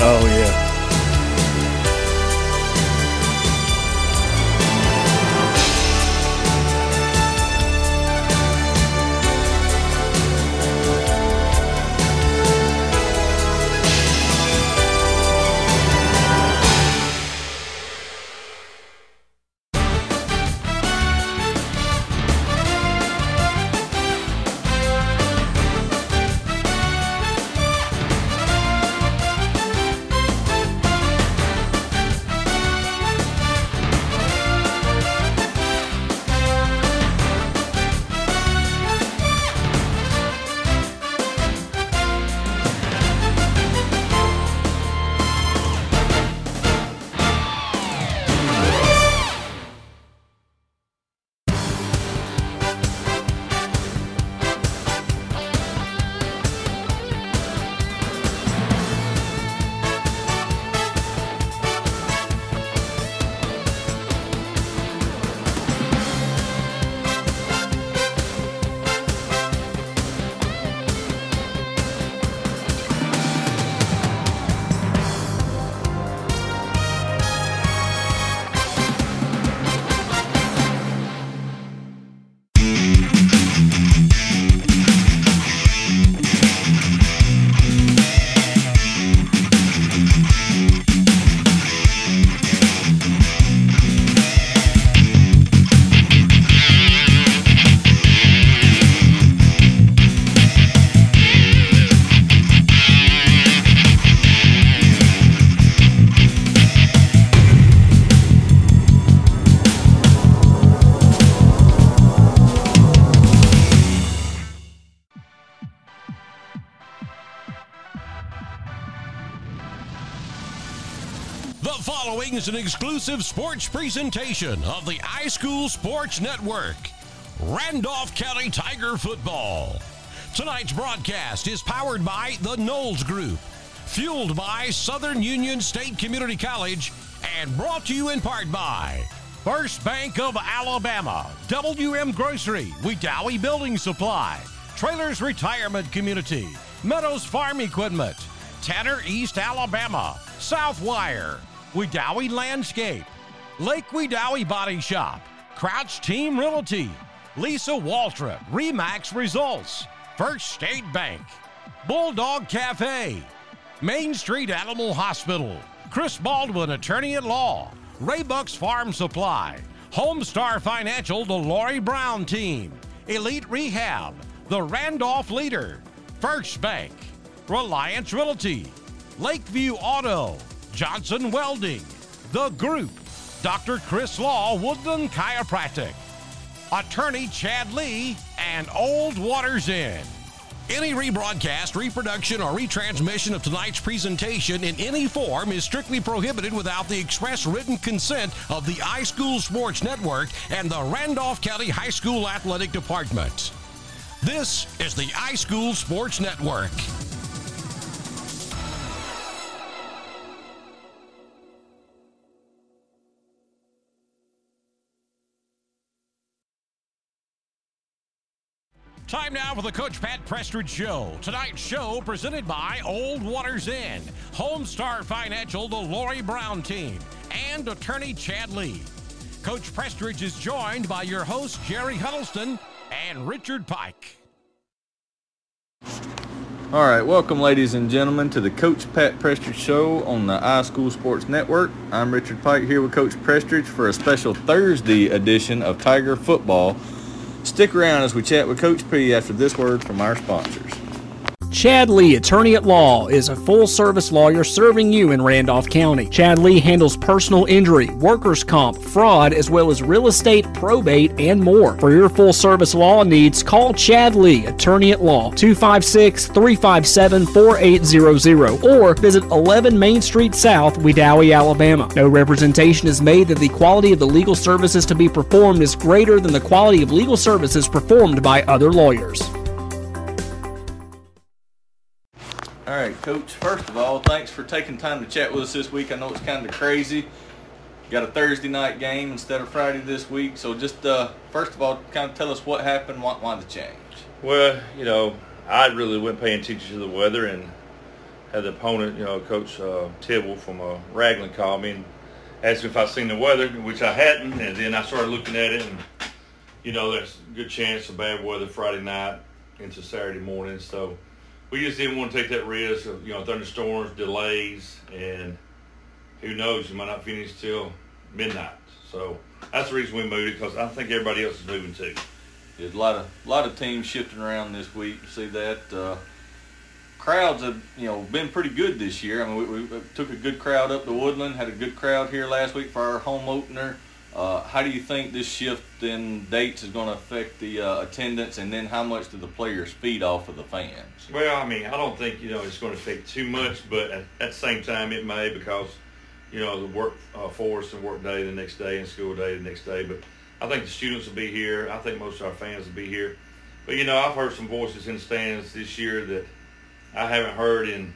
Oh yeah. An exclusive sports presentation of the iSchool Sports Network. Randolph County Tiger Football. Tonight's broadcast is powered by the Knowles Group, fueled by Southern Union State Community College, and brought to you in part by First Bank of Alabama, WM Grocery, Wedowee Building Supply, Trailers Retirement Community, Meadows Farm Equipment, Tanner East Alabama, Southwire, Wedowee Landscape, Lake Wedowee Body Shop, Crouch Team Realty, Lisa Waltrip, Remax Results, First State Bank, Bulldog Cafe, Main Street Animal Hospital, Chris Baldwin, Attorney at Law, Raybucks Farm Supply, Homestar Financial, the Lori Brown Team, Elite Rehab, the Randolph Leader, First Bank, Reliance Realty, Lakeview Auto, Johnson Welding, The Group, Dr. Chris Law, Woodland Chiropractic, Attorney Chad Lee, and Old Waters Inn. Any rebroadcast, reproduction, or retransmission of tonight's presentation in any form is strictly prohibited without the express written consent of the iSchool Sports Network and the Randolph County High School Athletic Department. This is the iSchool Sports Network. Time now for the Coach Pat Prestridge Show. Tonight's show presented by Old Waters Inn, Homestar Financial, the Lori Brown Team, and attorney Chad Lee. Coach Prestridge is joined by your host Jerry Huddleston and Richard Pike. All right, welcome, ladies and gentlemen, to the Coach Pat Prestridge Show on the iSchool Sports Network. I'm Richard Pike here with Coach Prestridge for a special Thursday edition of Tiger Football. Stick around as we chat with Coach P after this word from our sponsors. Chad Lee, attorney at law, is a full service lawyer serving you in Randolph County. Chad Lee handles personal injury, workers' comp, fraud, as well as real estate, probate, and more. For your full service law needs, call Chad Lee, attorney at law, 256 357 4800, or visit 11 Main Street South, Wedowee, Alabama. No representation is made that the quality of the legal services to be performed is greater than the quality of legal services performed by other lawyers. All right, Coach. First of all, thanks for taking time to chat with us this week. I know it's kind of crazy. Got a Thursday night game instead of Friday this week. So just uh, first of all, kind of tell us what happened, why, why the change. Well, you know, I really wasn't paying attention to the weather and had the opponent, you know, Coach uh, Tibble from uh, Ragland call me and asked me if I'd seen the weather, which I hadn't, and then I started looking at it, and you know, there's a good chance of bad weather Friday night into Saturday morning. So we just didn't want to take that risk of you know thunderstorms, delays, and who knows, you might not finish till midnight. So that's the reason we moved it because I think everybody else is moving too. There's a lot of lot of teams shifting around this week. You see that uh, crowds have you know been pretty good this year. I mean, we, we took a good crowd up to Woodland, had a good crowd here last week for our home opener. Uh, how do you think this shift in dates is going to affect the uh, attendance, and then how much do the players feed off of the fans? Well, I mean, I don't think you know it's going to affect too much, but at, at the same time, it may because you know the work uh, force and work day the next day and school day the next day. But I think the students will be here. I think most of our fans will be here. But you know, I've heard some voices in the stands this year that I haven't heard in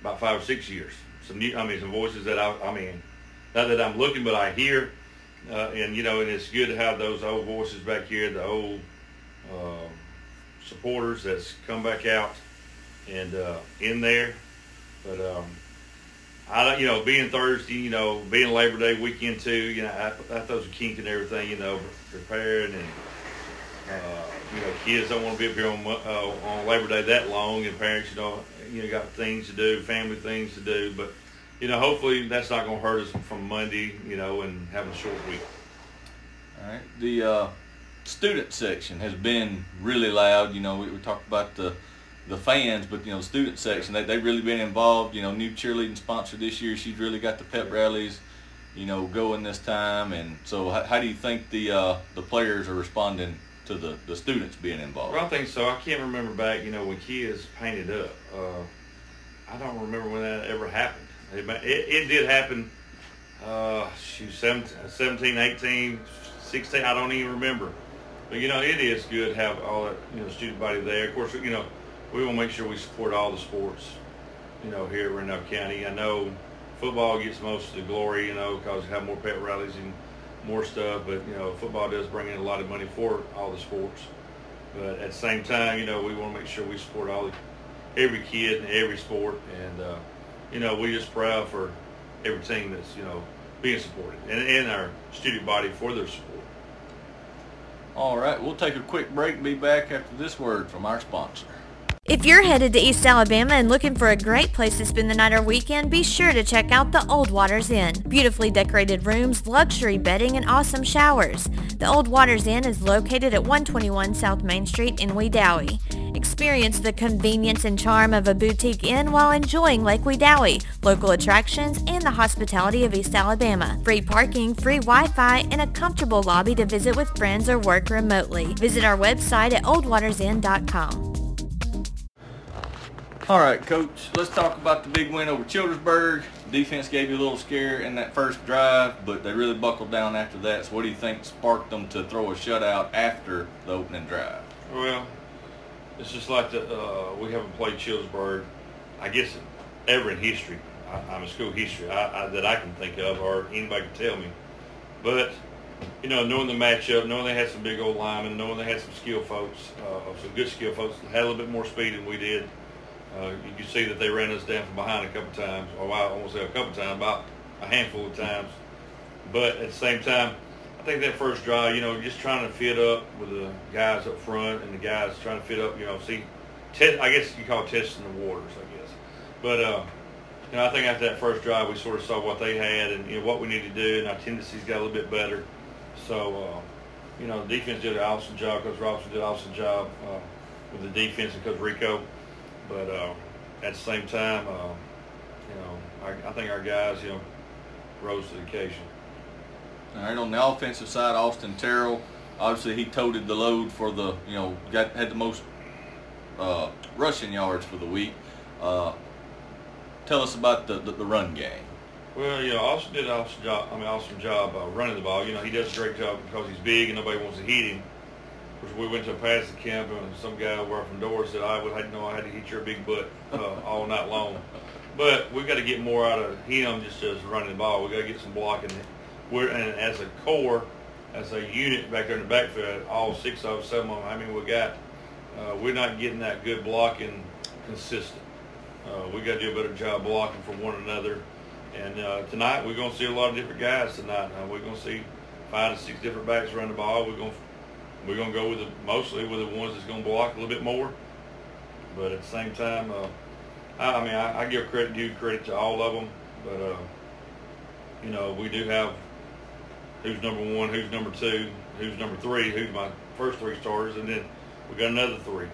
about five or six years. Some new, I mean, some voices that I, I mean, not that I'm looking, but I hear uh, and you know, and it's good to have those old voices back here, the old uh, supporters that's come back out and uh, in there. But um, I you know, being Thursday, you know, being Labor Day weekend too, you know, I, I throws a kink and everything, you know, preparing and uh, you know, kids don't want to be up here on uh, on Labor Day that long, and parents, you know, you know, got things to do, family things to do, but you know, hopefully that's not going to hurt us from Monday, you know, and having a short week. All right. The uh, student section has been really loud. You know, we, we talked about the the fans, but you know, the student section they they've really been involved. You know, new cheerleading sponsor this year. She's really got the pep rallies, you know, going this time. And so, how, how do you think the uh, the players are responding to the the students being involved? Well, I think so. I can't remember back, you know, when kids painted up. Uh, I don't remember when that ever happened. It, it, did happen, uh, shoot, 17, 18, 16, I don't even remember. But, you know, it is good to have all that, you know, student body there. Of course, you know, we want to make sure we support all the sports, you know, here in Randolph County. I know football gets most of the glory, you know, because we have more pet rallies and more stuff. But, you know, football does bring in a lot of money for all the sports. But at the same time, you know, we want to make sure we support all the, every kid and every sport. And, uh, you know, we're just proud for every team that's, you know, being supported and, and our student body for their support. All right, we'll take a quick break be back after this word from our sponsor. If you're headed to East Alabama and looking for a great place to spend the night or weekend, be sure to check out the Old Waters Inn. Beautifully decorated rooms, luxury bedding, and awesome showers. The Old Waters Inn is located at 121 South Main Street in Wedowee. Experience the convenience and charm of a boutique inn while enjoying Lake Wedowee, local attractions, and the hospitality of East Alabama. Free parking, free Wi-Fi, and a comfortable lobby to visit with friends or work remotely. Visit our website at oldwatersinn.com. All right, Coach, let's talk about the big win over Childersburg. Defense gave you a little scare in that first drive, but they really buckled down after that. So what do you think sparked them to throw a shutout after the opening drive? Well, it's just like the, uh, we haven't played Childersburg, I guess, ever in history. I, am a school history I, I, that I can think of, or anybody can tell me. But you know, knowing the matchup, knowing they had some big old linemen, knowing they had some skill folks, uh, some good skill folks, had a little bit more speed than we did. Uh, you can see that they ran us down from behind a couple times, or I won't say a couple times, about a handful of times. But at the same time, I think that first drive, you know, just trying to fit up with the guys up front and the guys trying to fit up, you know, see, I guess you call it testing the waters, I guess. But, uh, you know, I think after that first drive, we sort of saw what they had and, you know, what we need to do, and our tendencies got a little bit better. So, uh, you know, the defense did an awesome job. Coach Robinson did an awesome job uh, with the defense and Rico. But uh, at the same time, uh, you know, I, I, think our guys, you know, rose to the occasion. All right, on the offensive side, Austin Terrell, obviously he toted the load for the, you know, got had the most uh, rushing yards for the week. Uh, tell us about the, the, the, run game. Well, you know, Austin did an awesome job. I mean, awesome job uh, running the ball. You know, he does a great job because he's big and nobody wants to hit him we went to a passing camp and some guy working doors said, I would to know I had to hit your big butt uh, all night long. But we've got to get more out of him just as running the ball. We've got to get some blocking. We're, and as a core, as a unit back there in the backfield, all six of us, seven of them, I mean, we got, uh, we're not getting that good blocking consistent. Uh, we got to do a better job blocking for one another. And uh, tonight we're going to see a lot of different guys tonight. Uh, we're going to see five to six different backs run the ball. We're going to we're to go with the, mostly with the ones that's to block a little bit more. But at the same time, uh, I, I mean, I, I give credit due credit to all of them. But uh, you know, we do have who's number one, who's number two, who's number three, who's my first three starters, and then we got another three.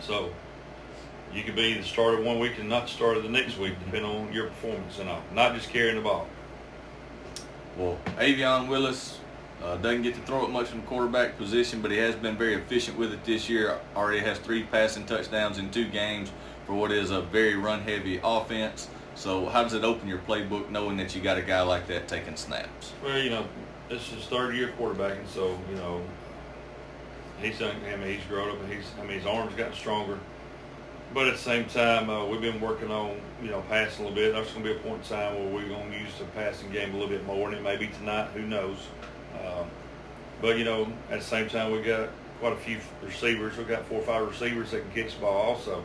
So you could be the starter one week and not the starter the next week, depending on your performance and all. Not just carrying the ball. Well, Avion Willis uh, doesn't get to throw it much from quarterback position, but he has been very efficient with it this year. Already has three passing touchdowns in two games for what is a very run-heavy offense. So how does it open your playbook knowing that you got a guy like that taking snaps? Well, you know, this is his third year quarterbacking, so you know he's. I mean, he's grown up, and he's. I mean, his arms gotten stronger. But at the same time, uh, we've been working on you know passing a little bit. There's going to be a point in time where we're going to use the passing game a little bit more, and it may be tonight. Who knows? Um, but you know, at the same time, we got quite a few receivers. We got four or five receivers that can catch the ball also.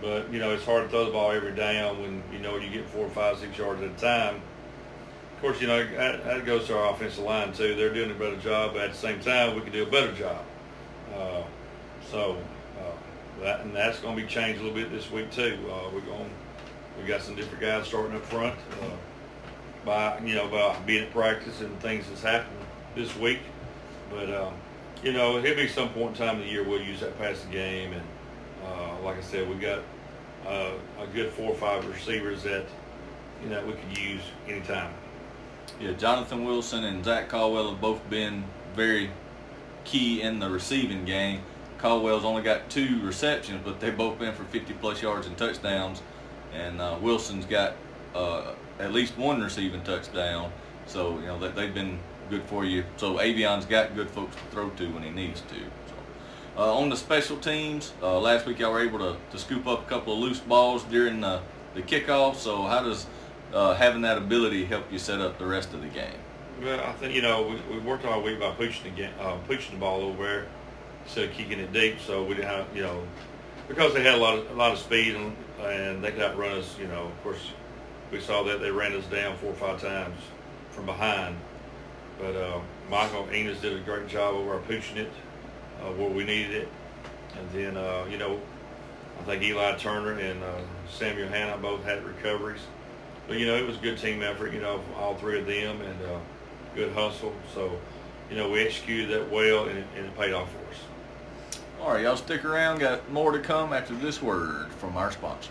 But you know, it's hard to throw the ball every down when you know you get four, five, six yards at a time. Of course, you know that, that goes to our offensive line too. They're doing a better job. But at the same time, we can do a better job. Uh, so uh, that and that's going to be changed a little bit this week too. Uh, we're going. We got some different guys starting up front. Uh, by you know by being at practice and things that's happened this week. But um, you know, it'll be some point in time of the year we'll use that passing game, and uh, like I said, we got uh, a good four or five receivers that you know we could use anytime. Yeah, Jonathan Wilson and Zach Caldwell have both been very key in the receiving game. Caldwell's only got two receptions, but they've both been for 50 plus yards and touchdowns. And uh, Wilson's got uh, at least one receiving touchdown. So, you know, they, they've been good for you. So Avion's got good folks to throw to when he needs to. So, uh, on the special teams, uh, last week y'all were able to, to scoop up a couple of loose balls during the, the kickoff. So how does uh, having that ability help you set up the rest of the game? Well, I think you know we, we worked all week by pushing the game, uh, pushing the ball over there instead of kicking it deep. So we didn't have you know because they had a lot of a lot of speed and, and they could outrun us. You know, of course, we saw that they ran us down four or five times from behind. But uh, Michael Enos did a great job over pushing it uh, where we needed it. And then, uh, you know, I think Eli Turner and uh, Samuel Hanna both had recoveries. But, you know, it was a good team effort, you know, all three of them and uh, good hustle. So, you know, we executed that well and it, and it paid off for us. All right, y'all stick around. Got more to come after this word from our sponsor.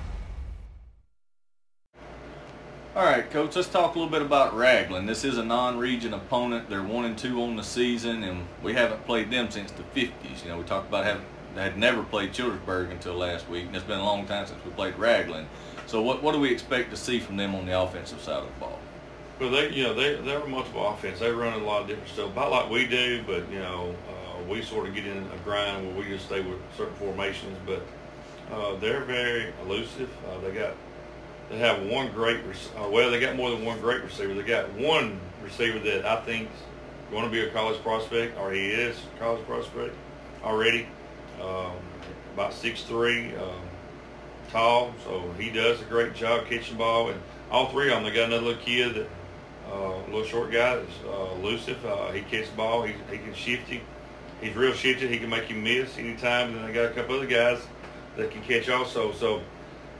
All right, Coach, let's talk a little bit about Ragland. This is a non-region opponent. They're one and two on the season, and we haven't played them since the 50s. You know, we talked about having had never played Childersburg until last week, and it's been a long time since we played Ragland. So what, what do we expect to see from them on the offensive side of the ball? Well, they, you know, they, they're multiple offense. They run a lot of different stuff, about like we do, but, you know, uh, we sort of get in a grind where we just stay with certain formations, but uh, they're very elusive. Uh, they got they have one great, uh, well, they got more than one great receiver. They got one receiver that I think is going to be a college prospect, or he is a college prospect already. Um, about 6'3", um, tall, so he does a great job catching ball. And all three of them, they got another little kid, that, uh, little short guy that's uh, elusive. Uh, he catches ball. He, he can shift him. He's real shifty. He can make you miss anytime. And then they got a couple other guys that can catch also. So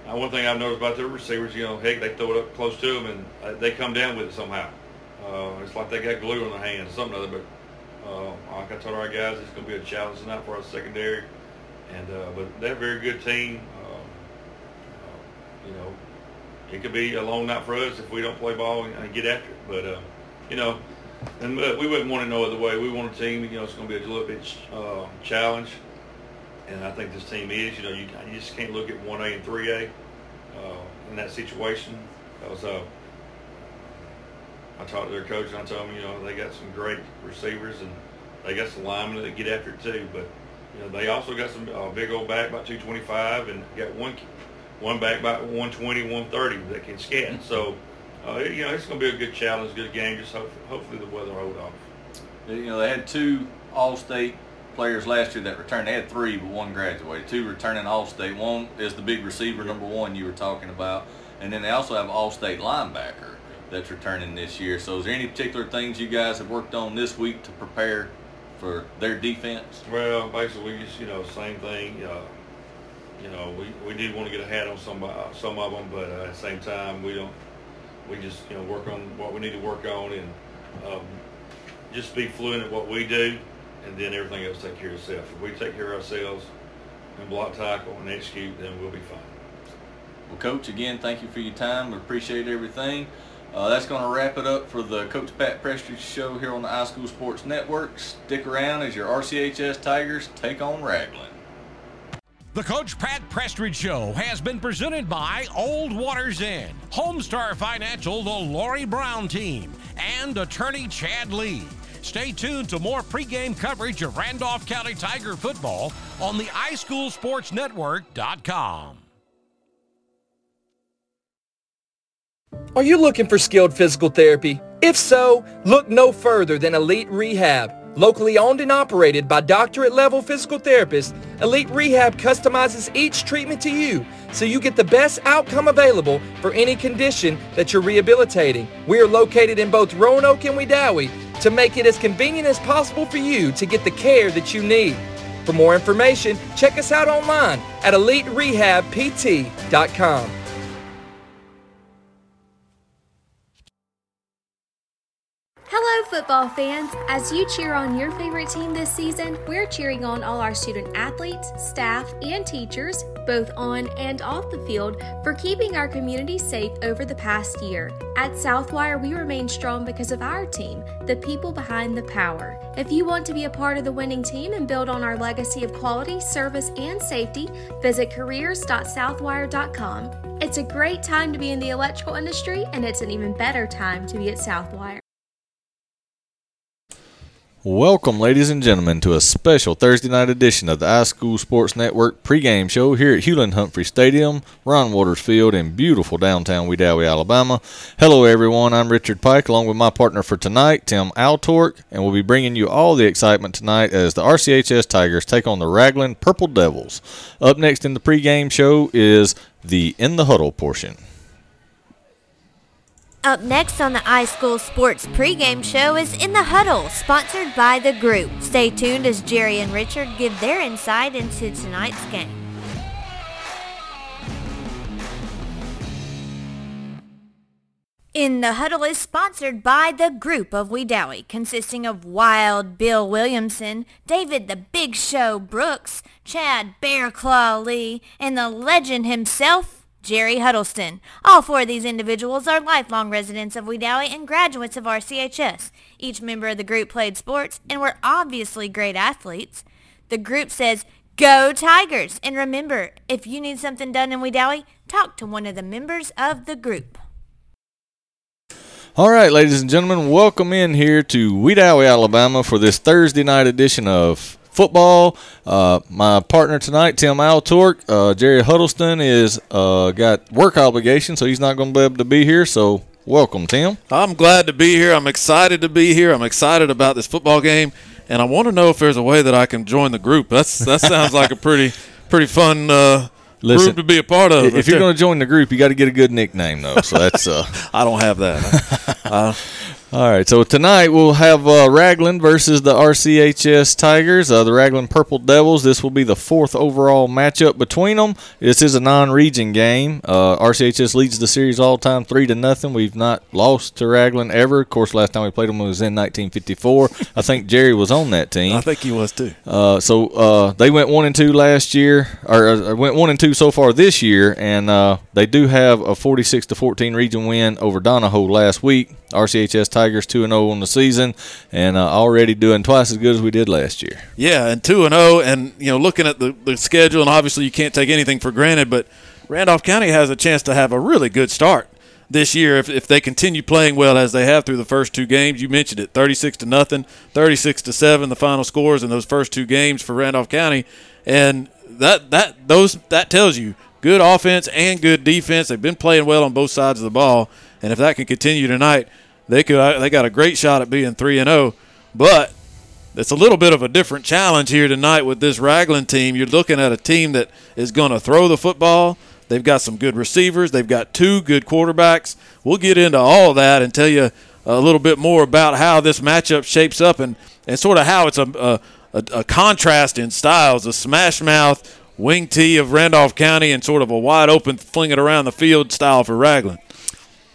uh, one thing I've noticed about their receivers, you know, heck, they throw it up close to them and uh, they come down with it somehow. Uh, it's like they got glue on their hands, something other. But uh, like I told our guys, it's going to be a challenge tonight for our secondary. And uh, but they're a very good team. Uh, uh, you know, it could be a long night for us if we don't play ball and, and get after it. But uh, you know, and uh, we wouldn't want it no other way. We want a team. You know, it's going to be a little bit uh, challenge and I think this team is. You know, you, you just can't look at 1A and 3A. uh, in that situation. Because uh, I talked to their coach and I told him, you know, they got some great receivers and they got some linemen that get after it too. But you know, they also got some uh, big old back about 225 and got one one back about 120, 130 that can scat. So uh, you know, it's going to be a good challenge, good game. Just hope, hopefully the weather hold off. You know, they had two All-State players last year that returned. They had three, but one graduated. Two returning All-State. One is the big receiver, number one you were talking about, and then they also have All-State linebacker that's returning this year. So, is there any particular things you guys have worked on this week to prepare for their defense? Well, basically, just you know same thing. Uh, you know, we, we do want to get ahead on some uh, some of them, but uh, at the same time, we don't. We just you know work on what we need to work on and um, just be fluent at what we do, and then everything else take care of itself. If we take care of ourselves and block tackle and execute, then we'll be fine. Well, Coach, again, thank you for your time. We appreciate everything. Uh, that's going to wrap it up for the Coach Pat Prestridge show here on the iSchool Sports Network. Stick around as your RCHS Tigers take on Ragland. The Coach Pat Prestridge Show has been presented by Old Waters Inn, Homestar Financial, the Lori Brown team, and attorney Chad Lee. Stay tuned to more pregame coverage of Randolph County Tiger football on the iSchoolSportsNetwork.com. Are you looking for skilled physical therapy? If so, look no further than Elite Rehab. Locally owned and operated by doctorate level physical therapists, Elite Rehab customizes each treatment to you so you get the best outcome available for any condition that you're rehabilitating. We are located in both Roanoke and Wedowee to make it as convenient as possible for you to get the care that you need. For more information, check us out online at eliterehabpt.com. Hello, football fans. As you cheer on your favorite team this season, we're cheering on all our student athletes, staff, and teachers, both on and off the field, for keeping our community safe over the past year. At Southwire, we remain strong because of our team, the people behind the power. If you want to be a part of the winning team and build on our legacy of quality, service, and safety, visit careers.southwire.com. It's a great time to be in the electrical industry, and it's an even better time to be at Southwire. Welcome, ladies and gentlemen, to a special Thursday night edition of the iSchool Sports Network pregame show here at Hewlin Humphrey Stadium, Ron Waters Field in beautiful downtown Wedowee, Alabama. Hello, everyone. I'm Richard Pike, along with my partner for tonight, Tim Altork, and we'll be bringing you all the excitement tonight as the RCHS Tigers take on the Ragland Purple Devils. Up next in the pregame show is the In the Huddle portion. Up next on the iSchool Sports pregame show is In the Huddle, sponsored by The Group. Stay tuned as Jerry and Richard give their insight into tonight's game. In the Huddle is sponsored by the group of Wedowee, consisting of Wild Bill Williamson, David the Big Show Brooks, Chad Bear Claw Lee, and the legend himself, Jerry Huddleston. All four of these individuals are lifelong residents of Wedowee and graduates of RCHS. Each member of the group played sports and were obviously great athletes. The group says, Go Tigers! And remember, if you need something done in Wedowee, talk to one of the members of the group. All right, ladies and gentlemen, welcome in here to Wedowee, Alabama for this Thursday night edition of football. Uh, my partner tonight, Tim Altork, uh, Jerry Huddleston, is uh, got work obligations, so he's not going to be able to be here. So welcome, Tim. I'm glad to be here. I'm excited to be here. I'm excited about this football game, and I want to know if there's a way that I can join the group. That's that sounds like a pretty pretty fun. Uh, Listen, group to be a part of. If you're going to join the group, you got to get a good nickname though. So that's uh, I don't have that. uh, all right. So tonight we'll have uh, Ragland versus the RCHS Tigers, uh, the Ragland Purple Devils. This will be the fourth overall matchup between them. This is a non-region game. Uh, RCHS leads the series all time three to nothing. We've not lost to Ragland ever. Of course, last time we played them was in 1954. I think Jerry was on that team. I think he was too. Uh, so uh, they went one and two last year, or uh, went one and two so far this year, and uh, they do have a 46 to 14 region win over Donoho last week. RCHS Tigers two and zero on the season, and uh, already doing twice as good as we did last year. Yeah, and two and zero, and you know, looking at the, the schedule, and obviously you can't take anything for granted, but Randolph County has a chance to have a really good start this year if, if they continue playing well as they have through the first two games. You mentioned it, 36 to nothing, 36 to 7 the final scores in those first two games for Randolph County. And that that those that tells you good offense and good defense. They've been playing well on both sides of the ball, and if that can continue tonight, they could uh, they got a great shot at being 3 and 0. But it's a little bit of a different challenge here tonight with this Ragland team. You're looking at a team that is going to throw the football. They've got some good receivers. They've got two good quarterbacks. We'll get into all that and tell you a little bit more about how this matchup shapes up and, and sort of how it's a, a, a contrast in styles. A smash mouth wing-T of Randolph County and sort of a wide open fling it around the field style for Ragland.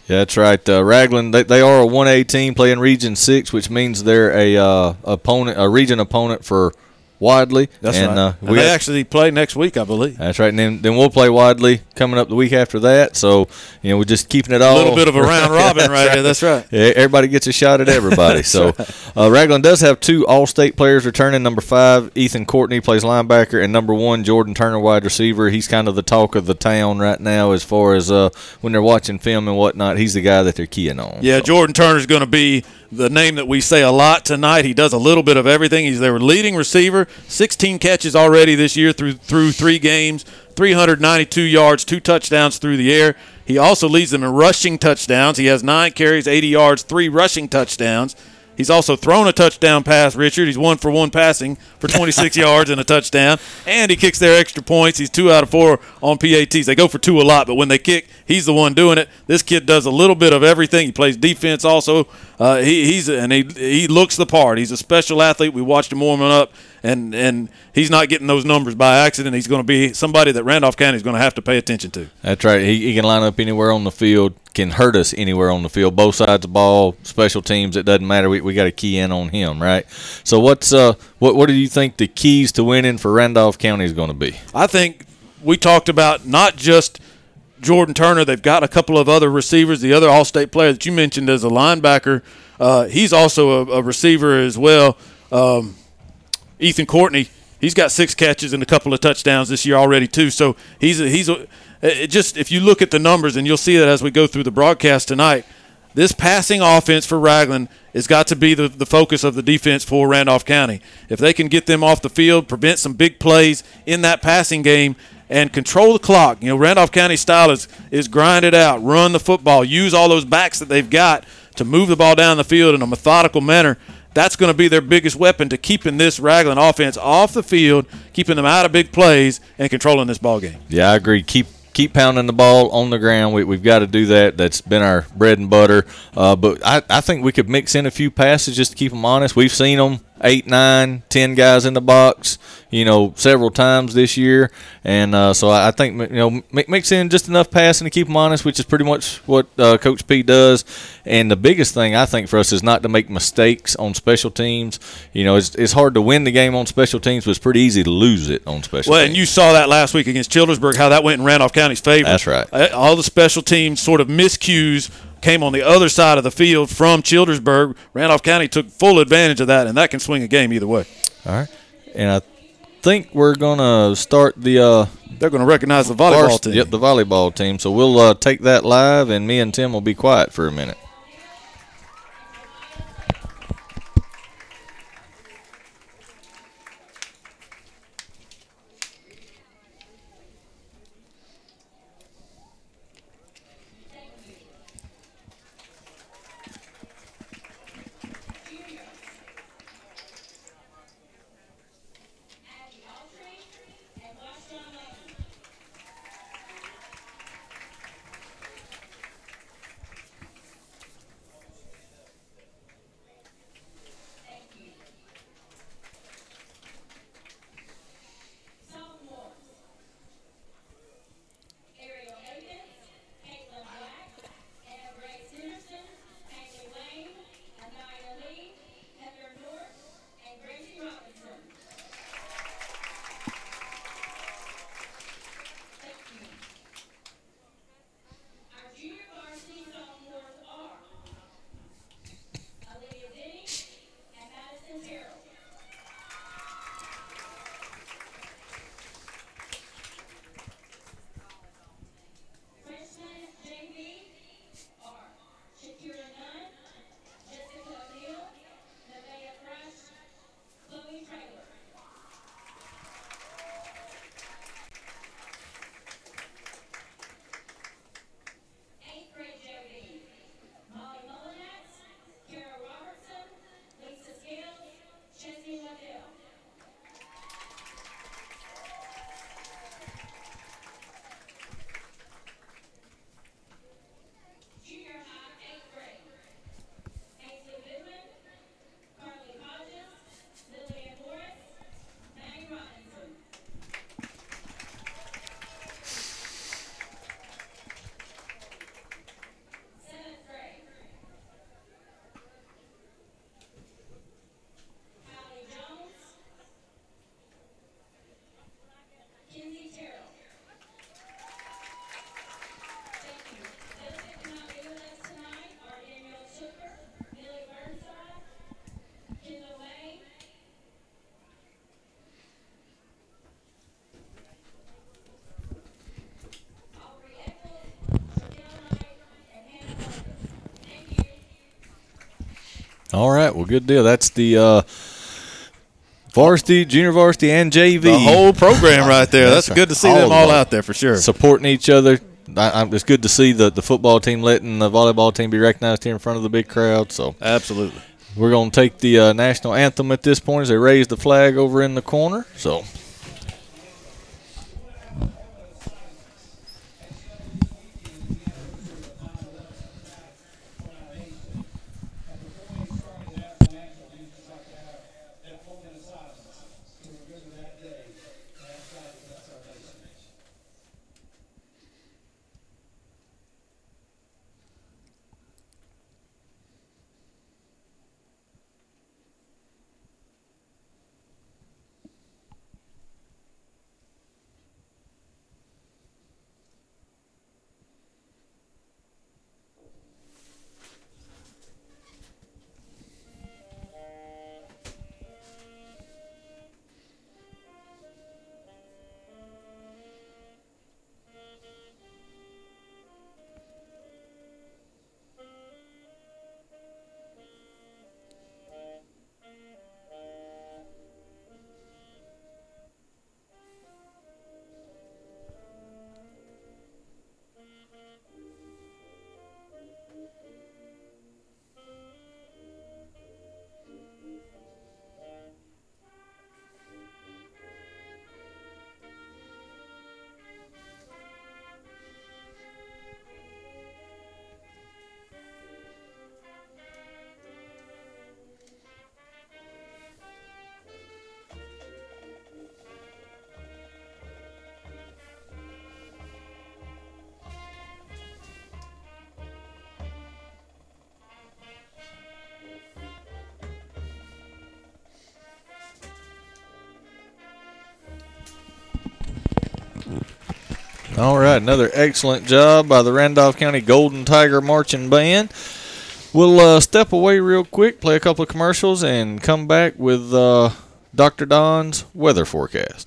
Yeah, that's right. Uh, Ragland, they, they are a 1A team playing Region 6, which means they're a uh, opponent, a region opponent for – Wadley. That's and, right. Uh, and they actually play next week, I believe. That's right. And then, then we'll play Wadley coming up the week after that. So, you know, we're just keeping it all. A little bit of a round robin right, there. That's right. Yeah, everybody gets a shot at everybody. so, uh, Ragland does have two all state players returning. Number five, Ethan Courtney, plays linebacker. And number one, Jordan Turner, wide receiver. He's kind of the talk of the town right now as far as uh, when they're watching film and whatnot. He's the guy that they're keying on. Yeah, so. Jordan Turner's going to be the name that we say a lot tonight. He does a little bit of everything. He's their leading receiver, 16 catches already this year through through three games, 392 yards, two touchdowns through the air. He also leads them in rushing touchdowns. He has nine carries, 80 yards, three rushing touchdowns. He's also thrown a touchdown pass, Richard. He's one for one passing for 26 yards and a touchdown. And he kicks their extra points. He's two out of four on PATs. They go for two a lot, but when they kick, he's the one doing it. This kid does a little bit of everything. He plays defense also. Uh, he, he's and he he looks the part. He's a special athlete. We watched him warming up, and and he's not getting those numbers by accident. He's going to be somebody that Randolph County is going to have to pay attention to. That's right. He, he can line up anywhere on the field, can hurt us anywhere on the field, both sides of the ball, special teams. It doesn't matter. We, we got to key in on him, right? So what's uh what what do you think the keys to winning for Randolph County is going to be? I think we talked about not just Jordan Turner. They've got a couple of other receivers. The other All-State player that you mentioned as a linebacker, uh, he's also a, a, receiver as well. Um, Ethan Courtney, he's got six catches and a couple of touchdowns this year already too. So he's a, he's a, just if you look at the numbers and you'll see that as we go through the broadcast tonight. This passing offense for Ragland has got to be the, the focus of the defense for Randolph County. If they can get them off the field, prevent some big plays in that passing game, and control the clock. You know, Randolph County style is is grind it out, run the football, use all those backs that they've got to move the ball down the field in a methodical manner. That's going to be their biggest weapon to keeping this Ragland offense off the field, keeping them out of big plays, and controlling this ball game. Yeah, I agree. Keep keep pounding the ball on the ground. We, have got to do that. That's been our bread and butter. Uh, but I, I think we could mix in a few passes just to keep them honest. We've seen them eight, nine, ten guys in the box, you know, several times this year, and uh, so I think you know mix in just enough passing to keep them honest, which is pretty much what uh, Coach P does. And the biggest thing I think for us is not to make mistakes on special teams. You know, it's, it's hard to win the game on special teams, but it's pretty easy to lose it on special. Teams. Well, teams. and you saw that last week against Childersburg, how that went in Randolph County's favor. That's right. Uh, all the special teams sort of miscues came on the other side of the field from Childersburg. Randolph County took full advantage of that, and that can swing a game either way. All right. And I think we're going to start the. Uh, They're going to recognize the volleyball first, team. Yep, the volleyball team. So we'll uh, take that live, and me and Tim will be quiet for a minute. Well, good deal. That's the uh, varsity, junior varsity, and JV. The whole program right there. That's, That's good to see all them all out there for sure. supporting each other. I, I, it's good to see the, the football team letting the volleyball team be recognized here in front of the big crowd. So Absolutely. we're going to take the uh, national anthem at this point as they raise the flag over in the corner. So All right, another excellent job by the Randolph County Golden Tiger Marching Band. We'll uh, step away real quick, play a couple of commercials, and come back with uh, Dr. Don's weather forecast.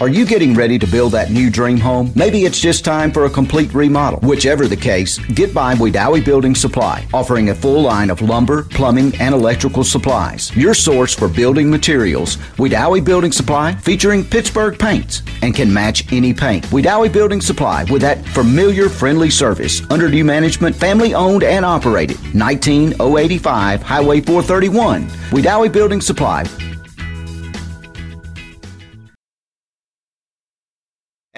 Are you getting ready to build that new dream home? Maybe it's just time for a complete remodel. Whichever the case, get by Wedowee Building Supply, offering a full line of lumber, plumbing, and electrical supplies. Your source for building materials, Wedowee Building Supply, featuring Pittsburgh paints and can match any paint. Wedowee Building Supply with that familiar, friendly service. Under new management, family owned and operated. 19085 Highway 431. Wedowee Building Supply,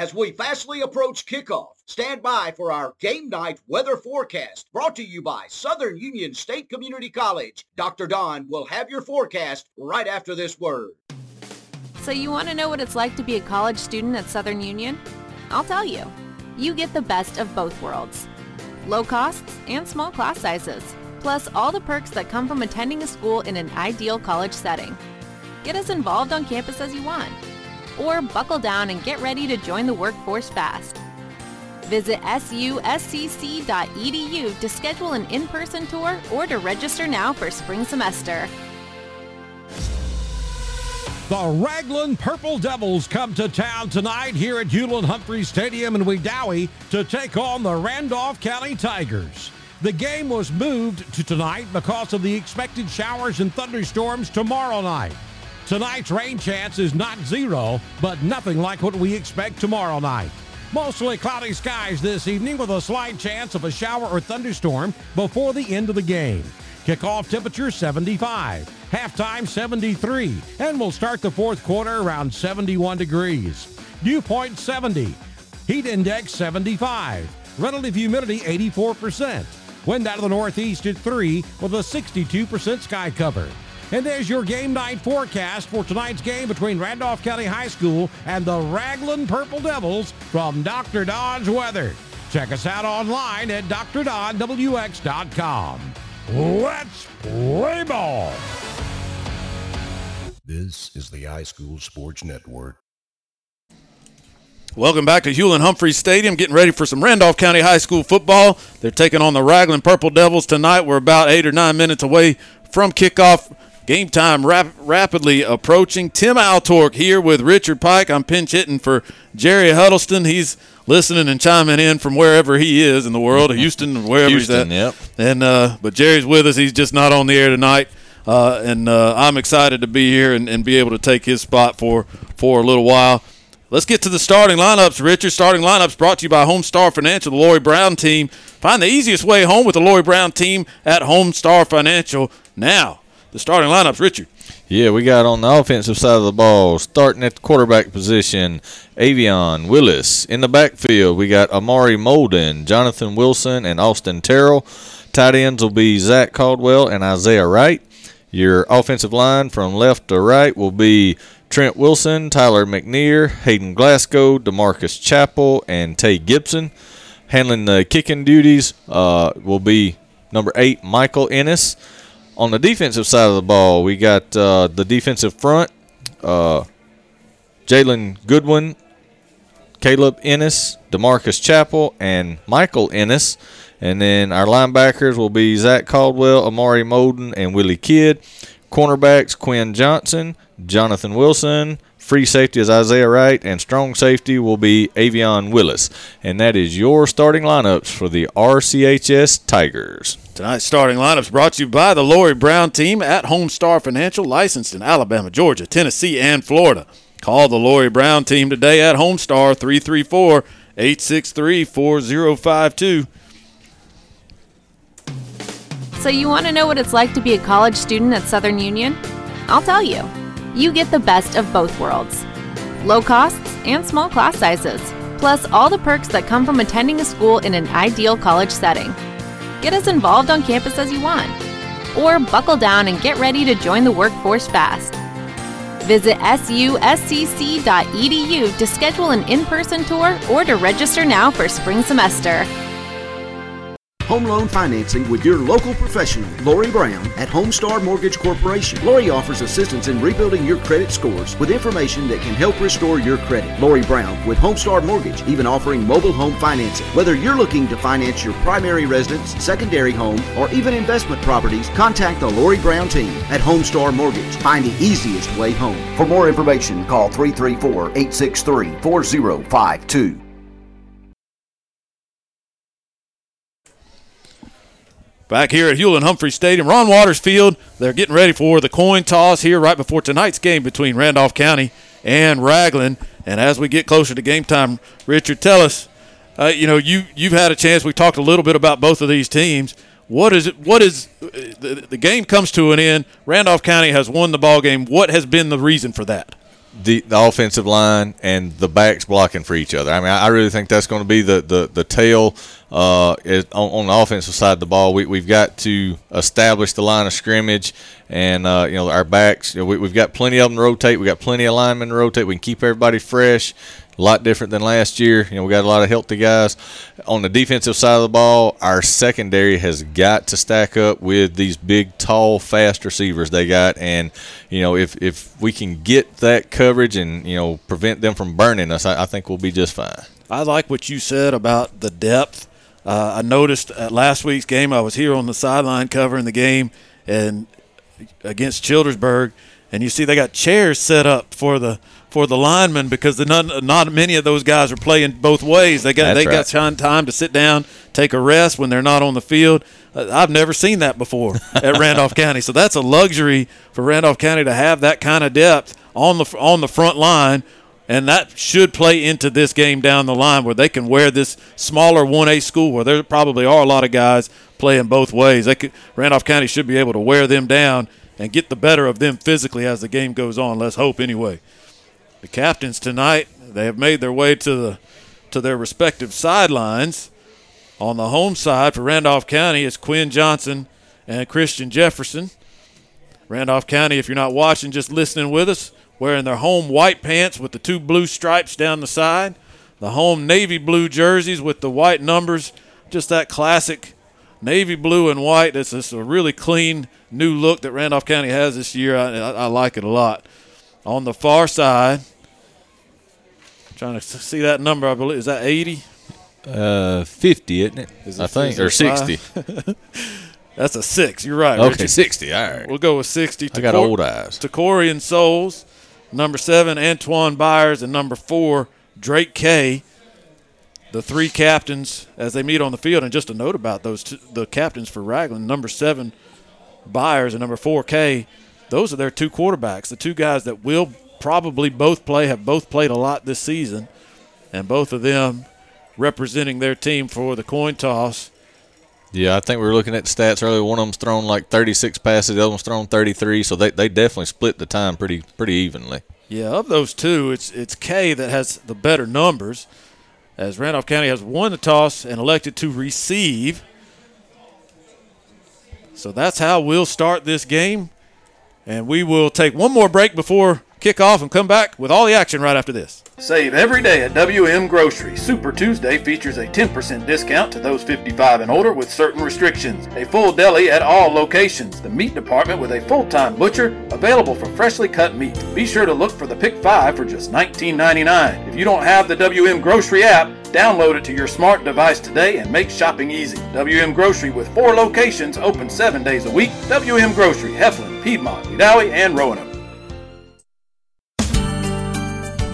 As we fastly approach kickoff, stand by for our game night weather forecast brought to you by Southern Union State Community College. Dr. Don will have your forecast right after this word. So you want to know what it's like to be a college student at Southern Union? I'll tell you. You get the best of both worlds. Low costs and small class sizes, plus all the perks that come from attending a school in an ideal college setting. Get as involved on campus as you want or buckle down and get ready to join the workforce fast. Visit suscc.edu to schedule an in-person tour or to register now for spring semester. The Ragland Purple Devils come to town tonight here at Hewlin Humphrey Stadium in Wedowee to take on the Randolph County Tigers. The game was moved to tonight because of the expected showers and thunderstorms tomorrow night. Tonight's rain chance is not zero, but nothing like what we expect tomorrow night. Mostly cloudy skies this evening with a slight chance of a shower or thunderstorm before the end of the game. Kickoff temperature 75, halftime 73, and we'll start the fourth quarter around 71 degrees. Dew point 70, heat index 75, relative humidity 84%. Wind out of the northeast at 3 with a 62% sky cover. And there's your game night forecast for tonight's game between Randolph County High School and the Ragland Purple Devils from Dr. Don's Weather. Check us out online at drdonwx.com. Let's play ball. This is the iSchool Sports Network. Welcome back to Hewlin Humphreys Stadium. Getting ready for some Randolph County High School football. They're taking on the Ragland Purple Devils tonight. We're about eight or nine minutes away from kickoff. Game time rap- rapidly approaching. Tim Altork here with Richard Pike. I'm pinch hitting for Jerry Huddleston. He's listening and chiming in from wherever he is in the world, Houston, wherever Houston, he's at. yep. And uh, but Jerry's with us. He's just not on the air tonight. Uh, and uh, I'm excited to be here and, and be able to take his spot for for a little while. Let's get to the starting lineups, Richard. Starting lineups brought to you by Home Star Financial, the Lori Brown team. Find the easiest way home with the Lori Brown team at Home Star Financial. Now, the starting lineups, Richard. Yeah, we got on the offensive side of the ball, starting at the quarterback position, Avion Willis. In the backfield, we got Amari Molden, Jonathan Wilson, and Austin Terrell. Tight ends will be Zach Caldwell and Isaiah Wright. Your offensive line from left to right will be Trent Wilson, Tyler McNear, Hayden Glasgow, Demarcus Chappell, and Tay Gibson. Handling the kicking duties uh, will be number eight, Michael Ennis. On the defensive side of the ball, we got uh, the defensive front, uh, Jalen Goodwin, Caleb Ennis, Demarcus Chappell, and Michael Ennis. And then our linebackers will be Zach Caldwell, Amari Molden, and Willie Kidd. Cornerbacks, Quinn Johnson, Jonathan Wilson. Free safety is Isaiah Wright, and strong safety will be Avion Willis. And that is your starting lineups for the RCHS Tigers. Tonight's starting lineups brought to you by the Lori Brown team at Home Star Financial, licensed in Alabama, Georgia, Tennessee, and Florida. Call the Lori Brown team today at Home Star 334 863 4052. So, you want to know what it's like to be a college student at Southern Union? I'll tell you. You get the best of both worlds low costs and small class sizes, plus all the perks that come from attending a school in an ideal college setting. Get as involved on campus as you want, or buckle down and get ready to join the workforce fast. Visit suscc.edu to schedule an in person tour or to register now for spring semester. Home loan financing with your local professional, Lori Brown at Homestar Mortgage Corporation. Lori offers assistance in rebuilding your credit scores with information that can help restore your credit. Lori Brown with Homestar Mortgage, even offering mobile home financing. Whether you're looking to finance your primary residence, secondary home, or even investment properties, contact the Lori Brown team at Homestar Mortgage. Find the easiest way home. For more information, call 334 863 4052. Back here at Hewlin Humphrey Stadium, Ron Waters Field, they're getting ready for the coin toss here right before tonight's game between Randolph County and Ragland. And as we get closer to game time, Richard, tell us, uh, you know, you you've had a chance. We talked a little bit about both of these teams. What is it? What is the, the game comes to an end? Randolph County has won the ball game. What has been the reason for that? The, the offensive line and the backs blocking for each other. I mean, I, I really think that's going to be the the the tail uh, is on, on the offensive side of the ball. We we've got to establish the line of scrimmage, and uh, you know our backs. You know, we, we've got plenty of them to rotate. We have got plenty of linemen to rotate. We can keep everybody fresh. A lot different than last year. You know, we got a lot of healthy guys. On the defensive side of the ball, our secondary has got to stack up with these big, tall, fast receivers they got. And, you know, if, if we can get that coverage and, you know, prevent them from burning us, I, I think we'll be just fine. I like what you said about the depth. Uh, I noticed at last week's game, I was here on the sideline covering the game and against Childersburg, and you see they got chairs set up for the for the linemen because the not, not many of those guys are playing both ways. They got That's they right. got time time to sit down, take a rest when they're not on the field. Uh, I've never seen that before at Randolph County, so that's a luxury for Randolph County to have that kind of depth on the on the front line. And that should play into this game down the line where they can wear this smaller 1A school where there probably are a lot of guys playing both ways. They could, Randolph County should be able to wear them down and get the better of them physically as the game goes on. Let's hope anyway. The captains tonight, they have made their way to the to their respective sidelines. On the home side for Randolph County is Quinn Johnson and Christian Jefferson. Randolph County, if you're not watching, just listening with us, wearing their home white pants with the two blue stripes down the side, the home navy blue jerseys with the white numbers, just that classic navy blue and white. It's just a really clean new look that Randolph County has this year. I, I, I like it a lot. On the far side, trying to see that number. I believe is that 80. Uh, 50, isn't it? Is I think, or 60. That's a six. You're right. Okay, Richard. 60. All right. We'll go with 60. I got old eyes. To Corey and Souls. Number seven, Antoine Byers. And number four, Drake K. The three captains as they meet on the field. And just a note about those two, the captains for Ragland. Number seven, Byers, and number four, K. Those are their two quarterbacks. The two guys that will probably both play, have both played a lot this season. And both of them representing their team for the coin toss. Yeah, I think we were looking at the stats earlier. One of them's thrown like 36 passes, the other one's thrown 33, so they, they definitely split the time pretty pretty evenly. Yeah, of those two, it's it's K that has the better numbers, as Randolph County has won the toss and elected to receive. So that's how we'll start this game, and we will take one more break before kickoff and come back with all the action right after this. Save every day at WM Grocery. Super Tuesday features a 10% discount to those 55 and older with certain restrictions. A full deli at all locations. The meat department with a full-time butcher available for freshly cut meat. Be sure to look for the Pick 5 for just $19.99. If you don't have the WM Grocery app, download it to your smart device today and make shopping easy. WM Grocery with four locations open seven days a week. WM Grocery, Heflin, Piedmont, Wedowee, and Roanoke.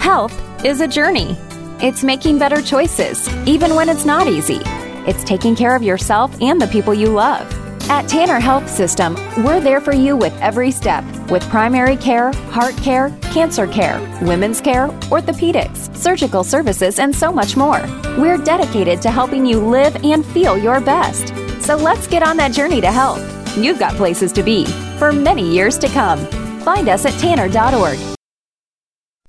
Health is a journey. It's making better choices, even when it's not easy. It's taking care of yourself and the people you love. At Tanner Health System, we're there for you with every step with primary care, heart care, cancer care, women's care, orthopedics, surgical services, and so much more. We're dedicated to helping you live and feel your best. So let's get on that journey to health. You've got places to be for many years to come. Find us at tanner.org.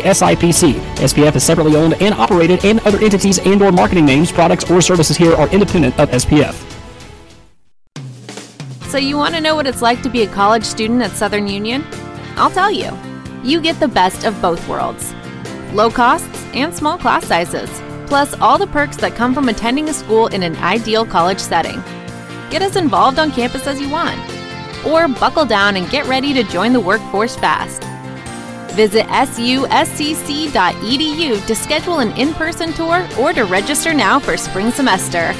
SIPC. SPF is separately owned and operated, and other entities and or marketing names, products, or services here are independent of SPF. So you want to know what it's like to be a college student at Southern Union? I'll tell you. You get the best of both worlds. Low costs and small class sizes, plus all the perks that come from attending a school in an ideal college setting. Get as involved on campus as you want, or buckle down and get ready to join the workforce fast. Visit suscc.edu to schedule an in-person tour or to register now for spring semester.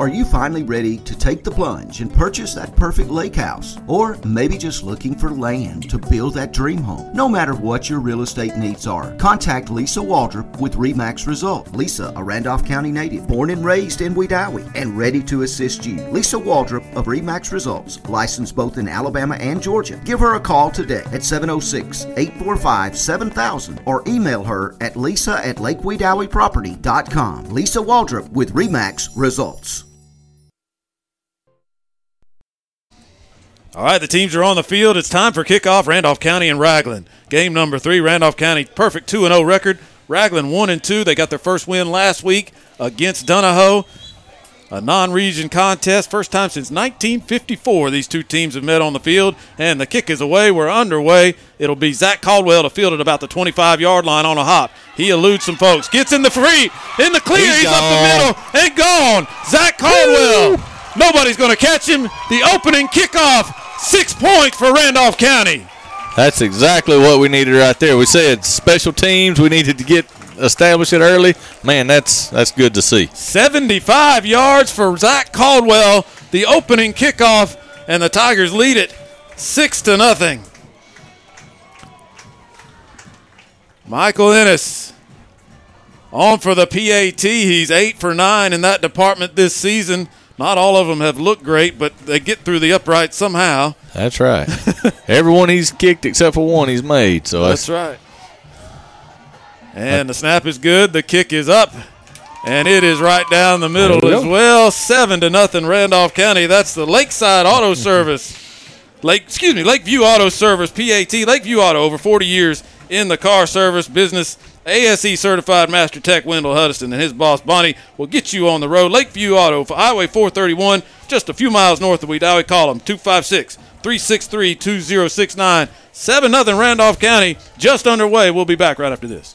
Are you finally ready to take the plunge and purchase that perfect lake house? Or maybe just looking for land to build that dream home? No matter what your real estate needs are, contact Lisa Waldrop with REMAX Result. Lisa, a Randolph County native, born and raised in Wedowee, and ready to assist you. Lisa Waldrop of REMAX Results, licensed both in Alabama and Georgia. Give her a call today at 706 845 7000 or email her at lisa at lakewedoweeproperty.com. Lisa Waldrop with REMAX Results. All right, the teams are on the field. It's time for kickoff. Randolph County and Ragland. Game number three. Randolph County perfect two and zero record. Ragland one and two. They got their first win last week against Donoho. A non-region contest, first time since 1954 these two teams have met on the field, and the kick is away. We're underway. It'll be Zach Caldwell to field at about the 25-yard line on a hop. He eludes some folks, gets in the free, in the clear. He's, He's up the middle and gone. Zach Caldwell. Nobody's going to catch him. The opening kickoff, six points for Randolph County. That's exactly what we needed right there. We said special teams. We needed to get established it early. Man, that's that's good to see. 75 yards for Zach Caldwell, the opening kickoff, and the Tigers lead it six to nothing. Michael Ennis on for the PAT. He's eight for nine in that department this season. Not all of them have looked great, but they get through the upright somehow. That's right. Everyone he's kicked except for one he's made. So That's right. And the snap is good. The kick is up. And it is right down the middle as well. Seven to nothing, Randolph County. That's the Lakeside Auto Service. Lake, excuse me, Lakeview Auto Service, PAT. Lakeview Auto, over 40 years in the car service business. ASE certified Master Tech Wendell Huddiston and his boss Bonnie will get you on the road. Lakeview Auto for Highway 431, just a few miles north of Wedowee. Call them 256 363 2069. 7 0 Randolph County, just underway. We'll be back right after this.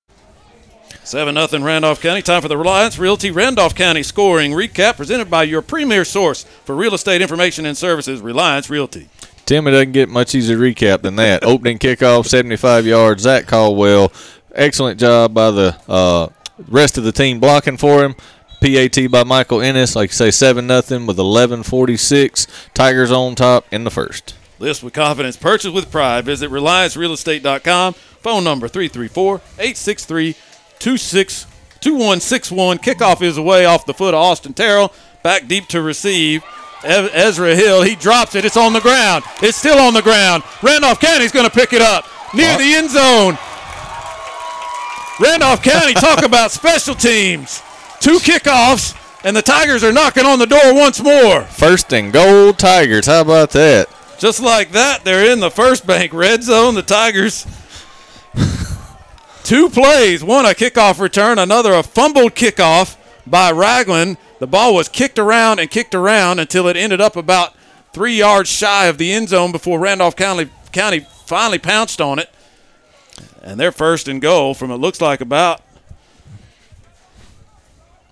7 0 Randolph County. Time for the Reliance Realty Randolph County scoring recap presented by your premier source for real estate information and services, Reliance Realty. Tim, it doesn't get much easier recap than that. Opening kickoff, 75 yards. Zach Caldwell, excellent job by the uh, rest of the team blocking for him. PAT by Michael Ennis, like you say, 7 0 with 11.46. Tigers on top in the first. List with confidence, purchase with pride. Visit RelianceRealEstate.com. Phone number 334 863 2161. Kickoff is away off the foot of Austin Terrell. Back deep to receive. Ezra Hill, he drops it. It's on the ground. It's still on the ground. Randolph County's going to pick it up near the end zone. Randolph County, talk about special teams. Two kickoffs, and the Tigers are knocking on the door once more. First and goal, Tigers. How about that? Just like that, they're in the first bank red zone. The Tigers. Two plays, one a kickoff return, another a fumbled kickoff by Ragland. The ball was kicked around and kicked around until it ended up about three yards shy of the end zone before Randolph County, County finally pounced on it. And they're first and goal from it looks like about,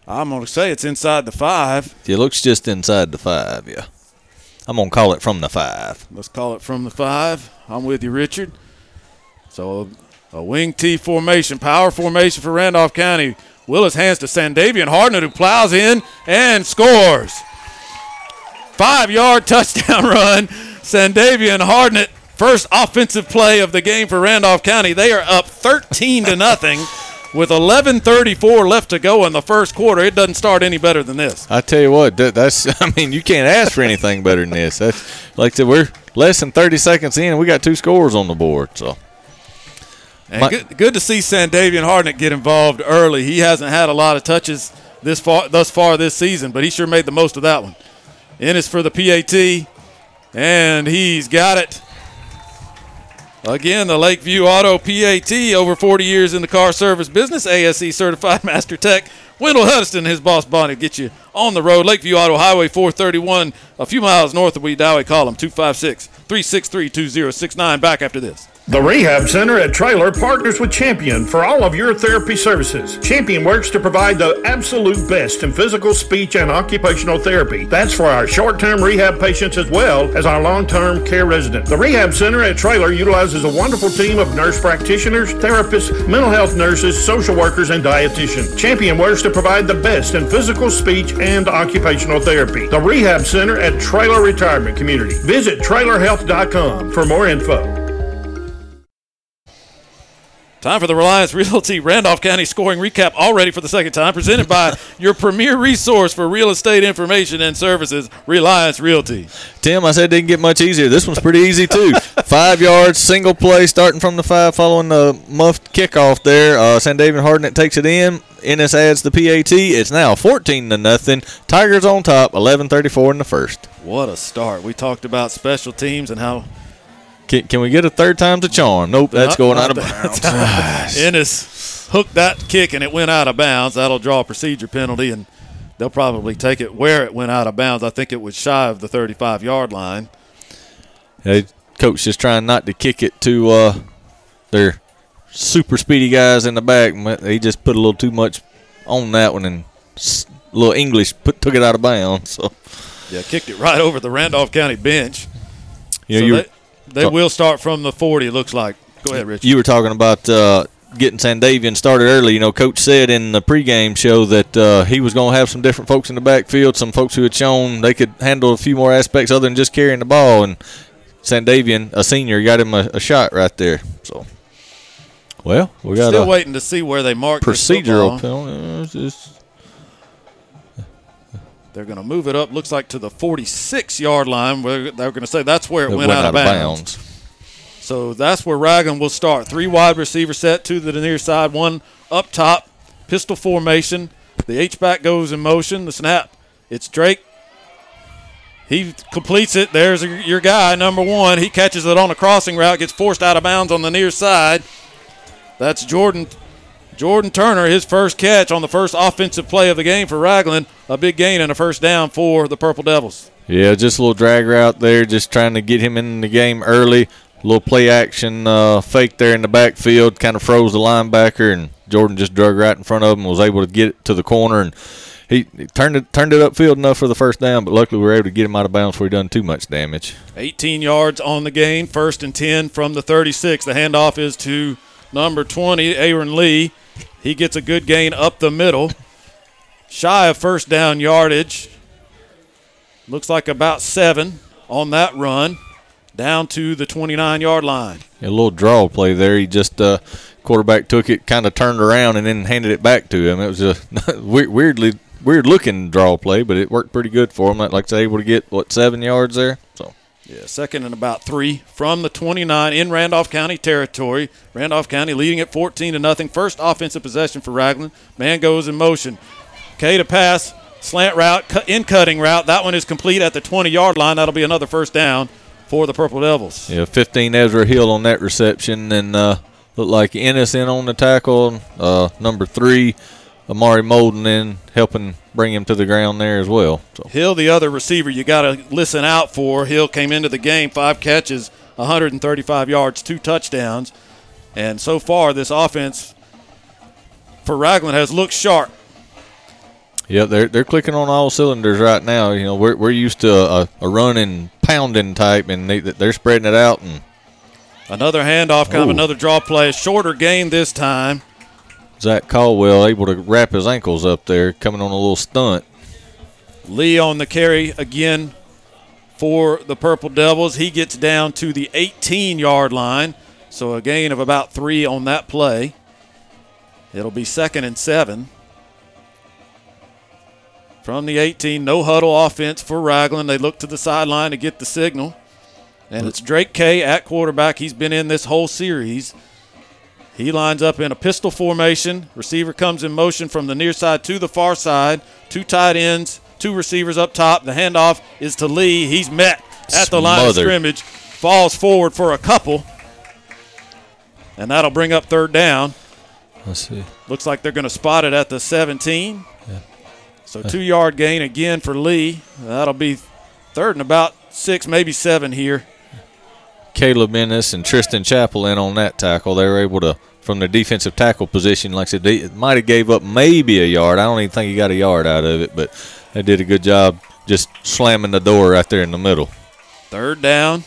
I'm going to say it's inside the five. It looks just inside the five, yeah. I'm going to call it from the five. Let's call it from the five. I'm with you, Richard. So a wing T formation, power formation for Randolph County. Willis hands to Sandavian Hardnett, who plows in and scores. Five yard touchdown run. Sandavian Hardnett, first offensive play of the game for Randolph County. They are up 13 to nothing with 11:34 left to go in the first quarter. It doesn't start any better than this. I tell you what, that's I mean, you can't ask for anything better than this. That's like I said, we're less than 30 seconds in, we got two scores on the board. So My- good, good to see Sandavian Hardnett get involved early. He hasn't had a lot of touches this far thus far this season, but he sure made the most of that one. Ennis for the PAT, and he's got it. Again, the Lakeview Auto PAT, over 40 years in the car service business, ASE certified master tech. Wendell Huddiston, his boss Bonnie, get you on the road. Lakeview Auto Highway 431, a few miles north of Wedowee. Call them 256 363 2069. Back after this. The Rehab Center at Trailer partners with Champion for all of your therapy services. Champion works to provide the absolute best in physical, speech, and occupational therapy. That's for our short term rehab patients as well as our long term care residents. The Rehab Center at Trailer utilizes a wonderful team of nurse practitioners, therapists, mental health nurses, social workers, and dietitians. Champion works to provide the best in physical, speech, and occupational therapy. The Rehab Center at Trailer Retirement Community. Visit trailerhealth.com for more info. Time for the Reliance Realty Randolph County scoring recap already for the second time, presented by your premier resource for real estate information and services, Reliance Realty. Tim, I said it didn't get much easier. This one's pretty easy too. five yards, single play, starting from the five, following the muffed kickoff there. Uh, Sandavian Hardnett takes it in. Ennis adds the PAT. It's now 14 to nothing. Tigers on top. 11:34 in the first. What a start. We talked about special teams and how. Can, can we get a third time's a charm? Nope, that's Not- going not out of bounds. time. Ennis hooked that kick and it went out of bounds. That'll draw a procedure penalty, and they'll probably take it where it went out of bounds. I think it was shy of the 35 yard line. Hey, coach just trying not to kick it to uh, their super speedy guys in the back. He just put a little too much on that one and s- a little English put took it out of bounds. So Yeah, kicked it right over the Randolph County bench. Yeah, so you- they, they will start from the 40, it looks like. Go ahead, Rich. you were talking about uh, getting Sandavian started early. You know, Coach said in the pregame show that uh, he was going to have some different folks in the backfield, some folks who had shown they could handle a few more aspects other than just carrying the ball. And Sandavian, a senior, got him a, a shot right there. So, well, we got Still a waiting to see where they mark this procedural football. penalty. They're going to move it up. Looks like to the 46 yard line. They're going to say that's where it, It went, out, of bounds. bounds. So that's where Ragland will start. Three wide receiver set, two to the near side, one up top, pistol formation. The H back goes in motion. The snap. It's Drake. He completes it. There's your guy, number one. He catches it on a crossing route, gets forced out of bounds on the near side. That's Jordan Jordan Turner, his first catch on the first offensive play of the game for Ragland. A big gain and a first down for the Purple Devils. Yeah, just a little drag route there, just trying to get him in the game early. A little play action uh, fake there in the backfield, kind of froze the linebacker, and Jordan just drug right in front of him, was able to get it to the corner, and he, he turned it turned it upfield enough for the first down, but luckily we were able to get him out of bounds before he done too much damage. 18 yards on the gain, first and 10 from the 36. The handoff is to number 20, Aaron Lee. He gets a good gain up the middle. Shy of first down yardage. Looks like about seven on that run. Down to the 29 yard line. A little draw play there. He just uh, quarterback took it, kind of turned around, and then handed it back to him. It was a weird- weirdly weird looking draw play, but it worked pretty good for him. Like I say, able to get what seven yards there. So Yeah, second and about three from the 29 in Randolph County territory. Randolph County leading at 14 to nothing. First offensive possession for Ragland. Man goes in motion. K to pass, slant route, in cutting route. That one is complete at the 20 yard line. That'll be another first down for the Purple Devils. Yeah, 15 Ezra Hill on that reception, and uh, looked like Ennis in on the tackle. Uh, number three, Amari Molden in helping bring him to the ground there as well. So Hill, the other receiver, you got to listen out for. Hill came into the game, five catches, 135 yards, two touchdowns. And so far, this offense for Ragland has looked sharp. yeah, they're they're clicking on all cylinders right now. You know, we're we're used to a, a running, pounding type, and they they're spreading it out and. Another handoff, kind of another draw play, shorter gain this time. Zach Caldwell able to wrap his ankles up there, coming on a little stunt. Lee on the carry again for the Purple Devils. He gets down to the 18 yard line, so a gain of about three on that play. It'll be second and seven. From the 18, no huddle offense for Ragland. They look to the sideline to get the signal. And it's Drake K at quarterback. He's been in this whole series. He lines up in a pistol formation. Receiver comes in motion from the near side to the far side. Two tight ends, two receivers up top. The handoff is to Lee. He's met at the line of scrimmage. Falls forward for a couple. And that'll bring up third down. Let's see. Looks like they're going to spot it at the 17. Yeah. So two yard gain again for Lee. That'll be third and about six, maybe seven here. Caleb Ennis and Tristan Chappell in on that tackle. They were able to, from their defensive tackle position, like I said, they might have gave up maybe a yard. I don't even think he got a yard out of it, but they did a good job just slamming the door right there in the middle. Third down.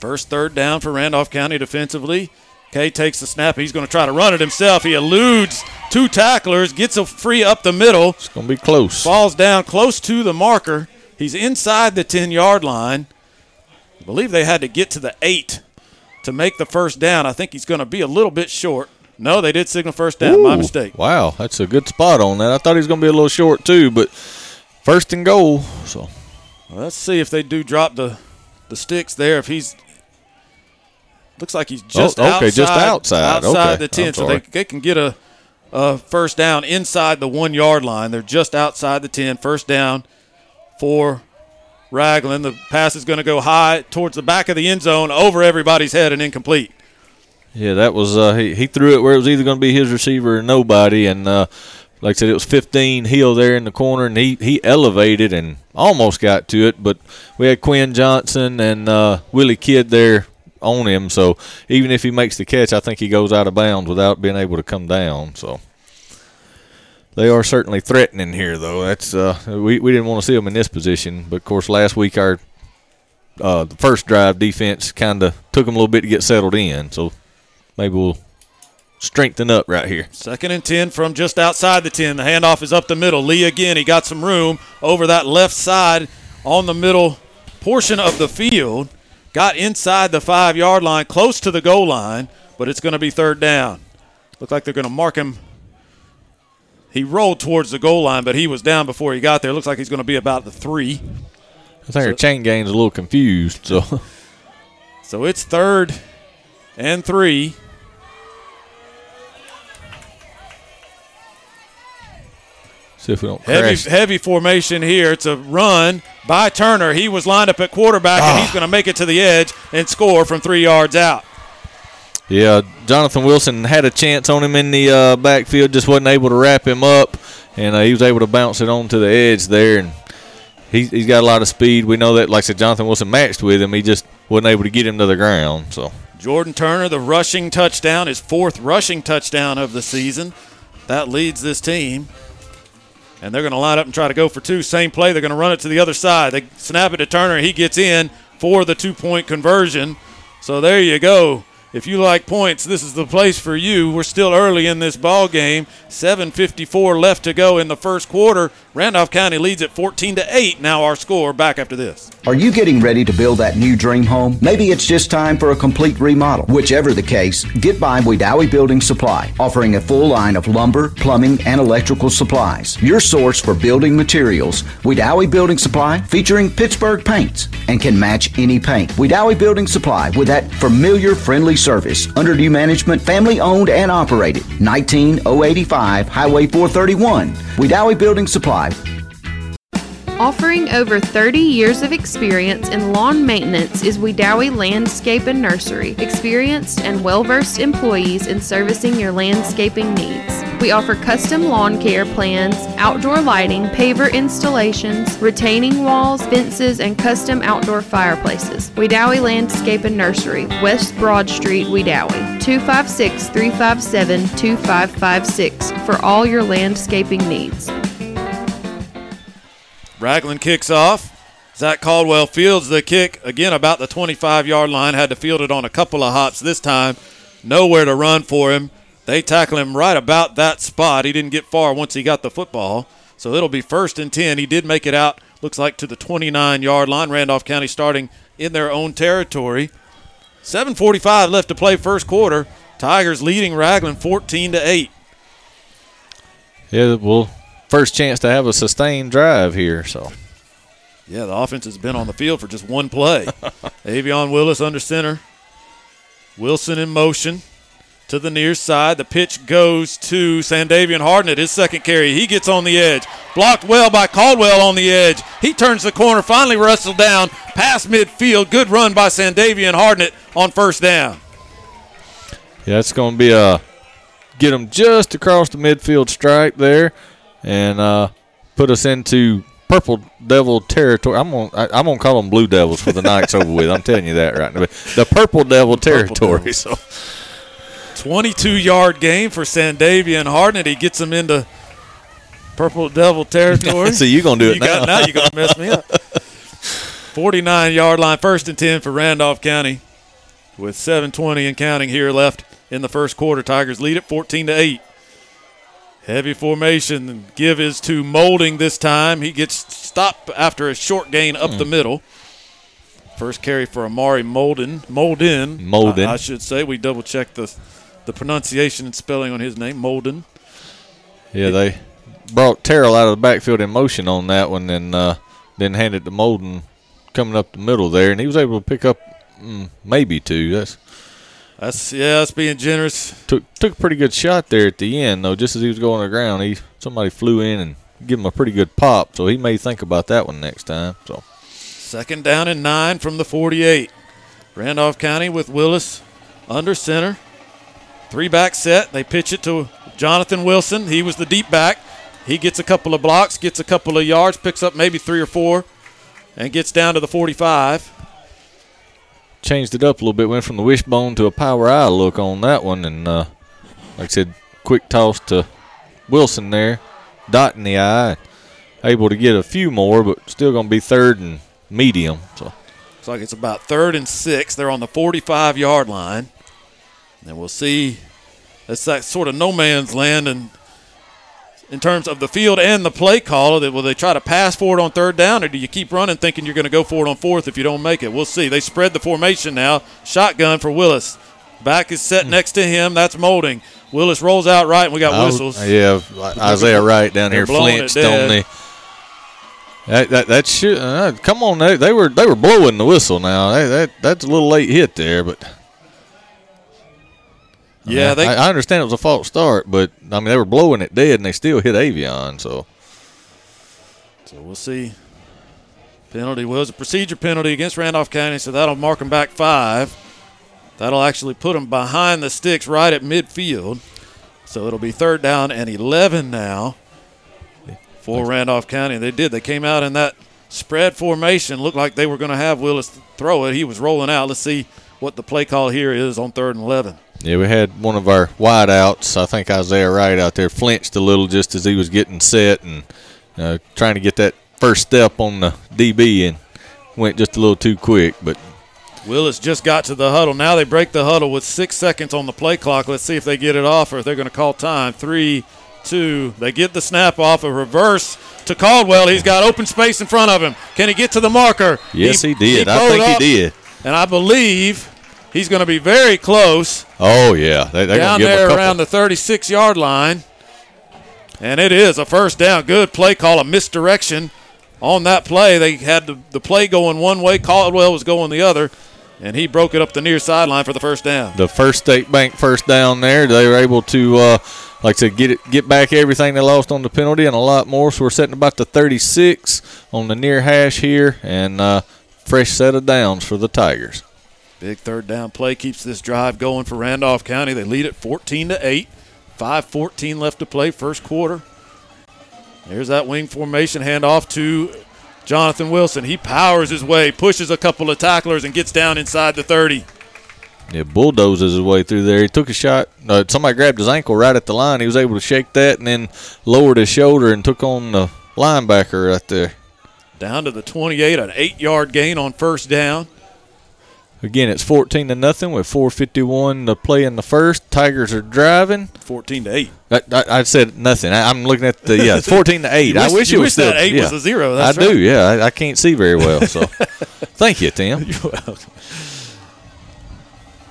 First third down for Randolph County defensively. Kay takes the snap. He's going to try to run it himself. He eludes two tacklers, gets a free up the middle. It's going to be close. Falls down close to the marker. He's inside the 10 yard line. I believe they had to get to the eight to make the first down. I think he's going to be a little bit short. No, they did signal first down. My mistake. Wow, that's a good spot on that. I thought he was going to be a little short too, but first and goal. So Well, let's see if they do drop the the sticks there. If he's looks like he's oh, just Oh, okay, outside, just outside. outside Okay, the ten, so they, they can get a, a first down inside the one yard line. They're just outside the ten. First down for Ragland. The pass is going to go high towards the back of the end zone, over everybody's head, and incomplete. Yeah, that was uh, he. He threw it where it was either going to be his receiver or nobody, and uh, like I said, it was 15 Hill there in the corner, and he he elevated and almost got to it, but we had Quinn Johnson and uh, Willie Kidd there on him, so even if he makes the catch, I think he goes out of bounds without being able to come down. So they are certainly threatening here, though. That's uh, we we didn't want to see them in this position, but of course last week our uh, the first drive defense kind of took them a little bit to get settled in, so maybe we'll strengthen up right here. Second and 10 from just outside the 10. The handoff is up the middle. Lee again, he got some room over that left side on the middle portion of the field. Got inside the five yard line, close to the goal line, but it's going to be third down. Look like they're going to mark him. He rolled towards the goal line, but he was down before he got there. Looks like he's going to be about the three. I think our chain gang's a little confused. So, So it's third and three. see if we don't Heavy, crash. heavy formation here. It's a run by Turner. He was lined up at quarterback, and ah. he's going to make it to the edge and score from three yards out. Yeah, Jonathan Wilson had a chance on him in the uh, backfield, just wasn't able to wrap him up, and uh, he was able to bounce it onto the edge there. And he's, he's got a lot of speed. We know that, like I said, Jonathan Wilson matched with him. He just wasn't able to get him to the ground. So Jordan Turner, the rushing touchdown, his fourth rushing touchdown of the season. That leads this team. And they're going to line up and try to go for two. Same play. They're going to run it to the other side. They snap it to Turner. He gets in for the two point conversion. So there you go. If you like points, this is the place for you. We're still early in this ball game. 7:54 left to go in the first quarter. Randolph County leads at 14 to 8. Now our score back after this. Are you getting ready to build that new dream home? Maybe it's just time for a complete remodel. Whichever the case, get by Wedowee Building Supply, offering a full line of lumber, plumbing, and electrical supplies. Your source for building materials. Wedowee Building Supply featuring Pittsburgh paints and can match any paint. Wedowee Building Supply with that familiar, friendly service. Under new management, family owned and operated. 19085 Highway 431. Wedowee Building Supply. Offering over 30 years of experience in lawn maintenance is Wedowee Landscape and Nursery. Experienced and well versed employees in servicing your landscaping needs. We offer custom lawn care plans, outdoor lighting, paver installations, retaining walls, fences, and custom outdoor fireplaces. Wedowee Landscape and Nursery, West Broad Street, Wedowee. 256 357 2556 for all your landscaping needs. Ragland kicks off. Zach Caldwell fields the kick again about the 25 yard line. Had to field it on a couple of hops this time. Nowhere to run for him. They tackle him right about that spot. He didn't get far once he got the football. So it'll be first and 10. He did make it out, looks like, to the 29 yard line. Randolph County starting in their own territory. 7.45 left to play first quarter. Tigers leading Ragland 14 to 8. yeah, well, first chance to have a sustained drive here. So Yeah, the offense has been on the field for just one play. Avion Willis under center. Wilson in motion to the near side. The pitch goes to Sandavian Hardnett at his second carry. He gets on the edge. Blocked well by Caldwell on the edge. He turns the corner, finally wrestled down past midfield. Good run by Sandavian Hardnett on first down. yeah, it's going to be a get him just across the midfield stripe there, and uh, put us into purple devil territory. I'm gonna I, I'm gonna call them blue devils for the night's over with. I'm telling you that right now. The purple devil territory. So 22 yard game for Sandavian Hardnett. He gets him into Purple Devil territory. So you gonna do it you Got, now. now you're going to mess me up. 49 yard line, first and 10 for Randolph County with 7.20 and counting here left in the first quarter. Tigers lead it 14 to 8. Heavy formation. Give is to Molding this time. He gets stopped after a short gain up the middle. First carry for Amari Molden. Molden. Molden. I, I should say. We double checked the the pronunciation and spelling on his name. Molden. yeah, they brought Terrell out of the backfield in motion on that one, and uh, then handed to Molden coming up the middle there, and he was able to pick up mm, maybe two. That's That's yeah, that's being generous. took took a pretty good shot there at the end though. Just as he was going to the ground, he somebody flew in and give him a pretty good pop. So he may think about that one next time. So Second down and nine from the 48. Randolph County with Willis under center. Three back set. They pitch it to Jonathan Wilson. He was the deep back. He gets a couple of blocks, gets a couple of yards, picks up maybe three or four, and gets down to the 45. Changed it up a little bit. Went from the wishbone to a power eye look on that one, and uh, like I said, quick toss to Wilson there, dot in the eye. Able to get a few more, but still going to be third and medium. So Looks like it's about third and six. They're on the 45 yard line. And we'll see it's that sort of no man's land and in terms of the field and the play call. Will they try to pass for it on third down, or do you keep running thinking you're going to go for it on fourth if you don't make it? We'll see. They spread the formation now. Shotgun for Willis. Back is set next to him. That's Molding. Willis rolls out right, and we got whistles. yeah, Isaiah Wright down here flinched on the. That that, that should uh, come on. They, they were they were blowing the whistle now. That, that that's a little late hit there, but yeah, they, I, I, understand it was a false start, but I mean they were blowing it dead and they still hit Avion. So, so we'll see. Penalty was a procedure penalty against Randolph County, so that'll mark them back five. That'll actually put them behind the sticks right at midfield. So it'll be third down and 11 now for Randolph County. They did. They came out in that spread formation. Looked like they were going to have Willis throw it. He was rolling out. Let's see what the play call here is on third and 11. Yeah, we had one of our wideouts. I think Isaiah Wright out there flinched a little just as he was getting set and uh, trying to get that first step on the DB and went just a little too quick. But Willis just got to the huddle. Now they break the huddle with six seconds on the play clock. Let's see if they get it off or if they're going to call time. Three, two. They get the snap off. A reverse to Caldwell. He's got open space in front of him. Can he get to the marker? Yes, he, he did. He I think he did. And I believe He's going to be very close. Oh yeah, they're down there around the 36 yard line, and it is a first down. Good play call, a misdirection on that play. They had the, the play going one way, Caldwell was going the other, and he broke it up the near sideline for the first down. The first State Bank first down there, they were able to. Uh, like I said, get it, get back everything they lost on the penalty and a lot more. So we're setting about the 36 on the near hash here, and uh, fresh set of downs for the Tigers. Big third down play keeps this drive going for Randolph County. They lead it 14 to 8. 5:14 left to play, first quarter. There's that wing formation handoff to Jonathan Wilson. He powers his way, pushes a couple of tacklers, and gets down inside the 30. Yeah, bulldozes his way through there. He took a shot. Uh, somebody grabbed his ankle right at the line. He was able to shake that and then lowered his shoulder and took on the linebacker right there. Down to the 28, an eight-yard gain on first down. Again, it's 14 to nothing with 4:51 to play in the first. Tigers are driving. 14 to eight. I, I, I said nothing. I, am looking at the yeah, 14 to eight. wish, I wish it was still that eight yeah. was a zero. I right. do. Yeah, I, I, can't see very well. So, thank you, Tim. You're welcome.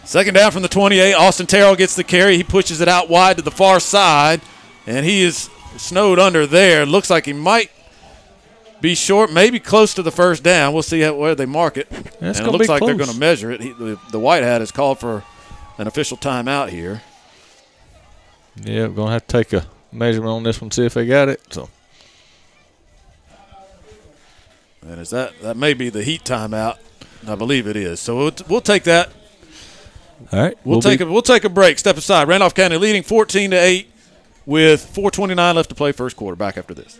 Second down from the 28. Austin Terrell gets the carry. He pushes it out wide to the far side, and he is snowed under there. Looks like he might be short, maybe close to the first down. We'll see how, where they mark it. That's and it looks like close. they're going to measure it. He, the, the white hat has called for an official timeout here. Yeah, we're gonna have to take a measurement on this one, see if they got it. So, and is that that may be the heat timeout? I believe it is. So we'll, we'll take that. All right, we'll, we'll take be- a we'll take a break. Step aside. Randolph County leading 14 to eight with 4:29 left to play first quarter. Back after this.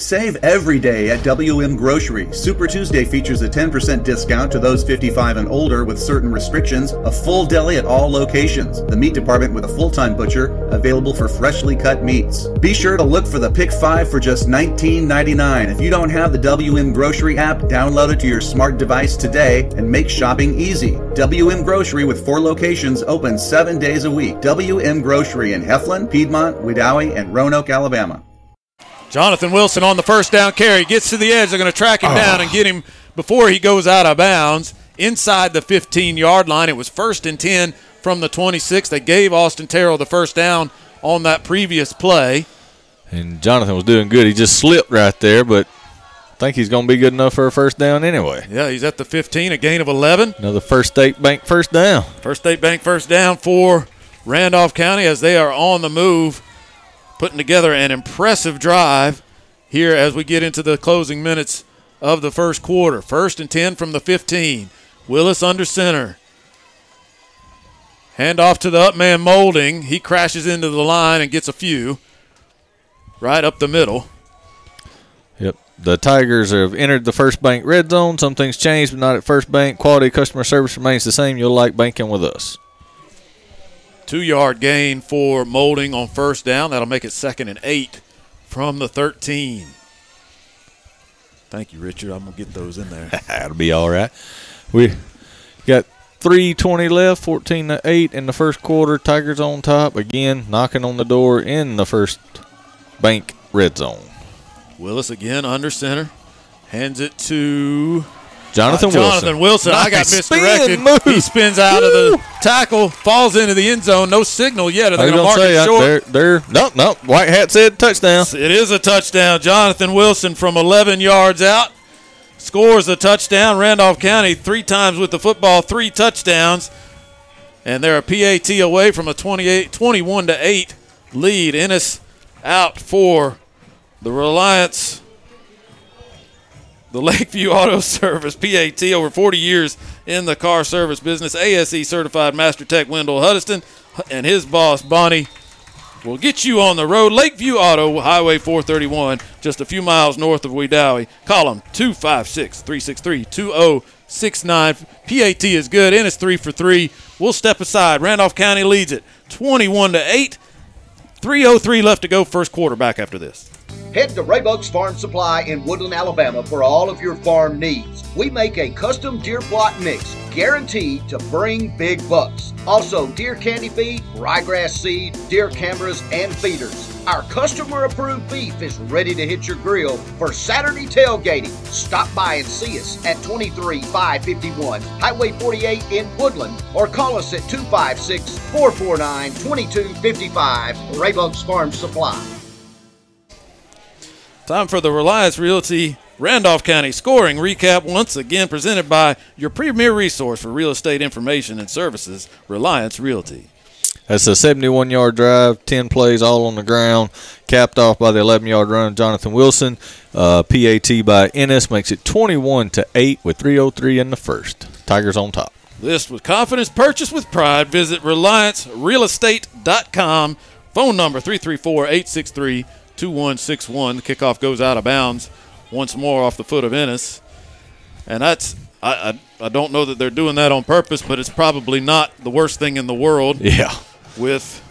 Save every day at WM Grocery. Super Tuesday features a 10% discount to those 55 and older with certain restrictions, a full deli at all locations, the meat department with a full-time butcher, available for freshly cut meats. Be sure to look for the Pick 5 for just $19.99. If you don't have the WM Grocery app, download it to your smart device today and make shopping easy. WM Grocery with four locations open seven days a week. WM Grocery in Heflin, Piedmont, Wedowee, and Roanoke, Alabama. Jonathan Wilson on the first down carry gets to the edge. They're going to track him oh. down and get him before he goes out of bounds inside the 15 yard line. It was first and 10 from the 26. They gave Austin Terrell the first down on that previous play. and Jonathan was doing good. He just slipped right there, but I think he's gonna be good enough for a first down anyway. Yeah, he's at the 15, a gain of 11. Another First State Bank first down. First State Bank first down for Randolph County as they are on the move, putting together an impressive drive here as we get into the closing minutes of the first quarter. First and 10 from the 15. Willis under center. Hand off to the up man Molding. He crashes into the line and gets a few. Right up the middle. Yep. The Tigers have entered the First Bank red zone. Some things changed, but not at First Bank. Quality customer service remains the same. You'll like banking with us. Two yard gain for Molding on first down. That'll make it second and eight from the 13. Thank you, Richard. I'm going to get those in there. That'll be all right. We got 320 left, 14 to 8 in the first quarter. Tigers on top again, knocking on the door in the first bank red zone. Willis again under center. Hands it to Jonathan uh, Jonathan Wilson. Wilson. I got misdirected. spin. He spins out of the tackle, falls into the end zone. No signal yet. Are they going to mark it uh, short? They're, they're, nope, nope. White hat said touchdown. It is a touchdown. Jonathan Wilson from 11 yards out scores a touchdown. Randolph County three times with the football, three touchdowns. And they're a PAT away from a 28, 21 to 8 lead. Ennis out for the Reliance, the Lakeview Auto Service, PAT, over 40 years in the car service business. ASE certified Master Tech Wendell Huddiston and his boss, Bonnie will get you on the road. Lakeview Auto, Highway 431, just a few miles north of Wedowee. Call them 256 363 2069. PAT is good, and it's three for three. We'll step aside. Randolph County leads it 21 to 8. 303 left to go, first quarter back after this. Head to Raybuck's Farm Supply in Woodland, Alabama for all of your farm needs. We make a custom deer plot mix guaranteed to bring big bucks. Also, deer candy feed, ryegrass seed, deer cameras, and feeders. Our customer approved beef is ready to hit your grill for Saturday tailgating. Stop by and see us at 23551 Highway 48 in Woodland or call us at 256 449 2255 Raybuck's Farm Supply. Time for the Reliance Realty Randolph County scoring recap, once again presented by your premier resource for real estate information and services, Reliance Realty. That's a 71 yard drive, 10 plays all on the ground, capped off by the 11 yard run of Jonathan Wilson. Uh, PAT by Ennis makes it 21 to 8 with 303 in the first. Tigers on top. List with confidence, purchase with pride. Visit RelianceRealEstate.com. Phone number 334 863 2161. The kickoff goes out of bounds once more off the foot of Ennis. And that's, I, I, I don't know that they're doing that on purpose, but it's probably not the worst thing in the world. Yeah. With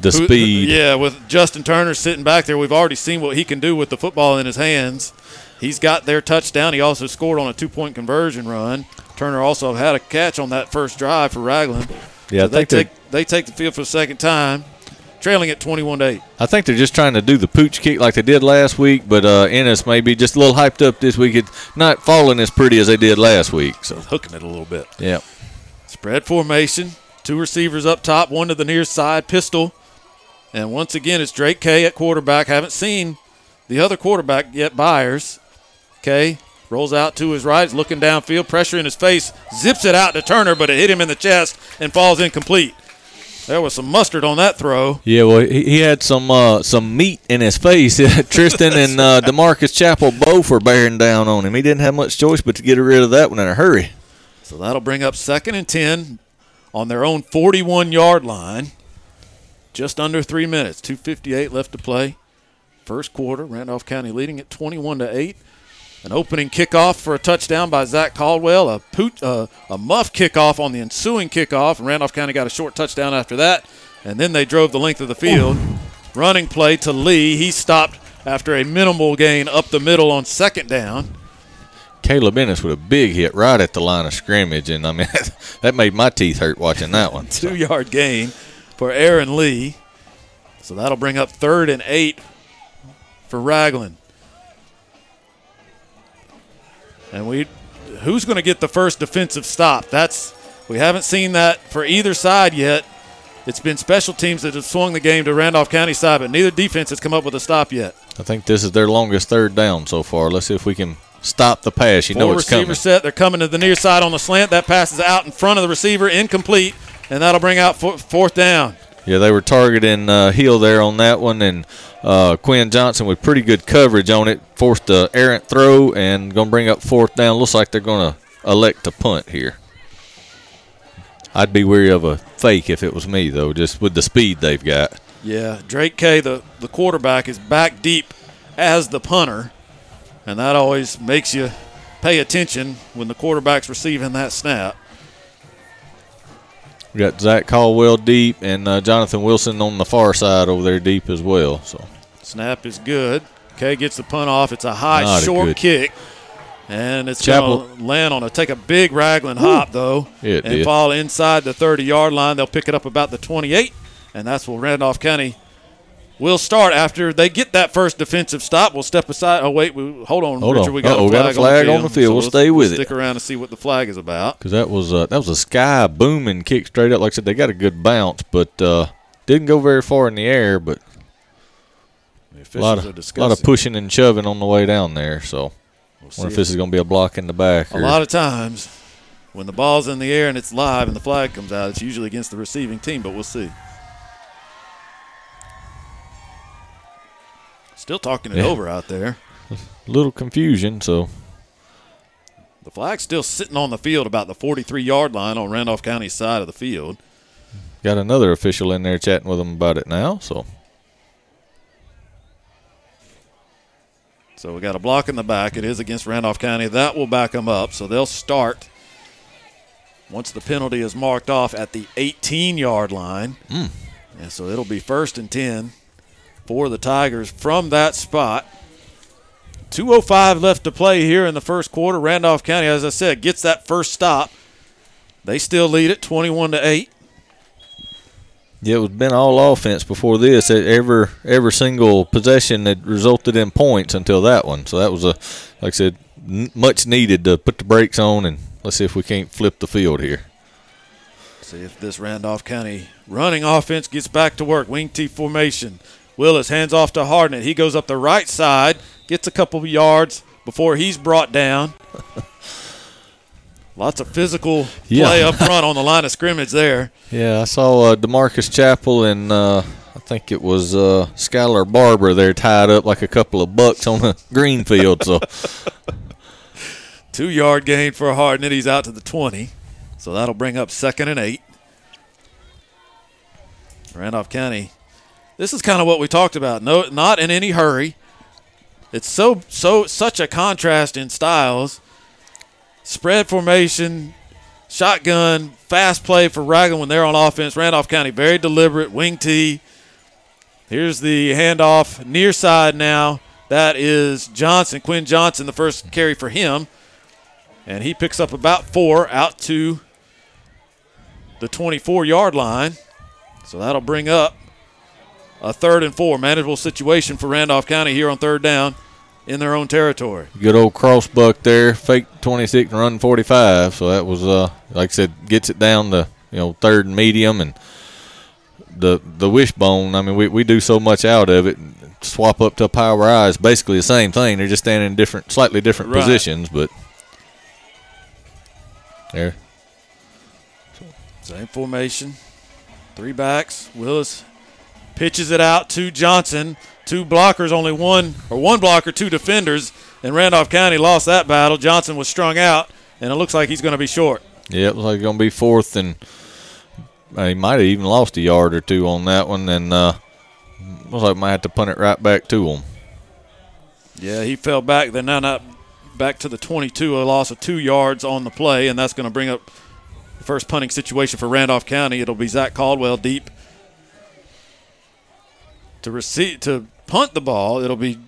The who- speed. Yeah, with Justin Turner sitting back there, we've already seen what he can do with the football in his hands. He's got their touchdown. He also scored on a two point conversion run. Turner also had a catch on that first drive for Ragland. Yeah, So they- take they take the field for the second time, trailing at twenty one to eight. I think they're just trying to do the pooch kick like they did last week, but uh, Ennis may be just a little hyped up this week. It's not falling as pretty as they did last week. So hooking it a little bit. Yeah. Spread formation. Two receivers up top, one to the near side, pistol. And once again, it's Drake Kay at quarterback. Haven't seen the other quarterback yet, Byers. Kay rolls out to his right, looking downfield, pressure in his face, zips it out to Turner, but it hit him in the chest and falls incomplete. There was some mustard on that throw. Yeah, well, he, he had some uh, some meat in his face. Tristan and uh, Demarcus Chapel both were bearing down on him. He didn't have much choice but to get rid of that one in a hurry. So that'll bring up second and 10 on their own 41 yard line. Just under three minutes, 2.58 left to play. First quarter, Randolph County leading at 21 to 8. An opening kickoff for a touchdown by Zach Caldwell. A poot, uh, a muff kickoff on the ensuing kickoff, and Randolph County got a short touchdown after that. And then they drove the length of the field. Running play to Lee. He stopped after a minimal gain up the middle on second down. Caleb Ennis with a big hit right at the line of scrimmage, and I mean that made my teeth hurt watching that one. two yard gain for Aaron Lee. So that'll bring up third and eight for Ragland. And we who's going to get the first defensive stop? That's we haven't seen that for either side yet. It's been special teams that have swung the game to Randolph County side, but neither defense has come up with a stop yet. I think this is their longest third down so far. Let's see if we can stop the pass. You Four know it's receiver coming. set. They're coming to the near side on the slant. That pass is out in front of the receiver, incomplete, and that'll bring out fourth down. Yeah, they were targeting uh, Hill there on that one, and uh, Quinn Johnson with pretty good coverage on it forced a errant throw and going to bring up fourth down. Looks like they're going to elect to punt here. I'd be weary of a fake if it was me, though, just with the speed they've got. Yeah, Drake Kay, the, the quarterback, is back deep as the punter, and that always makes you pay attention when the quarterback's receiving that snap. We got Zach Caldwell deep and uh, Jonathan Wilson on the far side over there deep as well. So snap is good. Kay gets the punt off. It's a high, Not a short good- kick. And it's going to land on a take a big Ragland hop though, it and did. fall inside the 30 yard line. They'll pick it up about the 28, and that's where Randolph County will start after they get that first defensive stop. We'll step aside. Oh wait, we, hold on, Hold Richard. on. We got Uh-oh, a got a flag, flag on on the the field. field. We'll stay with it. Stick around and see what the flag is about. because that was uh, that was a sky booming kick straight up. Like I said, they got a good bounce, but uh, didn't go very far in the air. But a lot of lot of pushing and shoving on the way down there. So see wonder if if- this is going to be a block in the back. A or- lot of times, when the ball's in the air and it's live and the flag comes out, it's usually against the receiving team, but we'll see. Still talking it Yeah. over out there. little confusion. So The flag's still sitting on the field about the 43 yard line on Randolph County's side of the field. got another official in there chatting with them about it now. So So we got a block in the back. It is against Randolph County. That will back them up. So they'll start once the penalty is marked off at the 18 yard line. Mm. And so it'll be first and 10 for the Tigers from that spot. 2.05 left to play here in the first quarter. Randolph County, as I said, gets that first stop. They still lead it 21 to 8. Yeah, it was been all offense before this. Every every single possession that resulted in points until that one. So that was a, like I said, n- much needed to put the brakes on and let's see if we can't flip the field here. See if this Randolph County running offense gets back to work. Wing T formation. Willis hands off to Hardnett. He goes up the right side, gets a couple of yards before he's brought down. Lots of physical Yeah. play up front on the line of scrimmage there. Yeah, I saw uh, Demarcus Chapel and uh, I think it was uh, Skylar Barber there tied up like a couple of bucks on the green field. So Two yard gain for Hardnett. He's out to the 20. So that'll bring up second and eight. Randolph County. This is kind of what we talked about. No, not in any hurry. It's so so such a contrast in styles. Spread formation, shotgun, fast play for Ragland when they're on offense. Randolph County very deliberate wing-T. Here's the handoff near side now. That is Johnson, Quinn Johnson, the first carry for him. And he picks up about four out to the 24 yard line. So that'll bring up a third and four. Manageable situation for Randolph County here on third down in their own territory. good old crossbuck there, fake 26 and run 45. So that was, uh, like I said, gets it down to you know third and medium and the the wishbone. I mean, we, we do so much out of it. Swap up to power eyes, basically the same thing. They're just standing in different, slightly different Right. positions, but there. Same formation. Three backs. Willis pitches it out to Johnson. Two blockers, only one or one blocker, two defenders. And Randolph County lost that battle. Johnson was strung out, and it looks like he's going to be short. Yeah, it looks like going to be fourth, and uh, he might have even lost a yard or two on that one, and uh, looks like might have to punt it right back to him. Yeah, he fell back. They're now not back to the 22. A loss of two yards on the play, and that's going to bring up the first punting situation for Randolph County. It'll be Zach Caldwell deep to receive to punt the ball. It'll be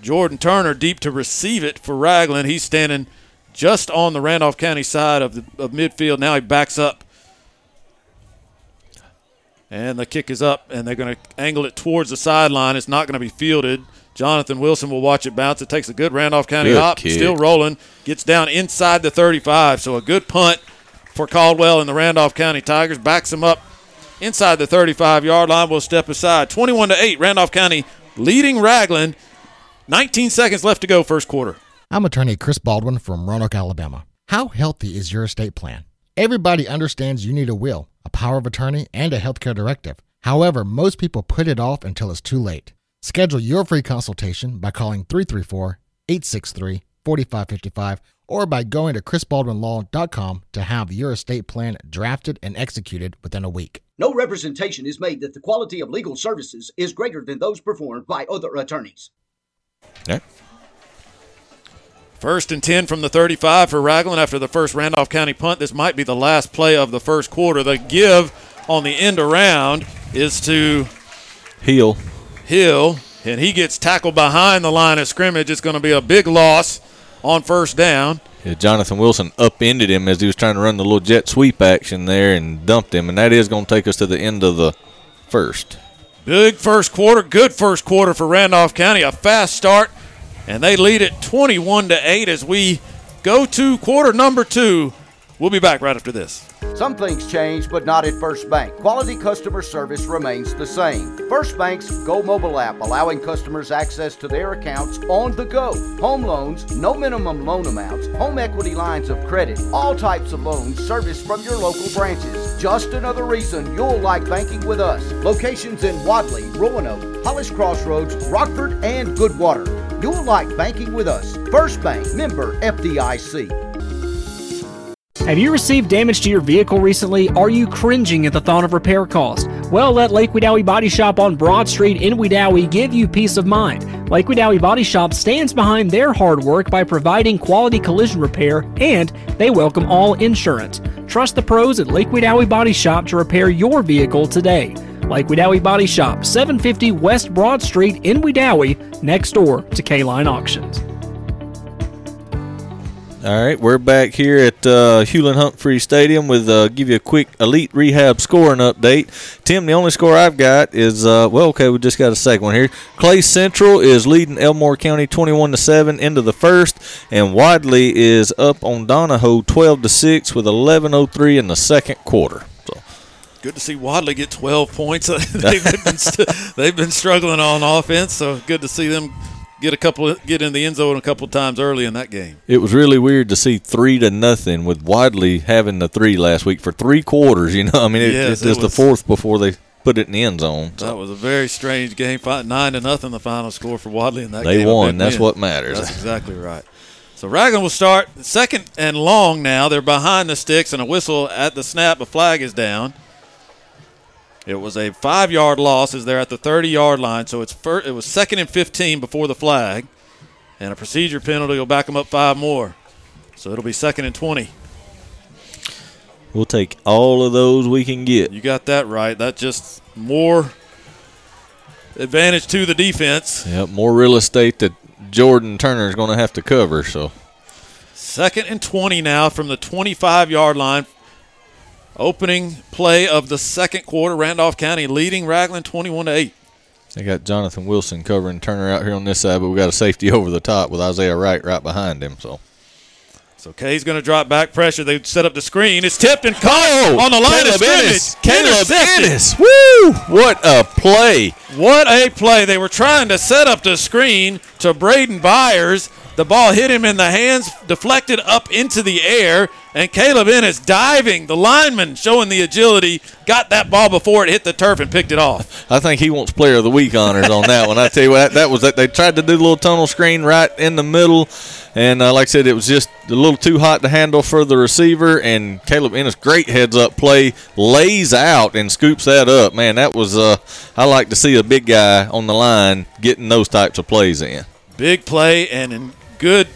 Jordan Turner deep to receive it for Ragland. He's standing just on the Randolph County side of the of midfield. Now he backs up. And the kick is up, and they're going to angle it towards the sideline. It's not going to be fielded. Jonathan Wilson will watch it bounce. It takes a good Randolph County Good hop. kick. Still rolling. Gets down inside the 35. So a good punt for Caldwell and the Randolph County Tigers. Backs them up inside the 35 yard line. Will step aside. 21 to 8. Randolph County leading Ragland. 19 seconds left to go, first quarter. I'm attorney Chris Baldwin from Roanoke, Alabama. How healthy is your estate plan? Everybody understands you need a will, a power of attorney, and a healthcare directive. However, most people put it off until it's too late. Schedule your free consultation by calling 334 863 4555 or by going to chrisbaldwinlaw.com to have your estate plan drafted and executed within a week. No representation is made that the quality of legal services is greater than those performed by other attorneys. Yeah. First and 10 from the 35 for Ragland after the first Randolph County punt. This might be the last play of the first quarter. The give on the end around is to Hill. Hill, and he gets tackled behind the line of scrimmage. It's going to be a big loss on first down. Yeah, Jonathan Wilson upended him as he was trying to run the little jet sweep action there and dumped him, and that is going to take us to the end of the first. Big first quarter, good first quarter for Randolph County. A fast start, and they lead it 21 to 8 as we go to quarter number two. We'll be back right after this. Some things change, but not at First Bank. Quality customer service remains the same. First Bank's Go mobile app allowing customers access to their accounts on the go. Home loans, no minimum loan amounts, home equity lines of credit, all types of loans serviced from your local branches. Just another reason you'll like banking with us. Locations in Wadley, Roanoke, Hollis Crossroads, Rockford, and Goodwater. You'll like banking with us. First Bank, member FDIC. Have you received damage to your vehicle recently? Are you cringing at the thought of repair costs? Well, let Lake Wedowee Body Shop on Broad Street in Wedowee give you peace of mind. Lake Wedowee Body Shop stands behind their hard work by providing quality collision repair and they welcome all insurance. Trust the pros at Lake Wedowee Body Shop to repair your vehicle today. Lake Wedowee Body Shop, 750 West Broad Street in Wedowee, next door to K-Line Auctions. All right, we're back here at uh, Hewlin Humphrey Stadium with uh, give you a quick elite rehab scoring update. Tim, the only score I've got is uh, well, okay, we just got a second one here. Clay Central is leading Elmore County twenty-one to seven into the first, and Wadley is up on Donoho twelve to six with eleven oh three in the second quarter. So. Good to see Wadley get 12 points. they've, been st- they've been struggling on offense, so good to see them get a couple get in the end zone a couple times early in that game. It was really weird to see three to nothing with Wadley having the three last week for three quarters. You know, I mean, it, Yes, it it was the fourth before they put it in the end zone. So. That was a very strange game. Nine to nothing, the final score for Wadley in that They game. A won. That's win. what matters. That's exactly right. So Ragland will start second and long now. They're behind the sticks and a whistle at the snap. A flag is down. It was a five-yard loss as they're at the 30-yard line. So it's fir- it was second and 15 before the flag, and a procedure penalty will back them up five more. So it'll be second and 20. We'll take all of those we can get. You got that right. That just more advantage to the defense. Yep, more real estate that Jordan Turner is going to have to cover. So Second and 20 now from the 25 yard line. Opening play of the second quarter. Randolph County leading Ragland 21 to 8. they got Jonathan Wilson covering Turner out here on this side, but we got a safety over the top with Isaiah Wright right behind him. So So Kay's going to drop back pressure. They set up the screen. It's tipped and caught oh, on the line Caleb of scrimmage. Ennis. Caleb Ennis. Woo! What a play! What a play. They were trying to set up the screen to Braden Byers. The ball hit him in the hands, deflected up into the air, and Caleb Ennis diving. The lineman showing the agility, got that ball before it hit the turf and picked it off. I think he wants Player of the Week honors on that one. I tell you what, that was that they tried to do the little tunnel screen right in the middle, and uh, like I said, it was just a little too hot to handle for the receiver. And Caleb Ennis, great heads up play, lays out and scoops that up. Man, that was uh, I like to see a big guy on the line getting those types of plays in. Big play and in good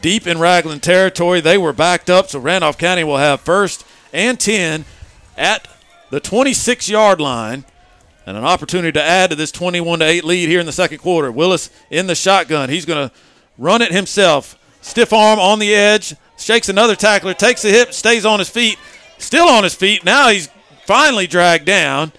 deep in Ragland territory. They were backed up, so Randolph County will have first and 10 at the 26 yard line. And an opportunity to add to this 21 to 8 lead here in the second quarter. Willis in the shotgun. He's going to run it himself. Stiff arm on the edge. Shakes another tackler. Takes a hip. Stays on his feet. Still on his feet. Now he's finally dragged down.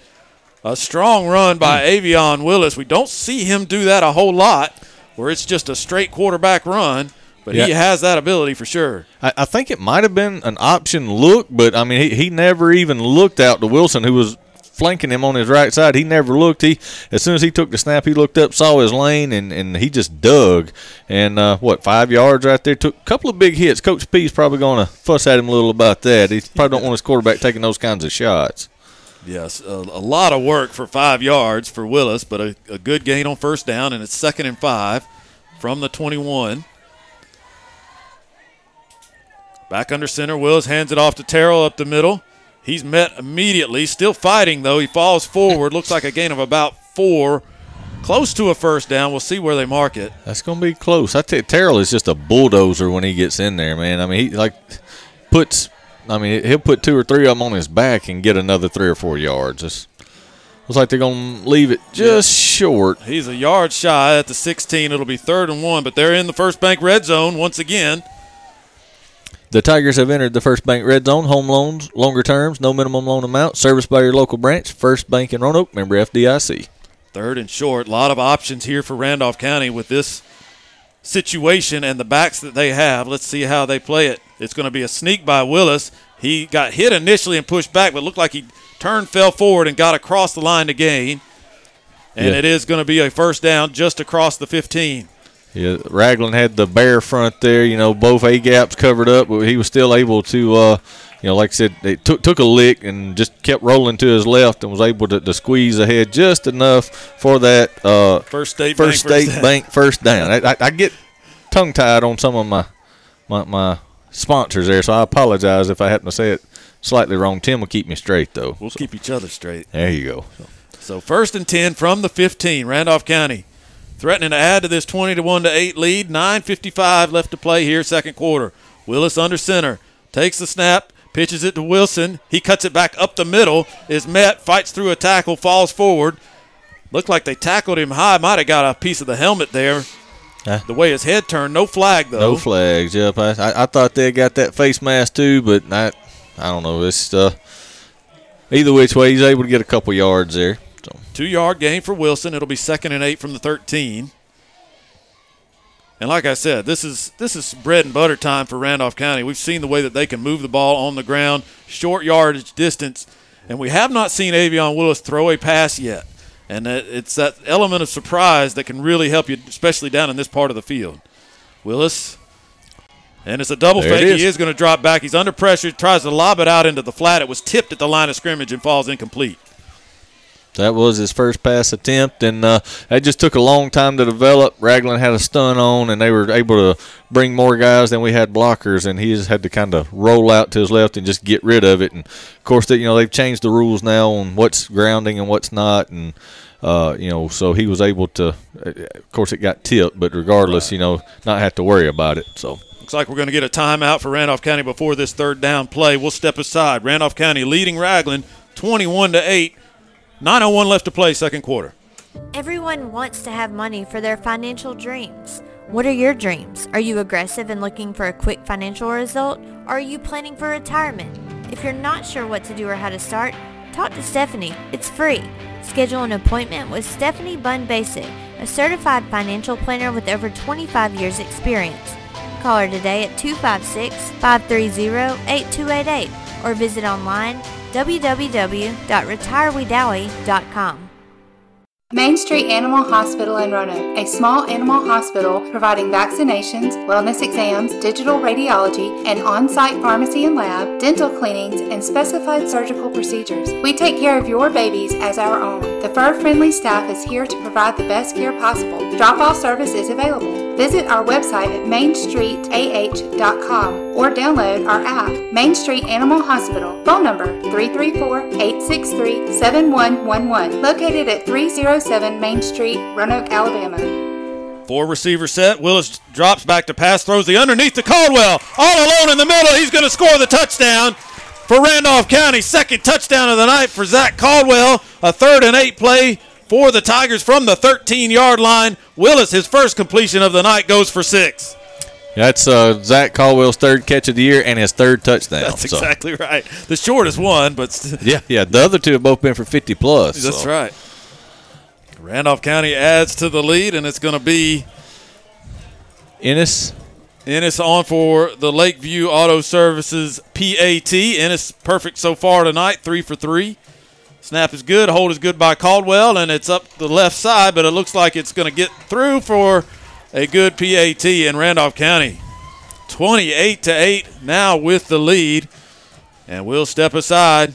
A strong run by hmm. Avion Willis. We don't see him do that a whole lot, where it's just a straight quarterback run, but he has that ability for sure. I, I think it might have been an option look, but I mean, he, he never even looked out to Wilson, who was flanking him on his right side. He never looked. He as soon as he took the snap, he looked up, saw his lane, and, and he just dug. And uh, what five yards right there? Took a couple of big hits. Coach P's probably going to fuss at him a little about that. He probably don't want his quarterback taking those kinds of shots. Yes, a, a lot of work for five yards for Willis, but a, a good gain on first down, and it's second and five from the 21. Back under center, Willis hands it off to Terrell up the middle. He's met immediately, still fighting though. He falls forward. Looks like a gain of about four, close to a first down. We'll see where they mark it. That's going to be close. I you, Terrell is just a bulldozer when he gets in there, man. I mean, he like puts. I mean, he'll put two or three of them on his back and get another three or four yards. It's, looks like they're going to leave it just short. He's a yard shy at the 16. It'll be third and one, but they're in the first bank red zone once again. The Tigers have entered the First Bank Red Zone. Home loans, longer terms, no minimum loan amount. Service by your local branch. First Bank in Roanoke. Member FDIC. Third and short. A lot of options here for Randolph County with this situation and the backs that they have. Let's see how they play it. It's going to be a sneak by Willis. He got hit initially and pushed back, but looked like he turned, fell forward, and got across the line to gain. And Yeah. it is going to be a first down just across the 15. Yeah, Ragland had the bear front there. You know, both A gaps covered up, but he was still able to, uh, you know, like I said, it took took a lick and just kept rolling to his left and was able to, to squeeze ahead just enough for that uh, First state first bank, state first down. bank first down. I, I, I get tongue tied on some of my, my my sponsors there, so I apologize if I happen to say it slightly wrong. Tim will keep me straight though. We'll keep each other straight. There you go. So first and 10 from the 15, Randolph County. Threatening to add to this 20 to 1 to 8 lead. 9.55 left to play here, second quarter. Willis under center. Takes the snap, pitches it to Wilson. He cuts it back up the middle, is met, fights through a tackle, falls forward. Looked like they tackled him high. Might have got a piece of the helmet there. Huh? The way his head turned, no flag though. No flags. Yep. I, I, I thought they got that face mask too, but I I don't know. It's uh, either which way he's able to get a couple yards there. So Two yard gain for Wilson. It'll be second and eight from the 13. And like I said, this is this is bread and butter time for Randolph County. We've seen the way that they can move the ball on the ground, short yardage distance, and we have not seen Avion Willis throw a pass yet. And it's that element of surprise that can really help you, especially down in this part of the field. Willis, and it's a double There fake. is. He is going to drop back. He's under pressure, tries to lob it out into the flat. It was tipped at the line of scrimmage and falls incomplete. That was his first pass attempt, and uh, that just took a long time to develop. Ragland had a stun on, and they were able to bring more guys than we had blockers, and he just had to kind of roll out to his left and just get rid of it. And of course, that you know they've changed the rules now on what's grounding and what's not, and uh, you know, so he was able to. Of course, it got tipped, but regardless, you know, not have to worry about it. So. Looks like we're going to get a timeout for Randolph County before this third down play. We'll step aside. Randolph County leading Ragland 21 to 8. 901 left to play second quarter. Everyone wants to have money for their financial dreams. What are your dreams? Are you aggressive and looking for a quick financial result? Or are you planning for retirement? If you're not sure what to do or how to start, talk to Stephanie. It's free. Schedule an appointment with Stephanie Bunn Basic, a certified financial planner with over 25 years experience. Call her today at 256-530-8288 or visit online www.retirewedowee.com. Main Street Animal Hospital in Roanoke, a small animal hospital providing vaccinations, wellness exams, digital radiology, and on-site pharmacy and lab, dental cleanings, and specified surgical procedures. We take care of your babies as our own. The fur-friendly staff is here to provide the best care possible. Drop-off service is available. Visit our website at mainstreetah.com or download our app, Main Street Animal Hospital. Phone number 334-863-7111. Located at 307 Main Street, Roanoke, Alabama. Four receiver set. Willis drops back to pass, throws the underneath to Caldwell. All alone in the middle. He's going to score the touchdown for Randolph County. Second touchdown of the night for Zach Caldwell. A third and eight play for the Tigers from the 13 yard line. Willis, his first completion of the night, goes for six. That's uh, Zach Caldwell's third catch of the year and his third touchdown. That's so. exactly right. The shortest one, but st- Yeah, yeah. The other two have both been for 50 plus. That's so. right. Randolph County adds to the lead, and it's going to be Ennis. Ennis on for the Lakeview Auto Services PAT. Ennis perfect so far tonight, three for three. Snap is good, hold is good by Caldwell, and it's up the left side, but it looks like it's going to get through for a good PAT in Randolph County. 28 to 8 now with the lead, and we'll step aside.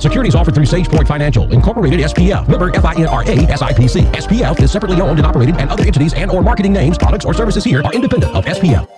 Securities offered through SagePoint Financial, Incorporated SPF, member FINRA SIPC. SPF is separately owned and operated, and other entities and or marketing names, products, or services here are independent of SPF.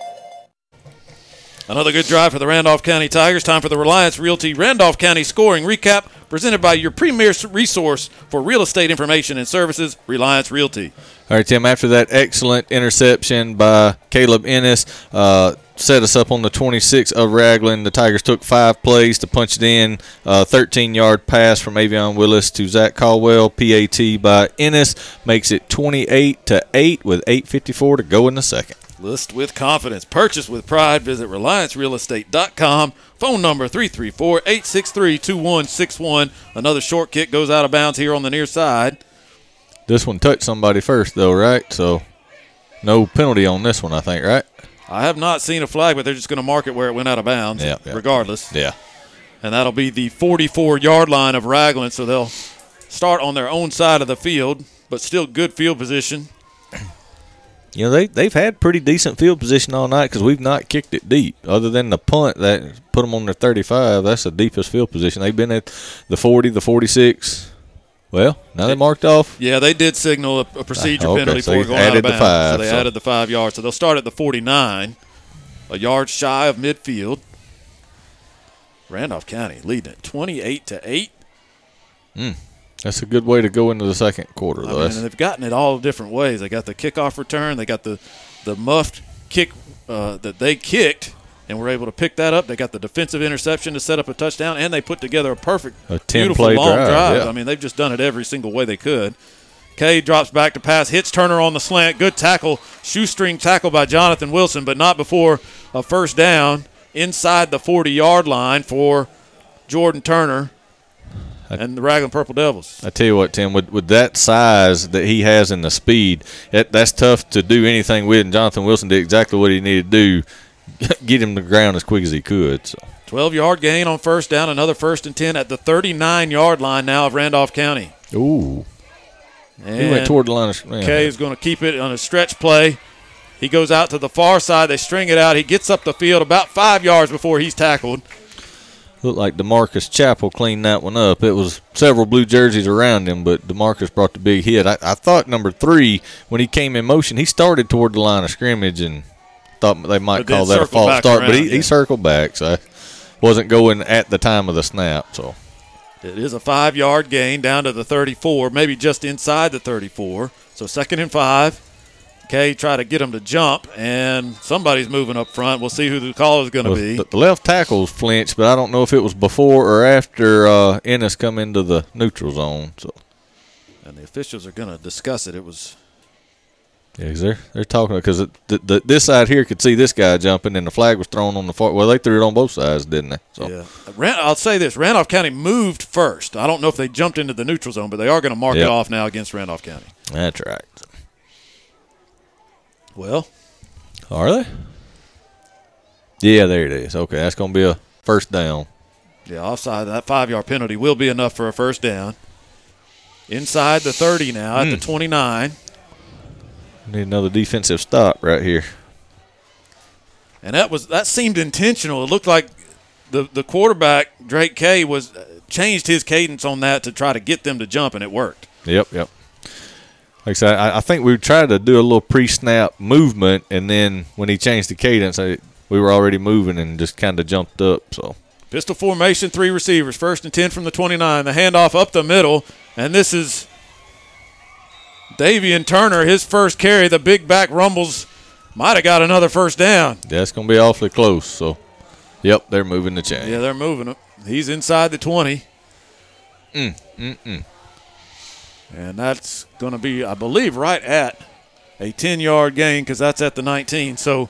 Another good drive for the Randolph County Tigers. Time for the Reliance Realty Randolph County scoring recap, presented by your premier resource for real estate information and services, Reliance Realty. All right, Tim. After that excellent interception by Caleb Ennis, uh, set us up on the 26 of Ragland. The Tigers took five plays to punch it in. 13 yard pass from Avion Willis to Zach Caldwell. PAT by Ennis makes it 28 to 8 with 8.54 to go in the second. List with confidence. Purchase with pride. Visit RelianceRealEstate.com. Phone number 334 863 2161. Another short kick goes out of bounds here on the near side. This one touched somebody first, though, right? So no penalty on this one, I think, right? I have not seen a flag, but they're just going to mark it where it went out of bounds, yeah, yeah. regardless. Yeah. And that'll be the 44 yard line of Ragland, so they'll start on their own side of the field, but still good field position. You know, they, they've had pretty decent field position all night because we've not kicked it deep. Other than the punt that put them on their 35, that's the deepest field position. They've been at the 40, the 46. Well, now they marked off. Yeah, they did signal a, a procedure okay, penalty so for going out of bounds. the five, so they so. added the five yards. So they'll start at the 49, a yard shy of midfield. Randolph County leading it 28 to 8. Mm, that's a good way to go into the second quarter, I though. mean, and they've gotten it all different ways. They got the kickoff return. They got the the muffed kick uh, that they kicked and we were able to pick that up. They got the defensive interception to set up a touchdown, and they put together a perfect, A beautiful 10-play long drive, drive. yeah. I mean, they've just done it every single way they could. Kay drops back to pass, hits Turner on the slant. Good tackle, shoestring tackle by Jonathan Wilson, but not before a first down inside the 40 yard line for Jordan Turner and the Ragland Purple Devils. I tell you what, Tim, with, with that size that he has and the speed, that, that's tough to do anything with. And Jonathan Wilson did exactly what he needed to do, get him to the ground as quick as he could. So 12 yard gain on first down, another first and 10 at the 39 yard line now of Randolph County. Ooh. And he went toward the line of man. Kay is going to keep it on a stretch play. He goes out to the far side. They string it out. He gets up the field about five yards before he's tackled. Looked like Demarcus Chapel cleaned that one up. It was several blue jerseys around him, but Demarcus brought the big hit. I, I thought number three, when he came in motion, he started toward the line of scrimmage and thought they might call that a false start. but he, yeah. he circled back, so I wasn't going at the time of the snap. So It is a five yard gain down to the 34, maybe just inside the 34. So second and five. Kay try to get him to jump, and somebody's moving up front. We'll see who the call is going to Well, be. The, the left tackles flinched, but I don't know if it was before or after uh, Ennis come into the neutral zone. So And the officials are going to discuss it. It was yeah, 'cause they're they're talking because the, the, this side here could see this guy jumping, and the flag was thrown on the far. Well, they threw it on both sides, didn't they? So Yeah. Ran- I'll say this: Randolph County moved first. I don't know if they jumped into the neutral zone, but they are going to mark it off now against Randolph County. that's right. Well, Are they? Yeah, there it is. Okay, that's going to be a first down. yeah, offside. That five-yard penalty will be enough for a first down. Inside the 30 now at the Hmm. 29, Need another defensive stop right here. and that was that seemed intentional. It looked like the the quarterback Drake Kay was uh, changed his cadence on that to try to get them to jump, and it worked. Yep, yep. Like I said, I, I think we tried to do a little pre-snap movement, and then when he changed the cadence, I, we were already moving and just kind of jumped up. So Pistol formation, three receivers, first and 10 from the 29. The handoff up the middle, and this is Davian Turner, his first carry. The big back rumbles might have got another first down. that's going to be awfully close. So, yep, they're moving the chain. Yeah, they're moving him. He's inside the 20, Mm, mm, mm. and that's going to be, I believe, right at a 10 yard gain because that's at the 19. So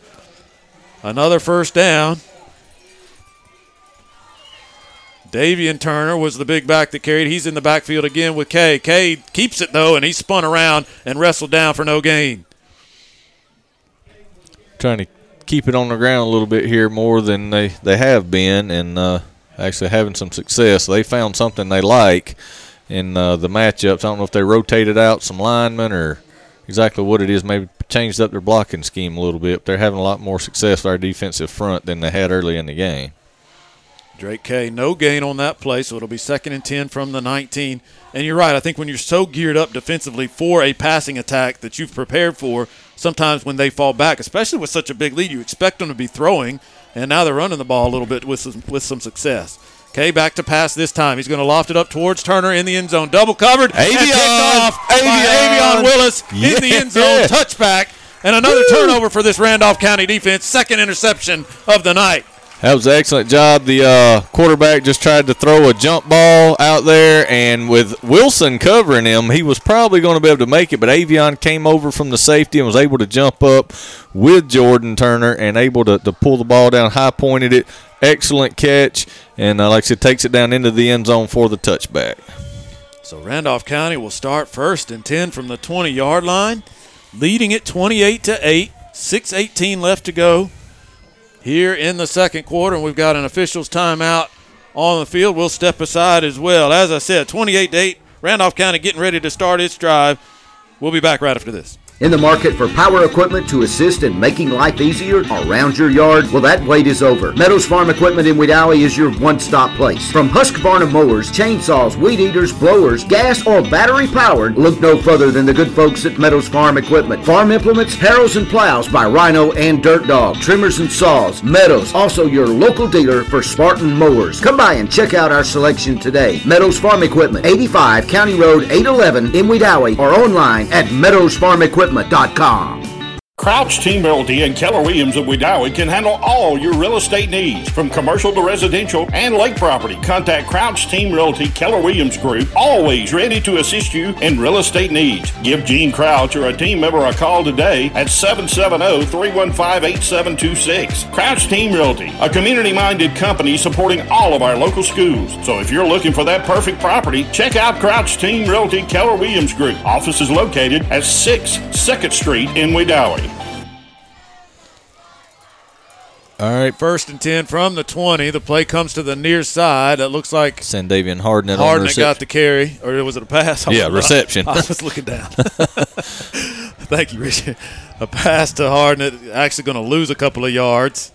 another first down. Davian Turner was the big back that carried. He's in the backfield again with Kay. Kay keeps it though, and he spun around and wrestled down for no gain. Trying to keep it on the ground a little bit here more than they, they have been, and uh, actually having some success. They found something they like in uh, the matchups. I don't know if they rotated out some linemen or exactly what it is. Maybe changed up their blocking scheme a little bit. But they're having a lot more success with our defensive front than they had early in the game. Drake Kay, no gain on that play, so it'll be second and 10 from the 19. And you're right. I think when you're so geared up defensively for a passing attack that you've prepared for, sometimes when they fall back, especially with such a big lead, you expect them to be throwing, and now they're running the ball a little bit with some, with some success. Okay, back to pass this time. He's going to loft it up towards Turner in the end zone. Double covered. Avion. And off Avion. by Avion Willis Yeah. in the end zone. Touchback. And another turnover for this Randolph County defense. Second interception of the night. That was an excellent job. The uh, quarterback just tried to throw a jump ball out there, and with Wilson covering him, he was probably going to be able to make it. But Avion came over from the safety and was able to jump up with Jordan Turner and able to, to pull the ball down, high pointed it. Excellent catch, and uh, like I said, takes it down into the end zone for the touchback. So Randolph County will start first and 10 from the 20 yard line, leading it 28 to 8. 6:18 left to go here in the second quarter, and we've got an officials timeout on the field. We'll step aside as well. As I said, 28 to 8. Randolph County getting ready to start its drive. We'll be back right after this. In the market for power equipment to assist in making life easier around your yard? Well, that wait is over. Meadows Farm Equipment in Wedowee is your one-stop place. From Husqvarna mowers, chainsaws, weed eaters, blowers, gas or battery powered, look no further than the good folks at Meadows Farm Equipment. Farm implements, harrows and plows by Rhino and Dirt Dog, trimmers and saws. Meadows, also your local dealer for Spartan mowers. Come by and check out our selection today. Meadows Farm Equipment, 85 County Road 811 in Wedowee or online at meadowsfarmequipment.com. Crouch Team Realty and Keller Williams of Wedowee can handle all your real estate needs, from commercial to residential and lake property. Contact Crouch Team Realty Keller Williams Group, always ready to assist you in real estate needs. Give Gene Crouch or a team member a call today at 770-315-8726. Crouch Team Realty, a community-minded company supporting all of our local schools. So if you're looking for that perfect property, check out Crouch Team Realty Keller Williams Group. Office is located at 6 2nd Street in Wedowee. All right, first and 10 from the 20. The play comes to the near side. It looks like Sandavian on Hardnett reception. got the carry, or was it a pass? I Yeah, was- reception. I was looking down. Thank you, Richard. A pass to Hardnett, actually going to lose a couple of yards.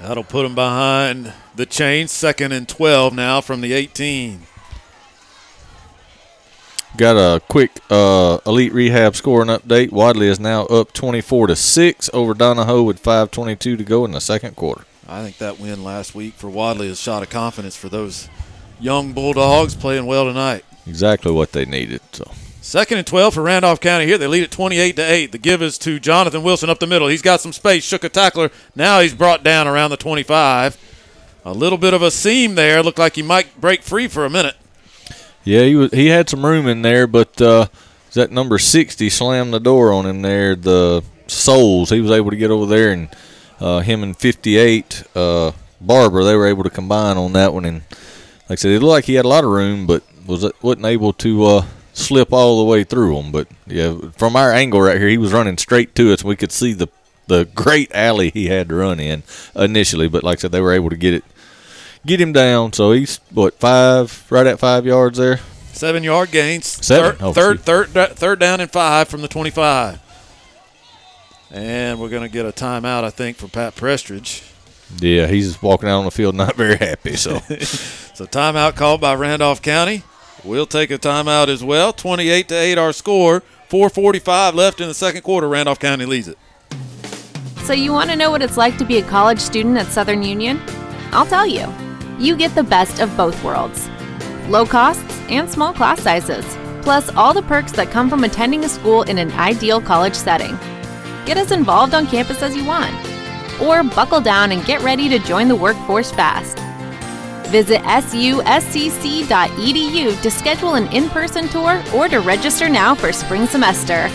That'll put him behind the chain. Second and 12 now from the 18. Got a quick uh, elite rehab scoring update. Wadley is now up 24 to six over Donoho with 5:22 to go in the second quarter. I think that win last week for Wadley is a shot of confidence for those young Bulldogs playing well tonight. Exactly what they needed. So Second and 12 for Randolph County here. They lead at 28 to 8. The give is to Jonathan Wilson up the middle. He's got some space, shook a tackler. Now he's brought down around the 25. A little bit of a seam there. Looked like he might break free for a minute. Yeah, he was he had some room in there, but uh, that number 60 slammed the door on him there. The Souls, he was able to get over there, and uh, him and 58 uh, Barber, they were able to combine on that one. And like I said, it looked like he had a lot of room, but was wasn't able to uh, slip all the way through them. But yeah, from our angle right here, he was running straight to us. We could see the the great alley he had to run in initially, but like I said, they were able to get it get him down. So he's what five, right at five yards there. Seven yard gains. Seven. Third, Oh, third, third, third down and five from the 25. And we're going to get a timeout, I think, for Pat Prestridge. Yeah, he's walking out on the field not very happy. So So timeout called by Randolph County. We'll take a timeout as well. 28 to 8 our score. 445 left in the second quarter. Randolph County leads it. So you want to know what it's like to be a college student at Southern Union? I'll tell you. You get the best of both worlds. Low costs and small class sizes, plus all the perks that come from attending a school in an ideal college setting. Get as involved on campus as you want, or buckle down and get ready to join the workforce fast. Visit suscc.edu to schedule an in-person tour or to register now for spring semester.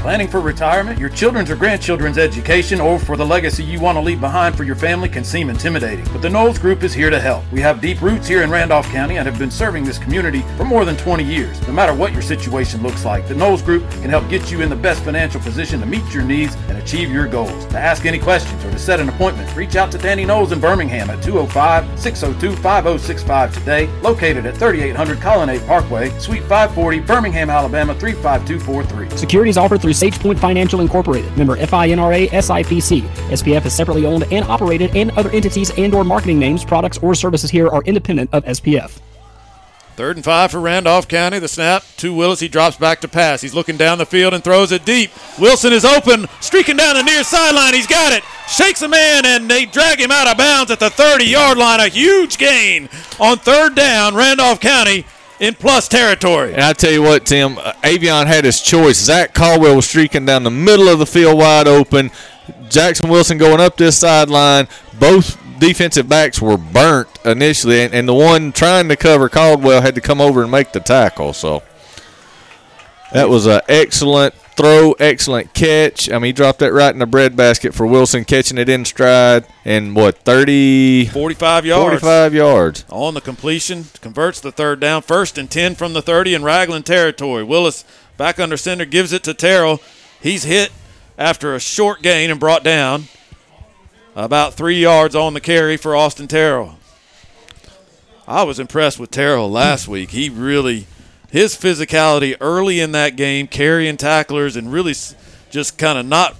Planning for retirement, your children's or grandchildren's education, or for the legacy you want to leave behind for your family can seem intimidating. But the Knowles Group is here to help. We have deep roots here in Randolph County and have been serving this community for more than 20 years. No matter what your situation looks like, the Knowles Group can help get you in the best financial position to meet your needs and achieve your goals. To ask any questions or to set an appointment, reach out to Danny Knowles in Birmingham at 205 602 5065 today, located at 3800 Colonnade Parkway, Suite 540, Birmingham, Alabama 35243. Securities offered through SagePoint Financial Incorporated, member FINRA SIPC. SPF is separately owned and operated, and other entities and/or marketing names, products, or services here are independent of SPF. Third and five for Randolph County. The snap to Willis. He drops back to pass. He's looking down the field and throws it deep. Wilson is open, streaking down the near sideline. He's got it. Shakes a man, and they drag him out of bounds at the 30 yard line. A huge gain on third down. Randolph County in plus territory. And I tell you what, Tim, uh, Avion had his choice. Zach Caldwell was streaking down the middle of the field wide open. Jackson Wilson going up this sideline. Both defensive backs were burnt initially, and, and the one trying to cover Caldwell had to come over and make the tackle. So that was an excellent throw, excellent catch. I mean, he dropped that right in the breadbasket for Wilson, catching it in stride and what 30 45 yards. 45 yards. On the completion converts the third down first and 10 from the 30 in Ragland territory. Willis back under center gives it to Terrell. He's hit after a short gain and brought down about three yards on the carry for Austin Terrell. I was impressed with Terrell last week. He really his physicality early in that game carrying tacklers and really just kind of not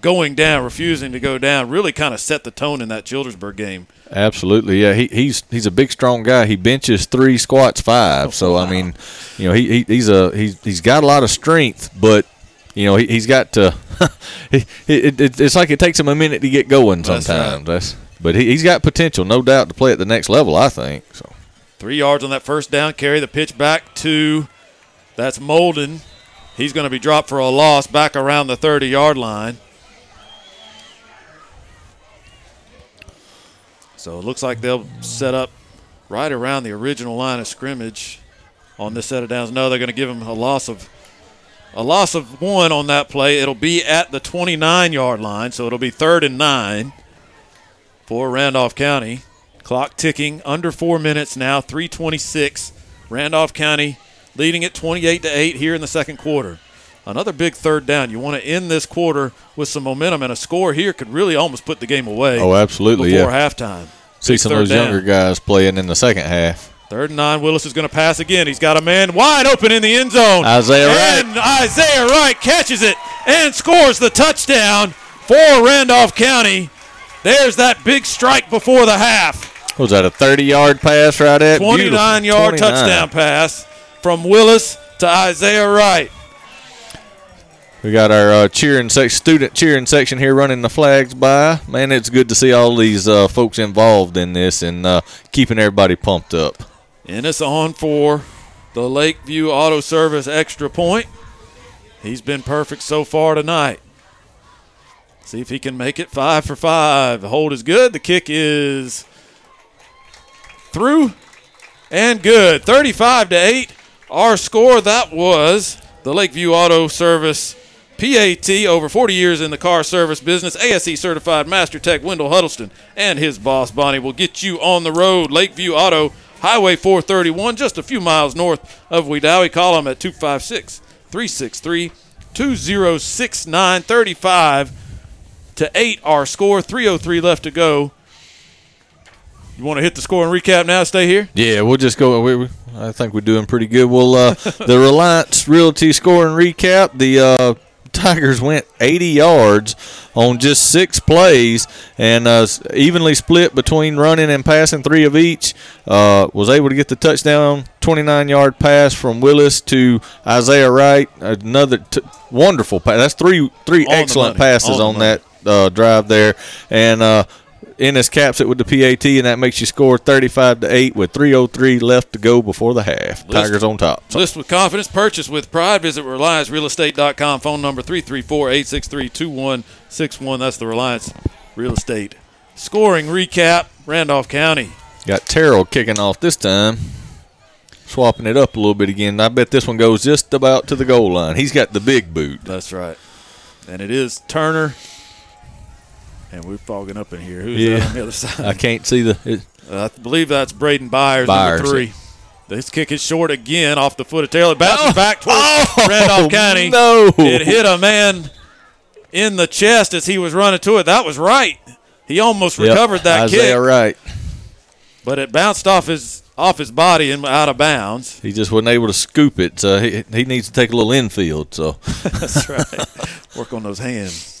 going down, refusing to go down, really kind of set the tone in that Childersburg game. Absolutely, yeah. He, he's he's a big, strong guy. He benches three, squats five. So wow. I mean, you know, he, he he's a he's he's got a lot of strength, but you know, he, he's got to. he, it, it, it's like it takes him a minute to get going sometimes. That's, right. That's but he, he's got potential, no doubt, to play at the next level. I think so. Three yards on that first down carry. The pitch back to that's Molden. He's going to be dropped for a loss back around the 30 yard line. So it looks like they'll set up right around the original line of scrimmage on this set of downs. No, they're going to give him a loss of a loss of one on that play. It'll be at the 29 yard line, so it'll be third and nine for Randolph County. Clock ticking under four minutes now, 326. Randolph County leading it 28 to 8 here in the second quarter. Another big third down. You want to end this quarter with some momentum, and a score here could really almost put the game away. Oh, absolutely, before yeah. halftime. See some of those down. younger guys playing in the second half. Third and nine. Willis is going to pass again. He's got a man wide open in the end zone. Isaiah Wright. And Isaiah Wright catches it and scores the touchdown for Randolph County. There's that big strike before the half. Was that a 30 yard pass right at? 29 Beautiful. yard 29. touchdown pass from Willis to Isaiah Wright. We got our uh, cheering sec- student cheering section here running the flags by. Man, it's good to see all these uh, folks involved in this and uh, keeping everybody pumped up. And it's on for the Lakeview Auto Service extra point. He's been perfect so far tonight. See if he can make it five for five. The hold is good. The kick is through and good. 35 to 8. Our score that was the Lakeview Auto Service PAT, over 40 years in the car service business, ASE certified master tech Wendell Huddleston and his boss Bonnie will get you on the road. Lakeview Auto, Highway 431, just a few miles north of Wedowee. Call them at 256 363 2069 35 to 8 our score 303 left to go you want to hit the score and recap now? Stay here. Yeah, we'll just go. We, I think we're doing pretty good. We'll uh, the Reliance Realty score and recap. The uh, Tigers went 80 yards on just six plays and uh, evenly split between running and passing three of each. Uh, was able to get the touchdown, 29 yard pass from Willis to Isaiah Wright. Another t- wonderful pass. That's three three excellent passes on, on that uh, drive there. And uh, Ennis caps it with the PAT, and that makes you score 35 to 8 with 3.03 left to go before the half. List, Tigers on top. So. List with confidence, purchase with pride. Visit RelianceRealEstate.com. Phone number 334 863 2161. That's the Reliance Real Estate. Scoring recap Randolph County. Got Terrell kicking off this time. Swapping it up a little bit again. I bet this one goes just about to the goal line. He's got the big boot. That's right. And it is Turner. And we're fogging up in here. Who's Yeah. that on the other side? I can't see the. It, Uh, I believe that's Braden Byers, Byers. number three. This kick is short again off the foot of Taylor. Bounces back towards Randolph County. no. It hit a man in the chest as he was running to it. That was right. He almost Yep, recovered that Isaiah kick, Right. but it bounced off his off his body and out of bounds. He just wasn't able to scoop it. So he, he needs to take a little infield. So That's right. Work on those hands.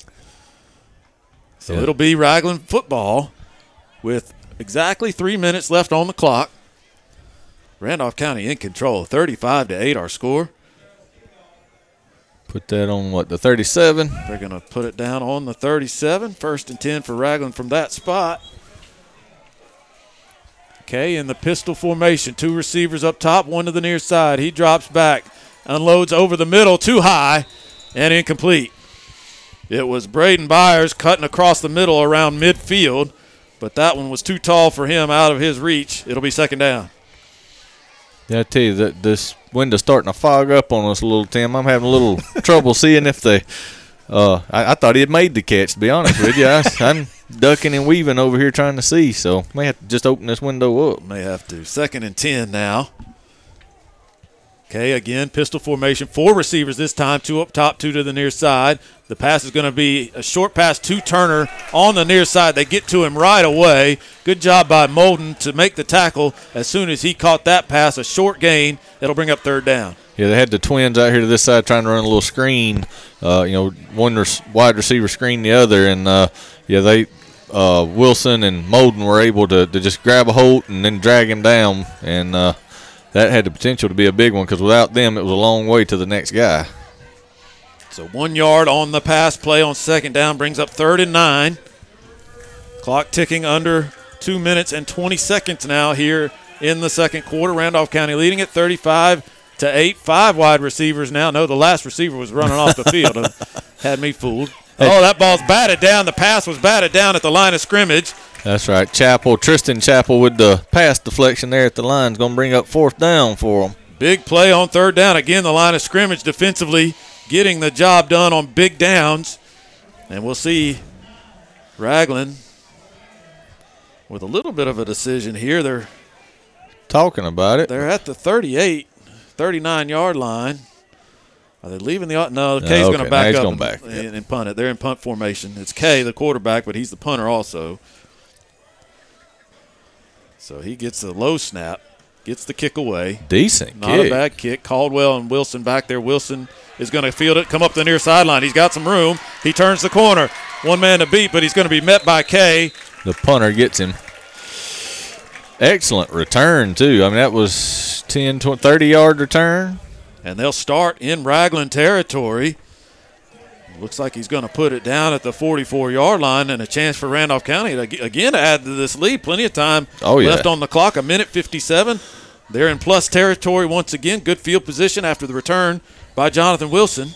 So Yeah. it'll be Ragland football with exactly three minutes left on the clock. Randolph County in control, 35 to 8 our score. put that on what the 37. They're going to put it down on the 37. First and 10 for Ragland from that spot. Okay, in the pistol formation, two receivers up top, one to the near side. He drops back, unloads over the middle, too high, and incomplete. It was Braden Byers cutting across the middle around midfield, but that one was too tall for him out of his reach. It'll be second down. Yeah, I tell you that this window's starting to fog up on us a little, Tim. I'm having a little trouble seeing if they. Uh, I, I thought he had made the catch. To be honest with you, I, I'm ducking and weaving over here trying to see. So may have to just open this window up. May have to. Second and 10 now. Okay, again, pistol formation. Four receivers this time, two up top, two to the near side. The pass is going to be a short pass to Turner on the near side. They get to him right away. Good job by Molden to make the tackle as soon as he caught that pass. A short gain. That'll bring up third down. Yeah, they had the twins out here to this side trying to run a little screen. Uh, you know, one res- wide receiver screen the other, and uh, yeah, they uh, Wilson and Molden were able to, to just grab a hold and then drag him down, and uh, that had the potential to be a big one because without them, it was a long way to the next guy. So one yard on the pass play on second down brings up third and nine. Clock ticking under two minutes and 20 seconds now here in the second quarter. Randolph County leading at 35 to 8. Five wide receivers now. No, the last receiver was running off the field. Had me fooled. Oh, that ball's batted down. The pass was batted down at the line of scrimmage. That's right, Chapel, Tristan Chapel with the pass deflection there at the line is going to bring up fourth down for them. Big play on third down. Again, the line of scrimmage defensively getting the job done on big downs. And we'll see Ragland with a little bit of a decision here. They're Talking about it. they're at the 38, 39 yard line. Are they leaving the no? No, uh, Kay's going okay, to back up and, back, and, and punt it. They're in punt formation. It's Kay, the quarterback, but he's the punter also. So he gets a low snap, gets the kick away. Decent Not kick. a bad kick. Caldwell and Wilson back there. Wilson is going to field it, come up the near sideline. He's got some room. He turns the corner. One man to beat, but he's going to be met by Kay. The punter gets him. Excellent return, too. I mean, that was 10, 20, 30 yard return. And they'll start in Ragland territory. Looks like he's going to put it down at the 44 yard line and a chance for Randolph County to, again to add to this lead. Plenty of time Oh, yeah. left on the clock. A minute 57. They're in plus territory once again. Good field position after the return by Jonathan Wilson.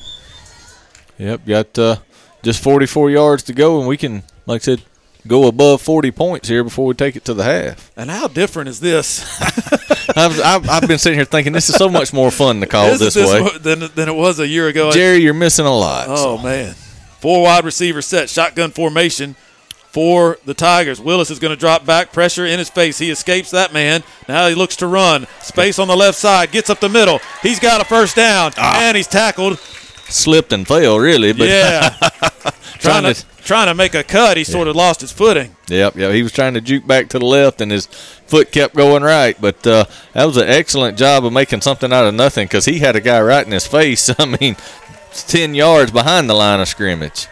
Yep, got uh, just 44 yards to go, and we can, like I said, go above 40 points here before we take it to the half. And how different is this? I've, I've, I've been sitting here thinking this is so much more fun to call Isn't this way. than, than it was a year ago. Jerry, you're missing a lot. Oh man, four wide receiver set, shotgun formation for the Tigers. Willis is going to drop back, pressure in his face. He escapes that man. Now he looks to run. Space on the left side, gets up the middle. He's got a first down, ah. and he's tackled. Slipped and fell, really. But Yeah, trying trying to to. trying to make a cut. He sort of lost his footing. Yep, yep. He was trying to juke back to the left, and his foot kept going right. But uh, that was an excellent job of making something out of nothing because he had a guy right in his face. I mean, it's 10 yards behind the line of scrimmage.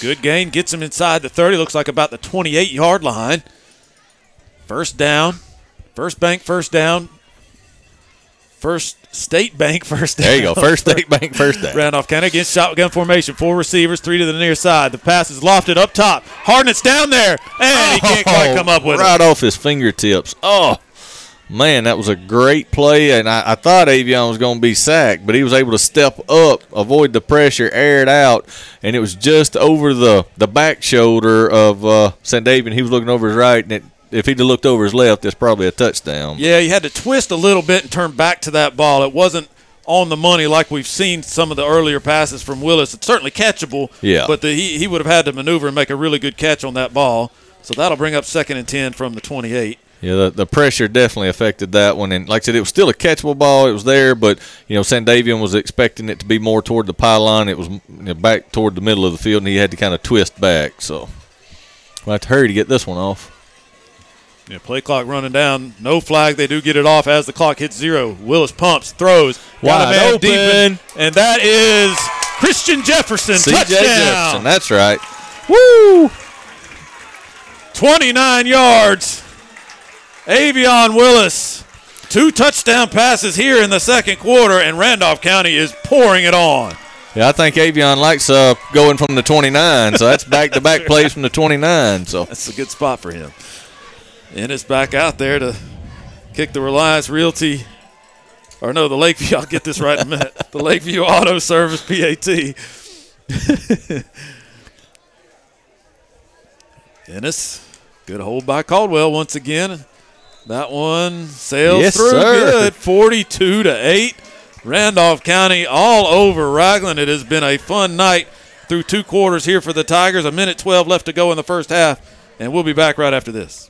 Good gain gets him inside the 30. Looks like about the 28 yard line. First down. First bank, first down. First state bank, first down. There you go. First state bank, first down. Randolph County against shotgun formation. Four receivers, three to the near side. The pass is lofted up top. Hardnett's down there, and he can't quite come up with it. right off his fingertips. Oh, man, that was a great play. And I, I thought Avion was going to be sacked, but he was able to step up, avoid the pressure, air it out, and it was just over the, the back shoulder of uh, Sandavian. He was looking over his right, and it, if he'd have looked over his left, it's probably a touchdown. Yeah, you had to twist a little bit and turn back to that ball. It wasn't on the money like we've seen some of the earlier passes from Willis. It's certainly catchable. Yeah. But the, he, he would have had to maneuver and make a really good catch on that ball. So that'll bring up second and 10 from the 28. Yeah, the, the pressure definitely affected that one, and like I said, it was still a catchable ball. It was there, but you know, Sandavian was expecting it to be more toward the pylon. It was you know, back toward the middle of the field, and he had to kind of twist back. So we'll have to hurry to get this one off. Yeah, play clock running down. No flag. They do get it off as the clock hits zero. Willis pumps, throws, got a Wide man open. deep, in, and that is Christian Jefferson. C.J. touchdown. Jefferson, that's right. Woo! 29 yards. Avion Willis. Two touchdown passes here in the second quarter, and Randolph County is pouring it on. Yeah, I think Avion likes uh, going from the 29, so that's back-to-back plays from the 29. So that's a good spot for him. And it's back out there to kick the Reliance Realty, or no, the Lakeview. I'll get this right in a minute. The Lakeview Auto Service PAT. Ennis, good hold by Caldwell once again. That one sails Yes, through sir. good, 42 to 8. Randolph County all over Ragland. It has been a fun night through two quarters here for the Tigers. A minute 12 left to go in the first half, and we'll be back right after this.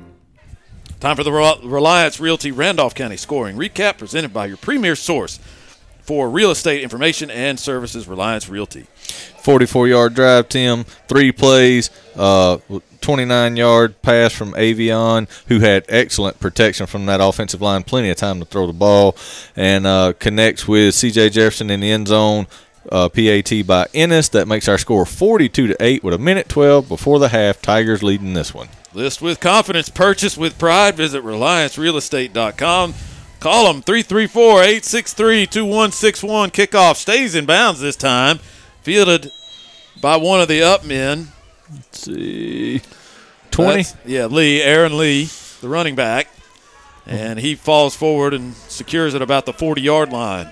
Time for the Reliance Realty Randolph County scoring recap presented by your premier source for real estate information and services, Reliance Realty. 44 yard drive, Tim. Three plays, uh, 29 yard pass from Avion, who had excellent protection from that offensive line, plenty of time to throw the ball, and uh, connects with C.J. Jefferson in the end zone. Uh, PAT by Ennis. That makes our score 42 to 8 with a minute 12 before the half. Tigers leading this one. List with confidence, purchase with pride. Visit RelianceRealEstate.com. Call them 334 863 2161. Kickoff stays in bounds this time. Fielded by one of the up men. Let's see. 20? That's- Yeah, Lee, Aaron Lee, the running back. And he falls forward and secures it about the 40 yard line.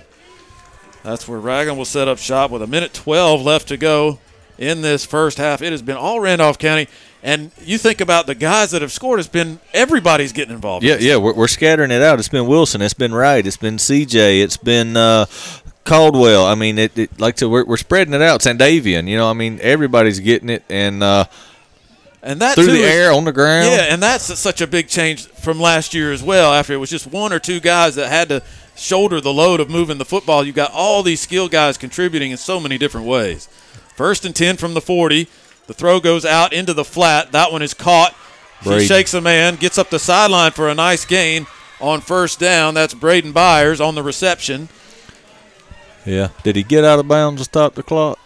That's where Ragland will set up shop with a minute 12 left to go in this first half. It has been all Randolph County. And you think about the guys that have scored, it's been everybody's getting involved. Yeah, yeah, we're, we're scattering it out. It's been Wilson, it's been Wright, it's been CJ, it's been uh, Caldwell. I mean, it, it like to we're, we're spreading it out. Sandavian, you know, I mean, everybody's getting it, and uh, and that through the is- air on the ground. Yeah, and that's such a big change from last year as well. After it was just one or two guys that had to shoulder the load of moving the football, you got all these skill guys contributing in so many different ways. First and ten from the forty. The throw goes out into the flat. That one is caught. Braden. He shakes a man, gets up the sideline for a nice gain on first down. That's Braden Byers on the reception. Yeah. Did he get out of bounds to stop the clock,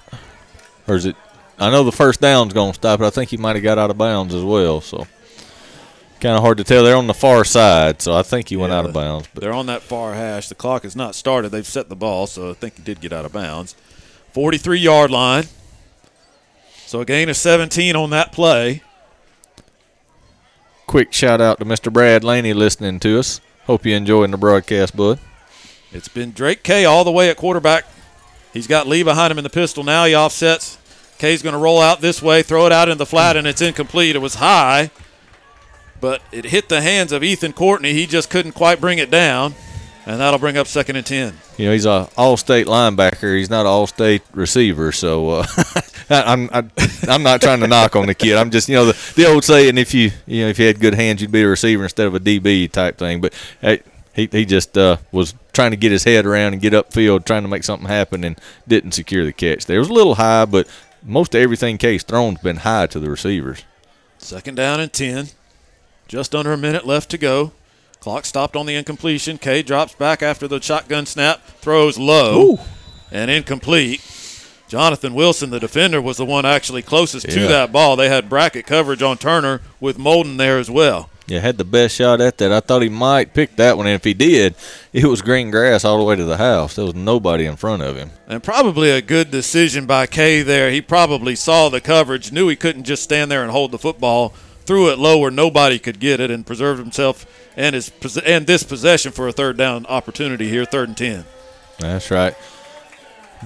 or is it? I know the first down's going to stop it. I think he might have got out of bounds as well. So kind of hard to tell. They're on the far side, so I think he went out of bounds. But They're on that far hash. The clock has not started. They've set the ball, so I think he did get out of bounds. 43 yard line. So a gain of 17 on that play. quick shout out to Mr. Brad Laney listening to us. Hope you're enjoying the broadcast, bud. It's been Drake Kay all the way at quarterback. He's got Lee behind him in the pistol. Now he offsets. Kay's going to roll out this way, throw it out in the flat, and it's incomplete. It was high, but it hit the hands of Ethan Courtney. He just couldn't quite bring it down, and that'll bring up second and 10. You know, he's a all-state linebacker. He's not an all-state receiver. So uh, I- I'm I, I'm not trying to knock on the kid. I'm just you know the, the old saying if you you know if you had good hands you'd be a receiver instead of a DB type thing. But hey, he he just uh, was trying to get his head around and get upfield, trying to make something happen, and didn't secure the catch. There was a little high, but most of everything Case thrown's been high to the receivers. Second down and 10. Just under a minute left to go. Clock stopped on the incompletion. Kay drops back after the shotgun snap, throws low and incomplete. Jonathan Wilson, the defender, was the one actually closest to that ball. They had bracket coverage on Turner with Molden there as well. Yeah, had the best shot at that. I thought he might pick that one, and if he did, it was green grass all the way to the house. There was nobody in front of him. And probably a good decision by Kay there. He probably saw the coverage, knew he couldn't just stand there and hold the football, threw it low where nobody could get it, and preserved himself and his and this possession for a third down opportunity here, third and ten. That's right.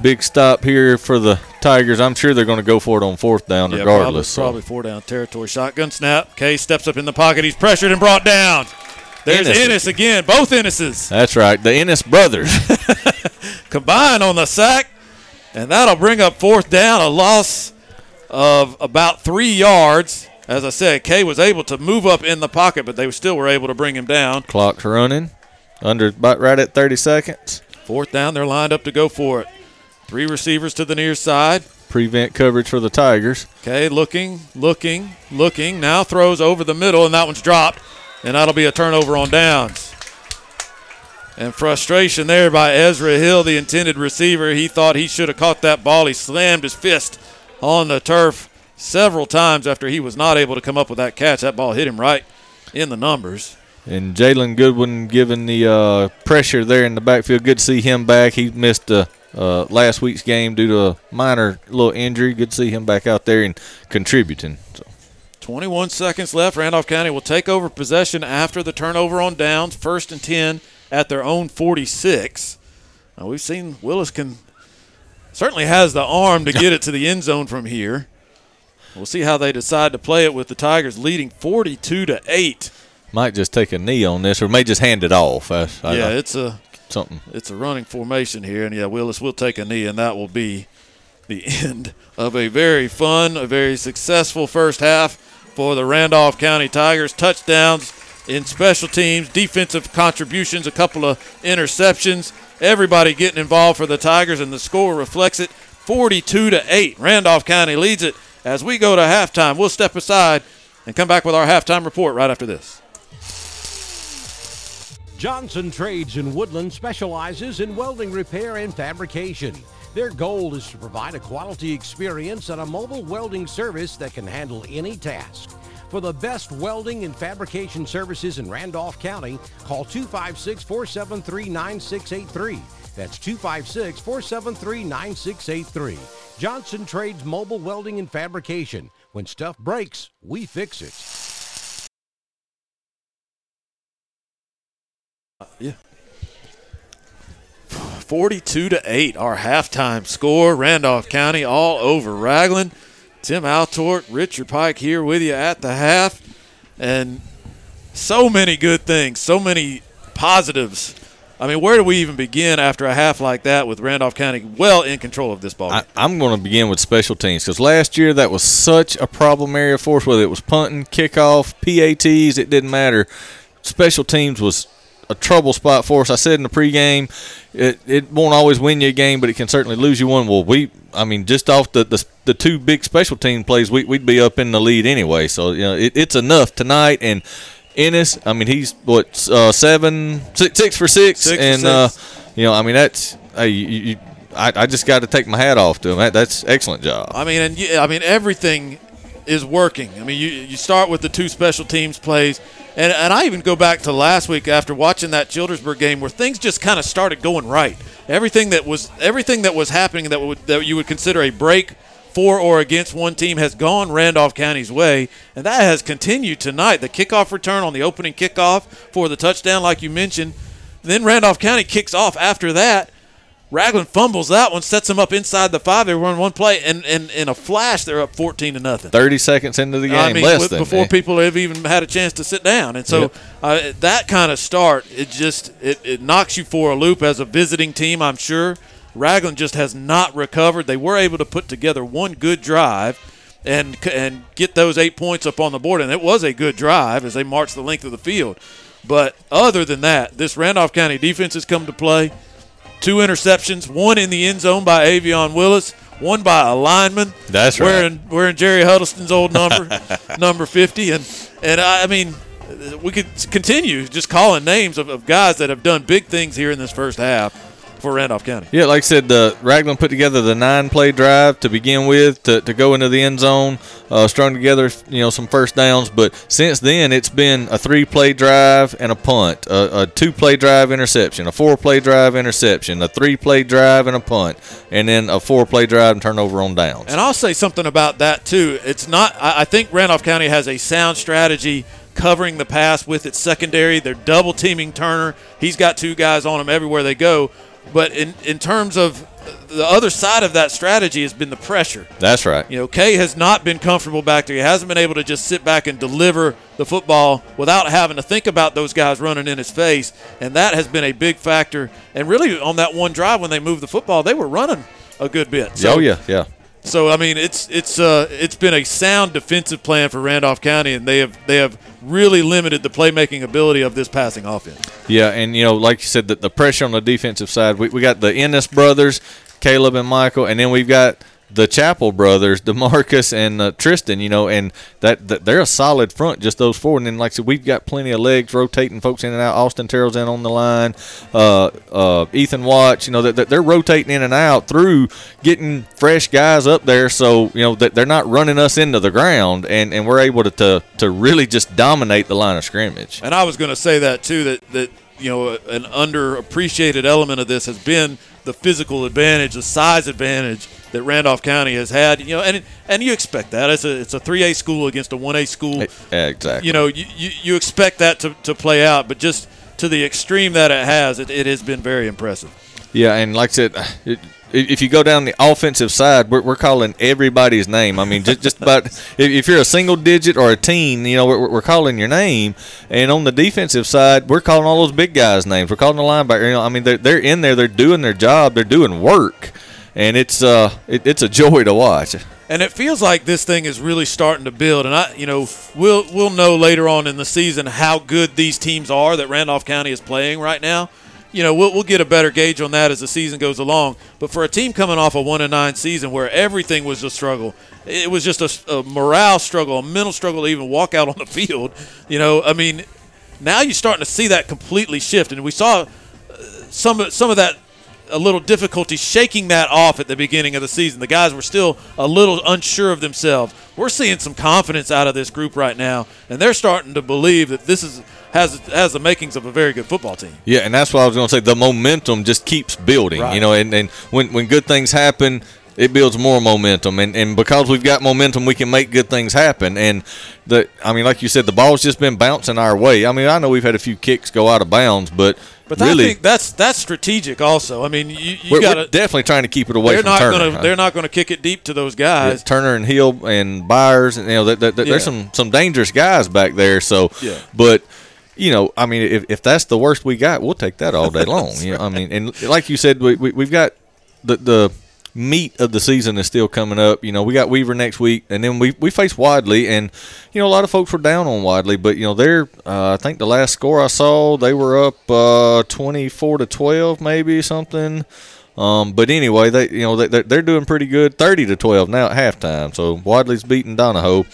Big stop here for the Tigers. I'm sure they're going to go for it on fourth down yeah, regardless. Probably, probably four down territory. Shotgun snap. Kay steps up in the pocket. He's pressured and brought down. There's Ennis, Ennis again. Both Ennises. That's right. The Ennis brothers. Combine on the sack. And that'll bring up fourth down. A loss of about three yards. As I said, Kay was able to move up in the pocket, but they still were able to bring him down. Clock's running. Under about right at 30 seconds. Fourth down. They're lined up to go for it. Three receivers to the near side. Prevent coverage for the Tigers. Okay, looking, looking, looking. Now throws over the middle, and that one's dropped. And that'll be a turnover on downs. And frustration there by Ezra Hill, the intended receiver. He thought he should have caught that ball. He slammed his fist on the turf several times after he was not able to come up with that catch. That ball hit him right in the numbers. And Jalen Goodwin given the uh, pressure there in the backfield. Good to see him back. He missed a uh, last week's game due to a minor little injury. Good to see him back out there and contributing. So. 21 seconds left. Randolph County will take over possession after the turnover on downs. First and 10 at their own 46. Now, we've seen Willis can certainly has the arm to get it to the end zone from here. We'll see how they decide to play it with the Tigers leading 42 to 8. Might just take a knee on this, or may just hand it off. I, I yeah, it's a something. It's a running formation here, and yeah, Willis will take a knee, and that will be the end of a very fun, a very successful first half for the Randolph County Tigers. Touchdowns in special teams, defensive contributions, a couple of interceptions. Everybody getting involved for the Tigers, and the score reflects it 42 to 8. Randolph County leads it as we go to halftime. We'll step aside and come back with our halftime report right after this. Johnson Trades in Woodland specializes in welding repair and fabrication. Their goal is to provide a quality experience and a mobile welding service that can handle any task. For the best welding and fabrication services in Randolph County, call 256 473 9683. That's 256 473 9683. Johnson Trades Mobile Welding and Fabrication. When stuff breaks, we fix it. Yeah. 42 to 8, our halftime score. Randolph County all over Ragland. Tim Altort, Richard Pike here with you at the half. And so many good things, so many positives. I mean, where do we even begin after a half like that with Randolph County well in control of this ball? I, am going to begin with special teams because last year that was such a problem area for us, whether it was punting, kickoff, PATs, it didn't matter. Special teams was a trouble spot for us. I said in the pregame, it, it won't always win you a game, but it can certainly lose you one. Well, we, I mean, just off the the, the two big special team plays, we, would be up in the lead anyway. So you know, it, it's enough tonight. And Ennis, I mean, he's what uh, seven, six, six for six, six and for uh, you know, I mean, that's hey, you, you, I, I just got to take my hat off to him. That, that's excellent job. I mean, and I mean everything is working. I mean, you you start with the two special teams plays and, and I even go back to last week after watching that Childersburg game where things just kind of started going right. Everything that was everything that was happening that would that you would consider a break for or against one team has gone Randolph County's way, and that has continued tonight. The kickoff return on the opening kickoff for the touchdown, like you mentioned. Then Randolph County kicks off after that, Ragland fumbles that one, sets them up inside the five. They run one play, and, and in a flash, they're up fourteen to nothing. Thirty seconds into the game, I mean, less than, before people have even had a chance to sit down. And so yep. uh, that kind of start, it just it, it knocks you for a loop as a visiting team. I'm sure Ragland just has not recovered. They were able to put together one good drive and and get those eight points up on the board, and it was a good drive as they marched the length of the field. But other than that, this Randolph County defense has come to play two interceptions, one in the end zone by Avion Willis, one by a lineman. That's right. Wearing, wearing Jerry Huddleston's old number, number 50. And, and I, I, mean, we could continue just calling names of, of guys that have done big things here in this first half. For Randolph County. Yeah, like I said, the Ragland put together the nine-play drive to begin with to, to go into the end zone, uh, strung together, you know, some first downs. But since then, it's been a three-play drive and a punt, a, a two-play drive interception, a four-play drive interception, a three-play drive and a punt, and then a four-play drive and turnover on downs. And I'll say something about that too. It's not. I, I think Randolph County has a sound strategy covering the pass with its secondary. They're double teaming Turner. He's got two guys on him everywhere they go. But in in terms of the other side of that strategy has been the pressure. That's right. You know, Kay has not been comfortable back there. He hasn't been able to just sit back and deliver the football without having to think about those guys running in his face, and that has been a big factor. And really, on that one drive when they moved the football, they were running a good bit. oh yeah, yeah. So I mean, it's it's uh, it's been a sound defensive plan for Randolph County, and they have they have really limited the playmaking ability of this passing offense. Yeah, and you know, like you said, that the pressure on the defensive side, we, we got the Ennis brothers, Caleb and Michael, and then we've got the Chapel brothers, Demarcus and uh, Tristan. You know, and that, that they're a solid front, just those four. And then, like I said, we've got plenty of legs rotating folks in and out. Austin Terrell's in on the line, uh, uh, Ethan Watts. You know, that, that they're rotating in and out through getting fresh guys up there, so you know that they're not running us into the ground, and, and we're able to, to to really just dominate the line of scrimmage. And I was going to say that too. That that you know an underappreciated element of this has been the physical advantage, the size advantage that Randolph County has had. You know, and and you expect that it's a it's a three A school against a one A school. Eh, exactly. You know, you, you, you expect that to, to play out, but just to the extreme that it has, it, it has been very impressive. Yeah, and like I said, it, if you go down the offensive side, we're, we're calling everybody's name. I mean, just, just about if, if you're a single digit or a teen, you know, we're, we're calling your name. And on the defensive side, we're calling all those big guys' names. We're calling the linebacker. You know, I mean, they're, they're in there, they're doing their job, they're doing work, and it's uh, it, it's a joy to watch. And it feels like this thing is really starting to build. And I, you know, we'll we'll know later on in the season how good these teams are that Randolph County is playing right now you know, we'll, we'll get a better gauge on that as the season goes along. But for a team coming off a one and nine season where everything was a struggle, it was just a, a morale struggle, a mental struggle to even walk out on the field. You know, I mean, now you're starting to see that completely shift, and we saw uh, some some of that a little difficulty shaking that off at the beginning of the season. The guys were still a little unsure of themselves. We're seeing some confidence out of this group right now, and they're starting to believe that this is has has the makings of a very good football team. Yeah, and that's what I was going to say. The momentum just keeps building. Right. You know, and, and when when good things happen, it builds more momentum, and, and because we've got momentum, we can make good things happen. And the, I mean, like you said, the ball's just been bouncing our way. I mean, I know we've had a few kicks go out of bounds, but But really, I think that's that's strategic also. I mean, you, you got we're to. definitely trying to keep it away They're from not going to. They're not going to kick it deep to those guys. Yeah, Turner and Hill and Byers, and you know, that, that- Yeah. there's some some dangerous guys back there. So, Yeah. but you know, I mean, if, if that's the worst we got, we'll take that all day long. you know, I mean, and like you said, we, we we've got the the meat of the season is still coming up. You know, we got Weaver next week, and then we we face Wadley, and you know, a lot of folks were down on Wadley, but you know, they're uh, I think the last score I saw, they were up uh, twenty four to twelve, maybe something. Um, but anyway, they you know they they're, doing pretty good, thirty to twelve now at halftime. So Wadley's beating Donoho,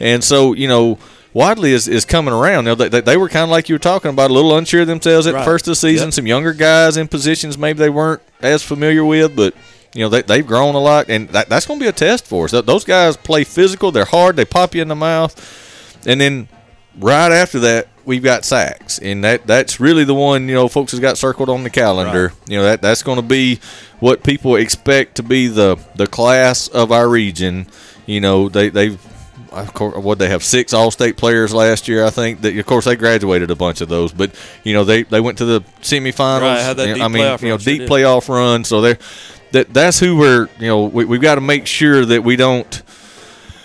and so you know. Wadley is, is coming around. Know, they, they, they were kind of like you were talking about, a little unsure of themselves at Right. the first of the season. Yep. Some younger guys in positions maybe they weren't as familiar with, but you know they, they've grown a lot, and that, that's going to be a test for us. Those guys play physical. They're hard. They pop you in the mouth, and then right after that we've got Saks, and that that's really the one you know folks has got circled on the calendar. You know that that's going to be what people expect to be the the class of our region. You know they they've. Of course, what they have six All-State players last year. I think that of course they graduated a bunch of those, but you know they, they went to the semifinals. Right, had that deep I mean, you know, deep playoff run. So they're that that's who we're you know we, we've got to make sure that we don't.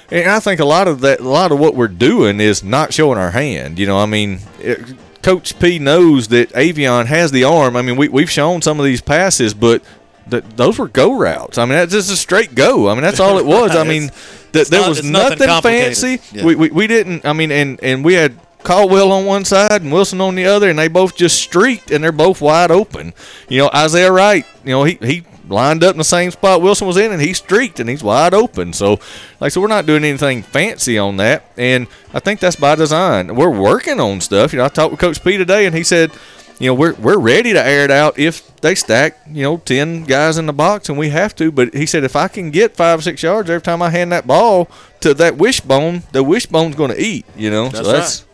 And I think a lot of that, a lot of what we're doing is not showing our hand. You know, I mean, it, Coach P knows that Avion has the arm. I mean, we we've shown some of these passes, but that those were go routes. I mean, that's just a straight go. I mean, that's all it was. I mean, that there not- was nothing nothing, fancy. Yeah. We, we we didn't. I mean, and and we had Caldwell on one side and Wilson on the other, and they both just streaked, and they're both wide open. You know, Isaiah Wright. You know, he he lined up in the same spot Wilson was in, and he streaked, and he's wide open. So, like, so we're not doing anything fancy on that, and I think that's by design. We're working on stuff. You know, I talked with Coach P today, and he said. you know, we're we're ready to air it out if they stack, you know, ten guys in the box and we have to. But he said if I can get five six yards every time I hand that ball to that wishbone, the wishbone's going to eat. You know, That's so that's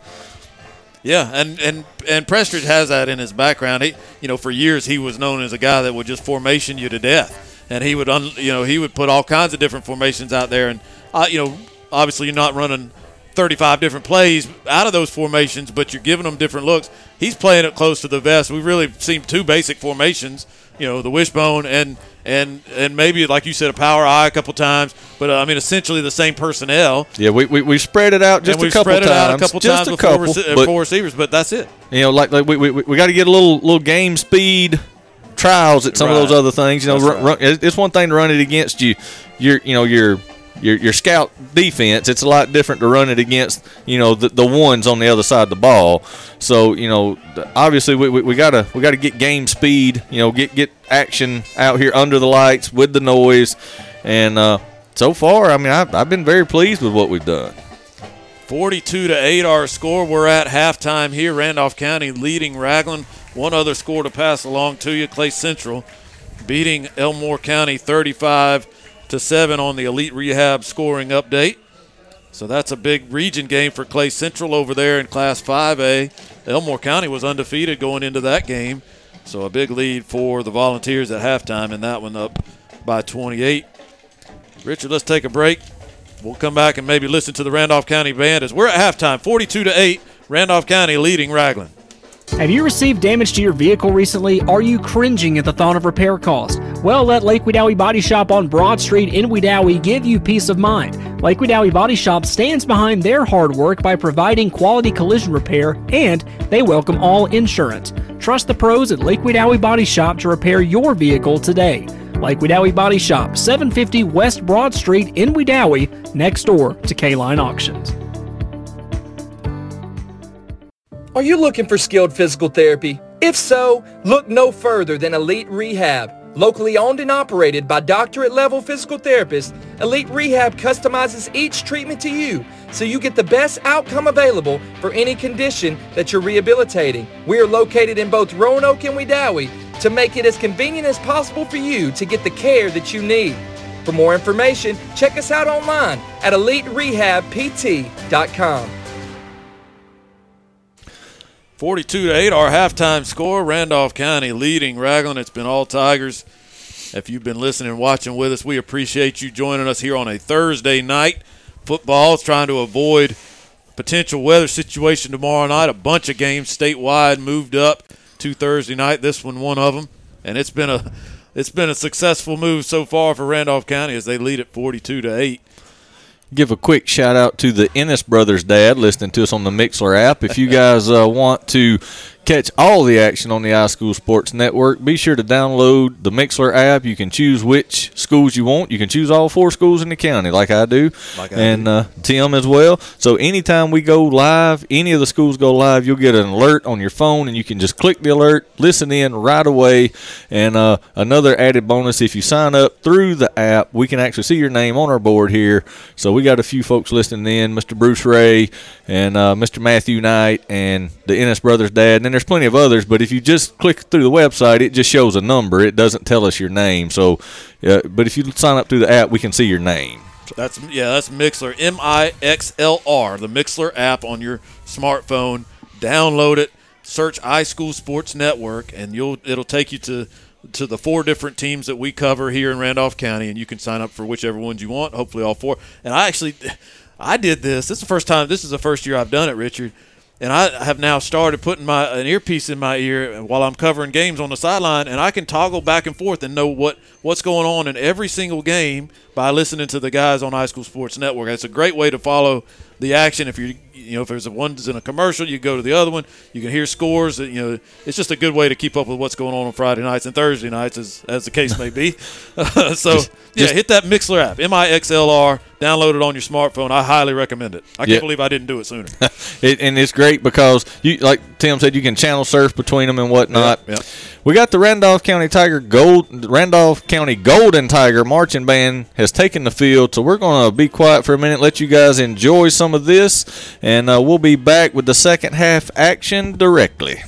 Yeah, and and and Prestridge has that in his background. He, you know, for years he was known as a guy that would just formation you to death, and he would, un, you know, he would put all kinds of different formations out there, and uh, you know, obviously you're not running 35 different plays out of those formations, but you're giving them different looks. He's playing it close to the vest. We've really seen two basic formations, you know, the wishbone and and and maybe like you said, a power eye a couple times, but uh, I mean essentially the same personnel. yeah. We we, we spread it out just a couple spread times, it out a couple just times a couple, four, rece- but- four receivers, but that's it. You know, like like we we, we got to get a little little game speed trials at some of those other things. You know, run, run, it's it's one thing to run it against you, your you know your your your scout defense. It's a lot different to run it against you know the, the ones on the other side of the ball. So you know, obviously we, we, we gotta we gotta get game speed. You know, get get action out here under the lights with the noise, and uh, so far, I mean, I've, I've been very pleased with what we've done. 42 to 8 our score. We're at halftime here. Randolph County leading Ragland. One other score to pass along to you. Clay Central beating Elmore County 35 to 7 on the Elite Rehab scoring update. So that's a big region game for Clay Central over there in Class 5A. Elmore County was undefeated going into that game. So a big lead for the Volunteers at halftime, and that one up by 28. Richard, let's take a break. We'll come back and maybe listen to the Randolph County band as we're at halftime, 42 to 8. Randolph County leading Ragland. Have you received damage to your vehicle recently? Are you cringing at the thought of repair cost? Well, let Lake Wedowee Body Shop on Broad Street in Wedowee give you peace of mind. Lake Wedowee Body Shop stands behind their hard work by providing quality collision repair and they welcome all insurance. Trust the pros at Lake Wedowee Body Shop to repair your vehicle today. Lake Wedowee Body Shop, 750 West Broad Street in Wedowee, next door to K-Line Auctions. Are you looking for skilled physical therapy? If so, look no further than Elite Rehab. Locally owned and operated by doctorate level physical therapists, Elite Rehab customizes each treatment to you so you get the best outcome available for any condition that you're rehabilitating. We are located in both Roanoke and Wedowee to make it as convenient as possible for you to get the care that you need. For more information, check us out online at eliterehabpt.com. 42 to 8, our halftime score. Randolph County leading Ragland. It's been all Tigers. If you've been listening and watching with us, we appreciate you joining us here on a Thursday night. Football is trying to avoid potential weather situation tomorrow night. A bunch of games statewide moved up to Thursday night. This one, one of them, and it's been a it's been a successful move so far for Randolph County as they lead at 42 to 8. Give a quick shout out to the Ennis brothers dad listening to us on the Mixlr app. If you guys uh, want to catch all the action on the iSchool Sports Network, be sure to download the Mixlr app. You can choose which schools you want. You can choose all four schools in the county, like I do, Like I and do. Uh, Tim as well. So anytime we go live, any of the schools go live, you'll get an alert on your phone, and you can just click the alert, listen in right away. And uh, another added bonus: if you sign up through the app, we can actually see your name on our board here. So we got a few folks listening in, Mr. Bruce Ray and uh, Mr. Matthew Knight and the Ennis Brothers dad. And there's plenty of others, but if you just click through the website, it just shows a number. It doesn't tell us your name. So, uh, but if you sign up through the app, we can see your name. That's yeah, that's Mixlr, M I X L R, the Mixlr app on your smartphone. Download it, search High School Sports Network, and you'll it'll take you to to the four different teams that we cover here in Randolph County, and you can sign up for whichever ones you want. Hopefully, all four. And I actually, I did this. This is the first time. This is the first year I've done it, Richard. And I have now started putting my an earpiece in my ear while I'm covering games on the sideline, and I can toggle back and forth and know what what's going on in every single game by listening to the guys on High School Sports Network. It's a great way to follow the action. If you you know if there's a one's in a commercial, you go to the other one. You can hear scores. You know it's just a good way to keep up with what's going on on Friday nights and Thursday nights, as as the case may be. so Just- yeah, just- hit that Mixlr app, M I X L R. Download it on your smartphone. I highly recommend it. I can't Yeah. believe I didn't do it sooner. it, and it's great because you, like Tim said, you can channel surf between them and whatnot. Yeah, yeah. We got the Randolph County Tiger Gold, Randolph County Golden Tiger marching band has taken the field, so we're going to be quiet for a minute, let you guys enjoy some of this, and uh, we'll be back with the second half action directly.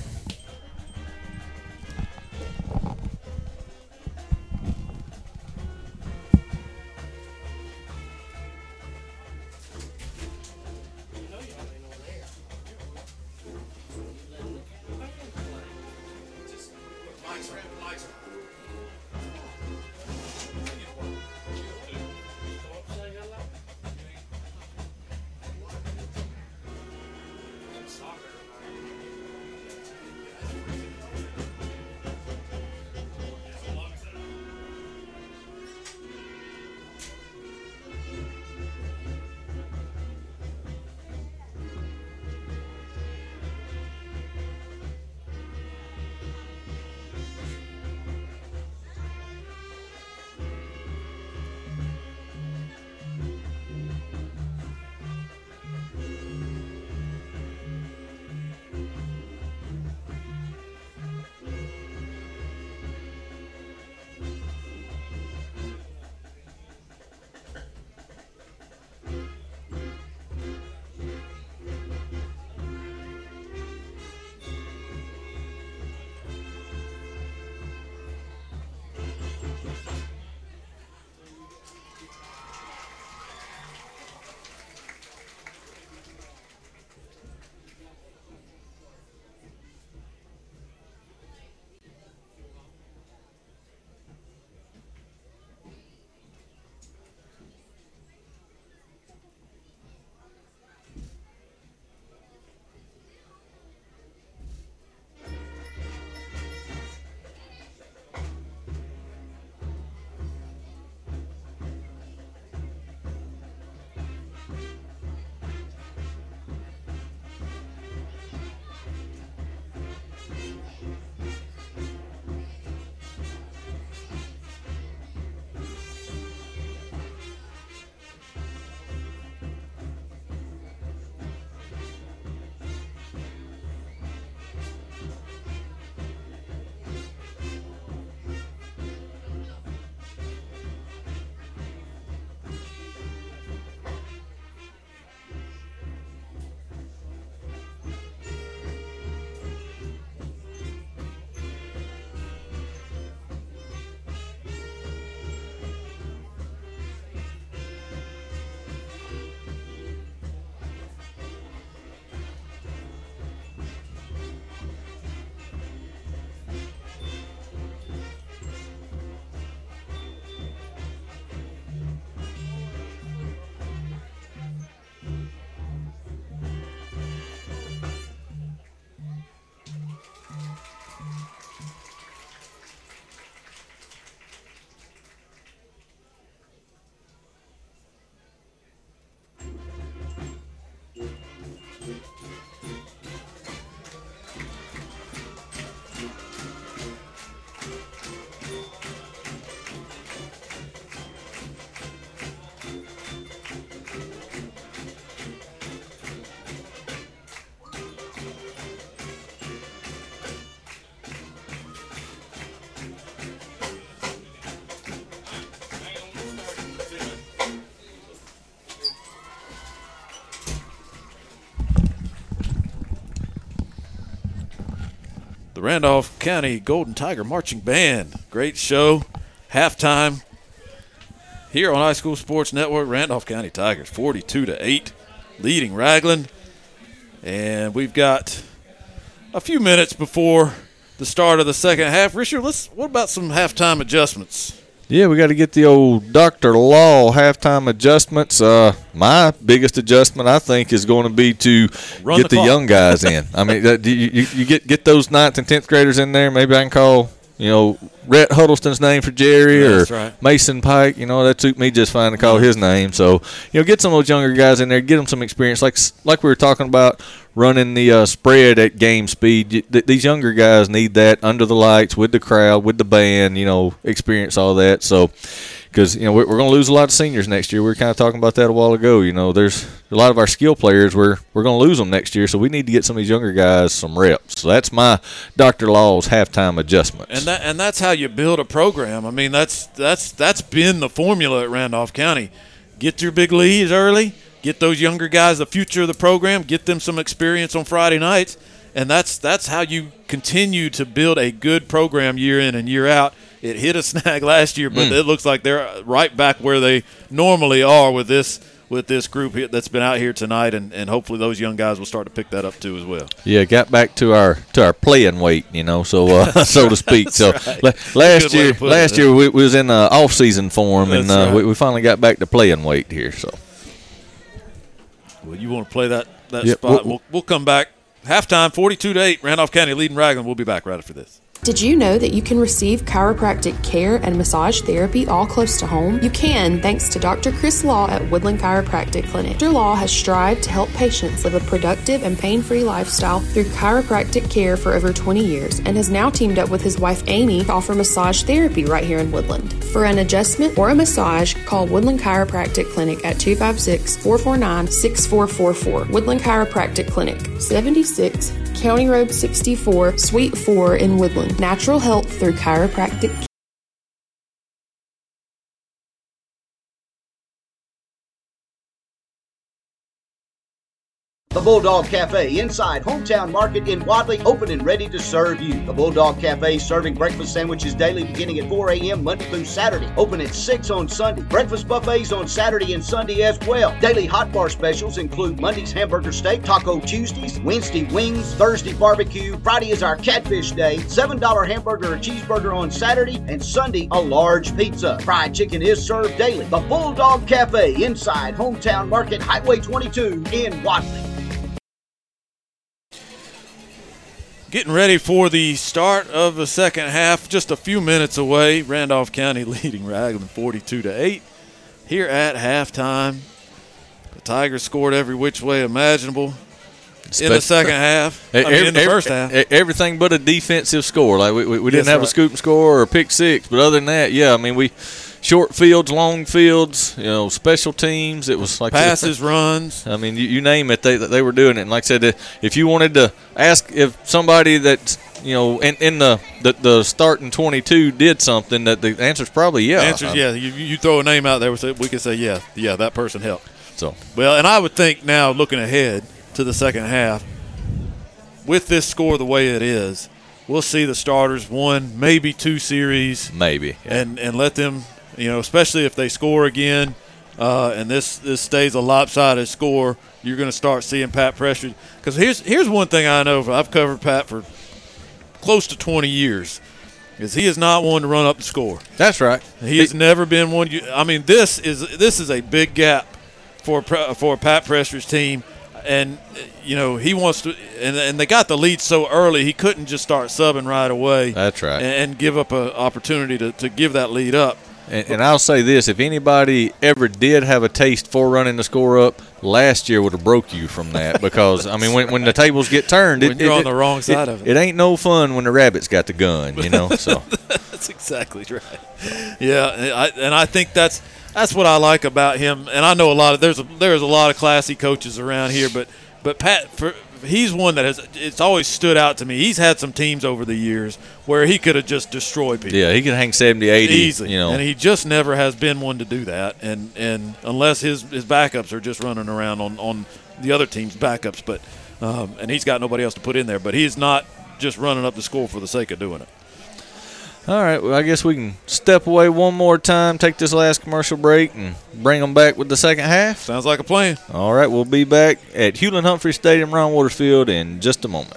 The Randolph County Golden Tiger Marching Band. Great show. Halftime here on High School Sports Network. Randolph County Tigers 42 to 8 leading Ragland. And we've got a few minutes before the start of the second half. Richard, let's what about some halftime adjustments? Yeah, we got to get the old Dr. Law halftime adjustments. Uh, my biggest adjustment, I think, is going to be to Run get the the, young guys in. I mean, you, you, you get get those ninth and tenth graders in there. Maybe I can call, you know, Rhett Huddleston's name for Jerry Yeah, or right. Mason Pike. You know, that took me just fine to call his name. So, you know, get some of those younger guys in there, get them some experience. Like like we were talking about running the uh, spread at game speed. These younger guys need that under the lights with the crowd, with the band. You know, experience all that. So, because you know we're, going to lose a lot of seniors next year. We were kind of talking about that a while ago. You know, there's a lot of our skill players. We're we're going to lose them next year. So we need to get some of these younger guys some reps. So that's my Dr. Law's halftime adjustment. And that and that's how you build a program. I mean, that's that's that's been the formula at Randolph County. Get your big leads early, get those younger guys the future of the program, get them some experience on Friday nights, and that's that's how you continue to build a good program year in and year out. It hit a snag last year, but Mm. it looks like they're right back where they normally are with this with this group that's been out here tonight, and, and hopefully those young guys will start to pick that up too as well. Yeah, got back to our to our playing weight, you know, so uh, so to speak. so right. la- That's a last year, put it. last year we, we was in uh, off season form, and That's uh, we, right. we finally got back to playing weight here. So Well, you want to play that that Yep, spot? we'll- We'll, we'll come back. Halftime, forty-two to eight. Randolph County leading Ragland. We'll be back right after this. Did you know that you can receive chiropractic care and massage therapy all close to home? You can thanks to Dr. Chris Law at Woodland Chiropractic Clinic. Dr. Law has strived to help patients live a productive and pain free lifestyle through chiropractic care for over 20 years and has now teamed up with his wife Amy to offer massage therapy right here in Woodland. For an adjustment or a massage, call Woodland Chiropractic Clinic at 256 449 6444. Woodland Chiropractic Clinic, 76 County Road 64, Suite 4 in Woodland. Natural health through chiropractic Bulldog Cafe inside Hometown Market in Wadley, open and ready to serve you. The Bulldog Cafe serving breakfast sandwiches daily beginning at 4 a.m. Monday through Saturday. Open at 6 on Sunday. Breakfast buffets on Saturday and Sunday as well. Daily hot bar specials include Monday's hamburger steak, Taco Tuesdays, Wednesday wings, Thursday barbecue. Friday is our catfish day. $7 hamburger or cheeseburger on Saturday, and Sunday a large pizza. Fried chicken is served daily. The Bulldog Cafe inside Hometown Market, Highway 22 in Wadley. Getting ready for the start of the second half. Just a few minutes away. Randolph County leading Ragland 42 to 8. Here at halftime, the Tigers scored every which way imaginable in the second half. I mean, in the Every- first half. everything but a defensive score. Like we, we, we didn't That's have a right. scoop and score or a pick six, but other than that, yeah, I mean we short fields, long fields, you know, special teams. It was like Passes, runs. I mean, you, you name it, they they were doing it. And like I said, if you wanted to ask if somebody that you know in, in the, the the starting twenty two did something, that the answer's probably yeah. Answers, yeah. You, you throw a name out there, we can say, yeah, yeah, that person helped. So Well, and I would think now, looking ahead to the second half, with this score the way it is, we'll see the starters one, maybe two series, maybe, and and let them, you know, especially if they score again, uh, and this this stays a lopsided score, you're going to start seeing Pat Prestridge. Because here's here's one thing I know. I've covered Pat for close to 20 years. Is he is not one to run up the score. That's right. He has never been one. You, I mean, this is this is a big gap for for Pat Prestridge's team, and you know he wants to. And, and they got the lead so early, he couldn't just start subbing right away. That's right. And, and give up an opportunity to, to give that lead up. And, and I'll say this: if anybody ever did have a taste for running the score up, last year would have broke you from that because I mean, when, when the tables get turned, When you're on the wrong side of it. It ain't no fun when the rabbit's got the gun, you know. So that's exactly right. Yeah, and I, and I think that's that's what I like about him. And I know a lot of there's a, there's a lot of classy coaches around here, but but Pat for he's one that has it's always stood out to me. He's had some teams over the years where he could have just destroyed people. yeah, he can hang 70, 80, Easily, you know. and he just never has been one to do that. And and unless his his backups are just running around on on the other team's backups, but um, and he's got nobody else to put in there. But he's not just running up the score for the sake of doing it. All right, well, I guess we can step away one more time, take this last commercial break, and bring them back with the second half. Sounds like a plan. All right, we'll be back at Hewlin Humphrey Stadium, Ron Waterfield, in just a moment.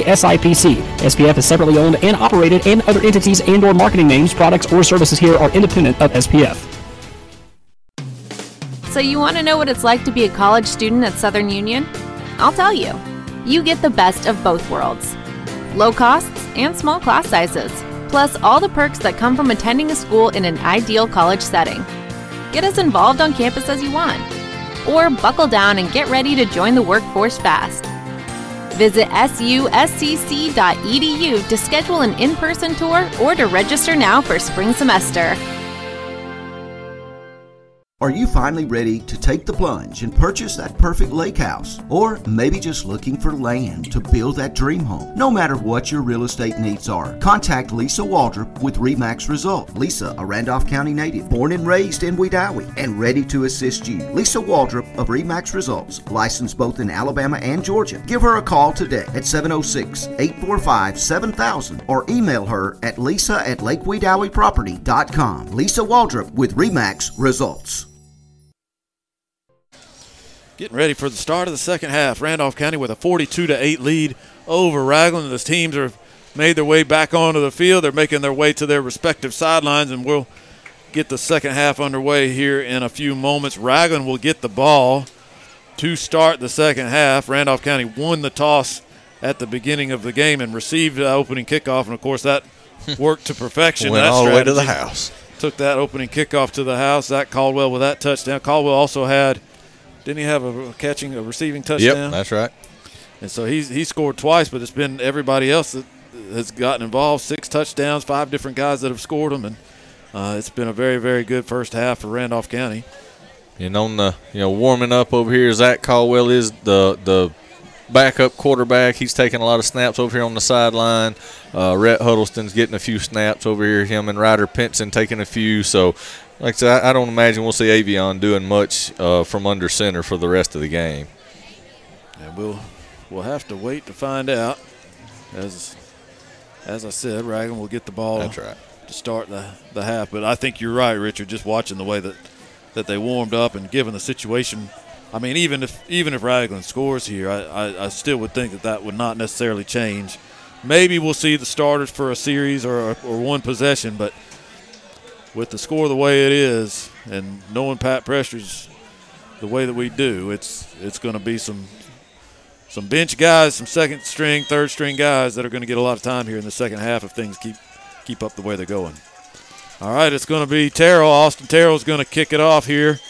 SIPC. SPF is separately owned and operated, and other entities and or marketing names, products, or services here are independent of SPF. So you want to know what it's like to be a college student at Southern Union? I'll tell you. You get the best of both worlds. Low costs and small class sizes, plus all the perks that come from attending a school in an ideal college setting. Get as involved on campus as you want. Or buckle down and get ready to join the workforce fast. Visit suscc.edu to schedule an in person tour or to register now for spring semester. Are you finally ready to take the plunge and purchase that perfect lake house? Or maybe just looking for land to build that dream home? No matter what your real estate needs are, contact Lisa Waldrop with REMAX Result. Lisa, a Randolph County native, born and raised in Wedowee, and ready to assist you. Lisa Waldrop of REMAX Results, licensed both in Alabama and Georgia. Give her a call today at 706 845 7000 or email her at lisa at lakewedoweeproperty.com. Lisa Waldrop with REMAX Results. Getting ready for the start of the second half. Randolph County with a 42 to 8 lead over Ragland. The teams are made their way back onto the field. They're making their way to their respective sidelines, and we'll get the second half underway here in a few moments. Ragland will get the ball to start the second half. Randolph County won the toss at the beginning of the game and received the opening kickoff, and of course that worked to perfection. Went that all the way to the house. Took that opening kickoff to the house. Zach Caldwell with that touchdown. Caldwell also had, didn't he have a catching, a receiving touchdown? Yep, that's right. And so he's he scored twice, but it's been everybody else that has gotten involved. Six touchdowns, five different guys that have scored them, and uh, it's been a very very good first half for Randolph County. And on the you know warming up over here, Zach Caldwell is the the backup quarterback. He's taking a lot of snaps over here on the sideline. Uh, Rhett Huddleston's getting a few snaps over here. Him and Ryder Pinson taking a few. So, like I said, I, don't imagine we'll see Avion doing much uh, from under center for the rest of the game. And we'll we'll have to wait to find out. As as I said, Ragland will get the ball. That's right. To start the, the half, but I think you're right, Richard. Just watching the way that, that they warmed up and given the situation, I mean, even if even if Ragland scores here, I, I, I still would think that that would not necessarily change. Maybe we'll see the starters for a series or or one possession, but with the score the way it is, and knowing Pat Prestridge the way that we do, it's it's going to be some some bench guys, some second string, third string guys that are going to get a lot of time here in the second half if things keep keep up the way they're going. All right, it's going to be Terrell. Austin Terrell's going to kick it off here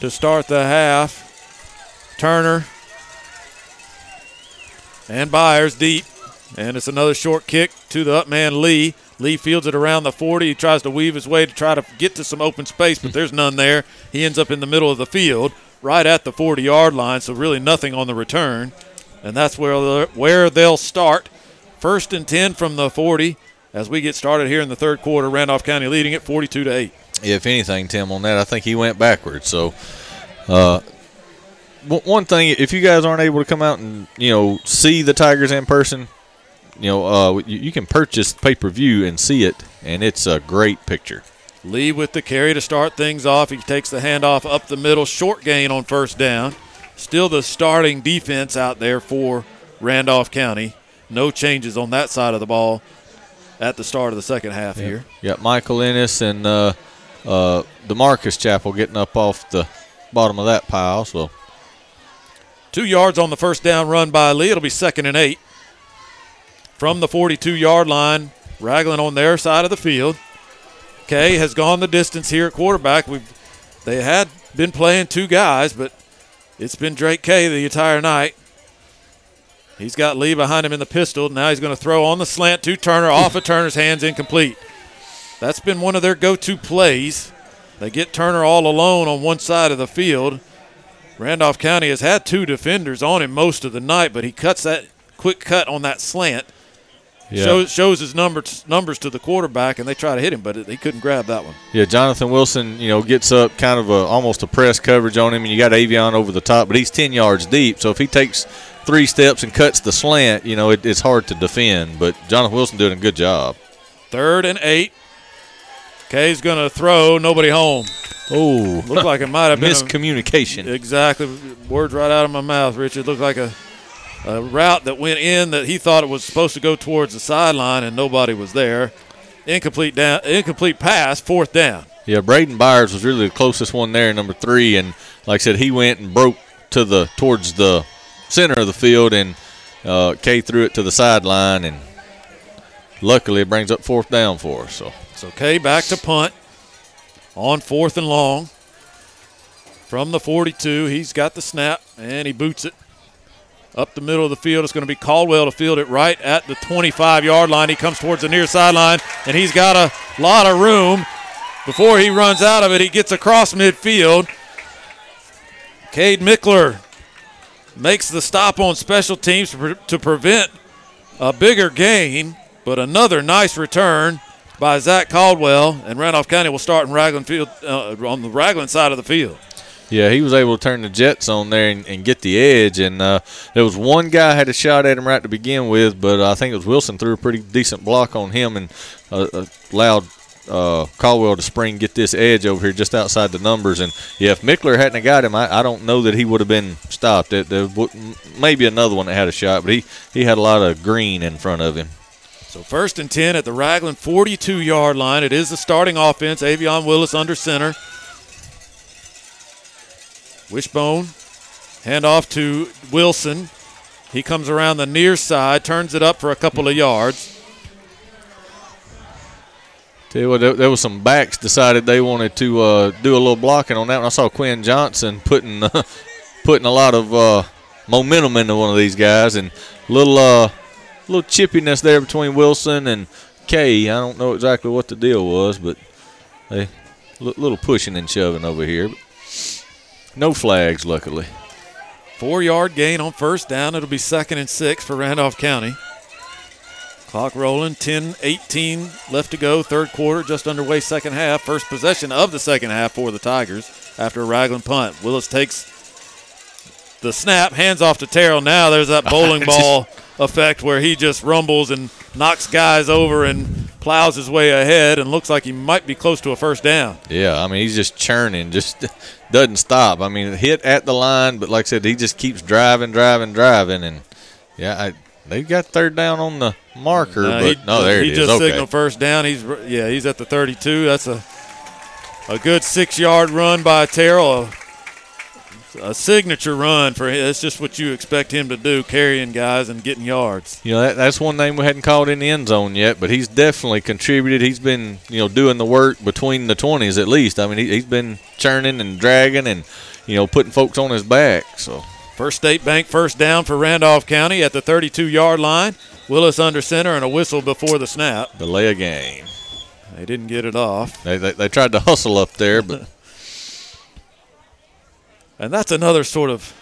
to start the half. Turner and Byers deep. And it's another short kick to the up man Lee. Lee fields it around the 40. He tries to weave his way to try to get to some open space, but there's none there. He ends up in the middle of the field, right at the 40 yard line, so really nothing on the return. And that's where where they'll start. First and 10 from the 40 as we get started here in the third quarter. Randolph County leading it 42 to 8. If anything, Tim, on that, I think he went backwards. So, uh, one thing, if you guys aren't able to come out and you know see the Tigers in person, you know uh, you, you can purchase pay per view and see it, and it's a great picture. Lee with the carry to start things off. He takes the handoff up the middle, short gain on first down. Still the starting defense out there for Randolph County. No changes on that side of the ball at the start of the second half here. Yeah, Michael Ennis and uh, uh, Demarcus Chapel getting up off the bottom of that pile. So Two yards on the first down run by Lee. It'll be second and eight. From the 42 yard line, Ragland on their side of the field. Kay has gone the distance here at quarterback. We've they had been playing two guys, but it's been Drake Kay the entire night. He's got Lee behind him in the pistol. Now he's going to throw on the slant to Turner, off of Turner's hands, incomplete. That's been one of their go to plays. They get Turner all alone on one side of the field. Randolph County has had two defenders on him most of the night, but he cuts that quick cut on that slant. Yeah. Shows, shows his numbers numbers to the quarterback, and they try to hit him, but he couldn't grab that one. Yeah, Jonathan Wilson, you know, gets up kind of a almost a press coverage on him, and you got Avion over the top, but he's ten yards deep. So if he takes three steps and cuts the slant, you know, it, it's hard to defend. But Jonathan Wilson doing a good job. Third and eight. Kay's going to throw. Nobody home. Oh, looked like it might have been a- miscommunication. Exactly. Words right out of my mouth, Richard. Looked like a, a route that went in that he thought it was supposed to go towards the sideline, and nobody was there. Incomplete down. Incomplete pass. Fourth down. Yeah, Braden Byers was really the closest one there, number three, and like I said, he went and broke to the towards the center of the field, and uh, Kay threw it to the sideline, and luckily it brings up fourth down for us. So So Kay back to punt on fourth and long from the 42. He's got the snap and he boots it up the middle of the field. It's going to be Caldwell to field it right at the 25 yard line. He comes towards the near sideline and he's got a lot of room. Before he runs out of it, he gets across midfield. Cade Mickler makes the stop on special teams to, prevent a bigger gain, but another nice return by Zach Caldwell, and Randolph County will start in Ragland Field uh, on the Ragland side of the field. Yeah, he was able to turn the Jets on there and, and get the edge, and uh, there was one guy had a shot at him right to begin with, but I think it was Wilson threw a pretty decent block on him and uh, uh, allowed. Uh, Caldwell to spring get this edge over here just outside the numbers and yeah if Mickler hadn't got him I, I don't know that he would have been stopped there, there would, maybe another one that had a shot but he, he had a lot of green in front of him So first and 10 at the Ragland 42 yard line. It is the starting offense. Avion Willis under center. Wishbone. Hand off to Wilson. He comes around the near side, turns it up for a couple of yards. Tell you what, there, was some backs decided they wanted to uh, do a little blocking on that. one. I saw Quinn Johnson putting uh, putting a lot of uh, momentum into one of these guys, and little uh, little chippiness there between Wilson and Kay. I don't know exactly what the deal was, but li- little pushing and shoving over here. No flags, luckily. Four yard gain on first down. It'll be second and six for Randolph County. Clock rolling, 10 18 left to go, third quarter, just underway, second half. First possession of the second half for the Tigers after a Ragland punt. Willis takes the snap, hands off to Terrell. Now there's that bowling ball effect where he just rumbles and knocks guys over and plows his way ahead and looks like he might be close to a first down. Yeah, I mean he's just churning, just doesn't stop. I mean hit at the line, but like I said, he just keeps driving, driving, driving, and yeah, I, they got third down on the marker, No, but he, no, there he it is. just okay. signaled first down. He's yeah, he's at the 32. That's a a good six yard run by Terrell. A, signature run for him. That's just what you expect him to do, carrying guys and getting yards. You know, that, that's one name we hadn't called in the end zone yet, but he's definitely contributed. He's been, you know, doing the work between the 20s at least. I mean, he, he's been churning and dragging and, you know, putting folks on his back. So First State Bank first down for Randolph County at the 32 yard line. Willis under center and a whistle before the snap. delay a game. They didn't get it off. They, they, they tried to hustle up there, but And that's another sort of,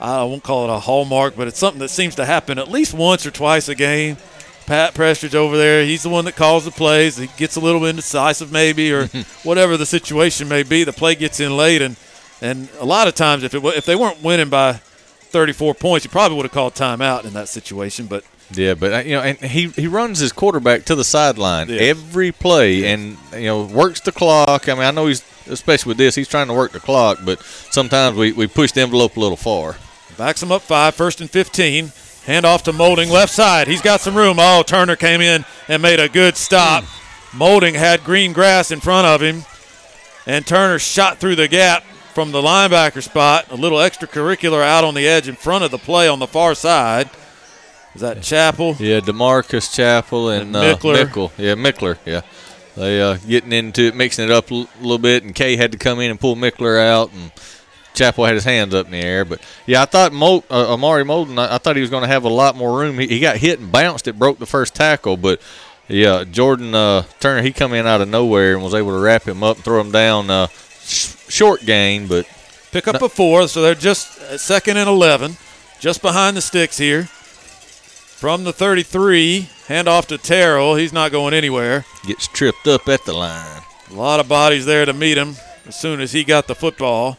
I won't call it a hallmark, but it's something that seems to happen at least once or twice a game. Pat Prestridge over there, he's the one that calls the plays. He gets a little indecisive maybe or whatever the situation may be. The play gets in late, and, and a lot of times if, it if they weren't winning by 34 points, you probably would have called timeout in that situation. But Yeah, but uh, you know, and he he runs his quarterback to the sideline Yeah. every play, and you know works the clock. I mean, I know he's especially with this, he's trying to work the clock, but sometimes we we push the envelope a little far. Backs him up five, first and 15. Hand off to Molden, left side. He's got some room. Oh, Turner came in and made a good stop. Molden had green grass in front of him, and Turner shot through the gap from the linebacker spot. A little extracurricular out on the edge in front of the play on the far side. Is that Chapel? Yeah, Demarcus Chapel and, And uh, Mickler. Mickle. Yeah, Mickler. Yeah, they uh, getting into it, mixing it up a l- little bit, and Kay had to come in and pull Mickler out, and Chapel had his hands up in the air. But yeah, I thought Mol- uh, Amari Molden. I, I thought he was going to have a lot more room. He, he got hit and bounced. It broke the first tackle, but yeah, Jordan uh, Turner he come in out of nowhere and was able to wrap him up and throw him down. Uh, sh- short gain, but Pick up a four, so they're just uh, second and 11, just behind the sticks here. From the 33, hand off to Terrell. He's not going anywhere. gets tripped up at the line. A lot of bodies there to meet him as soon as he got the football.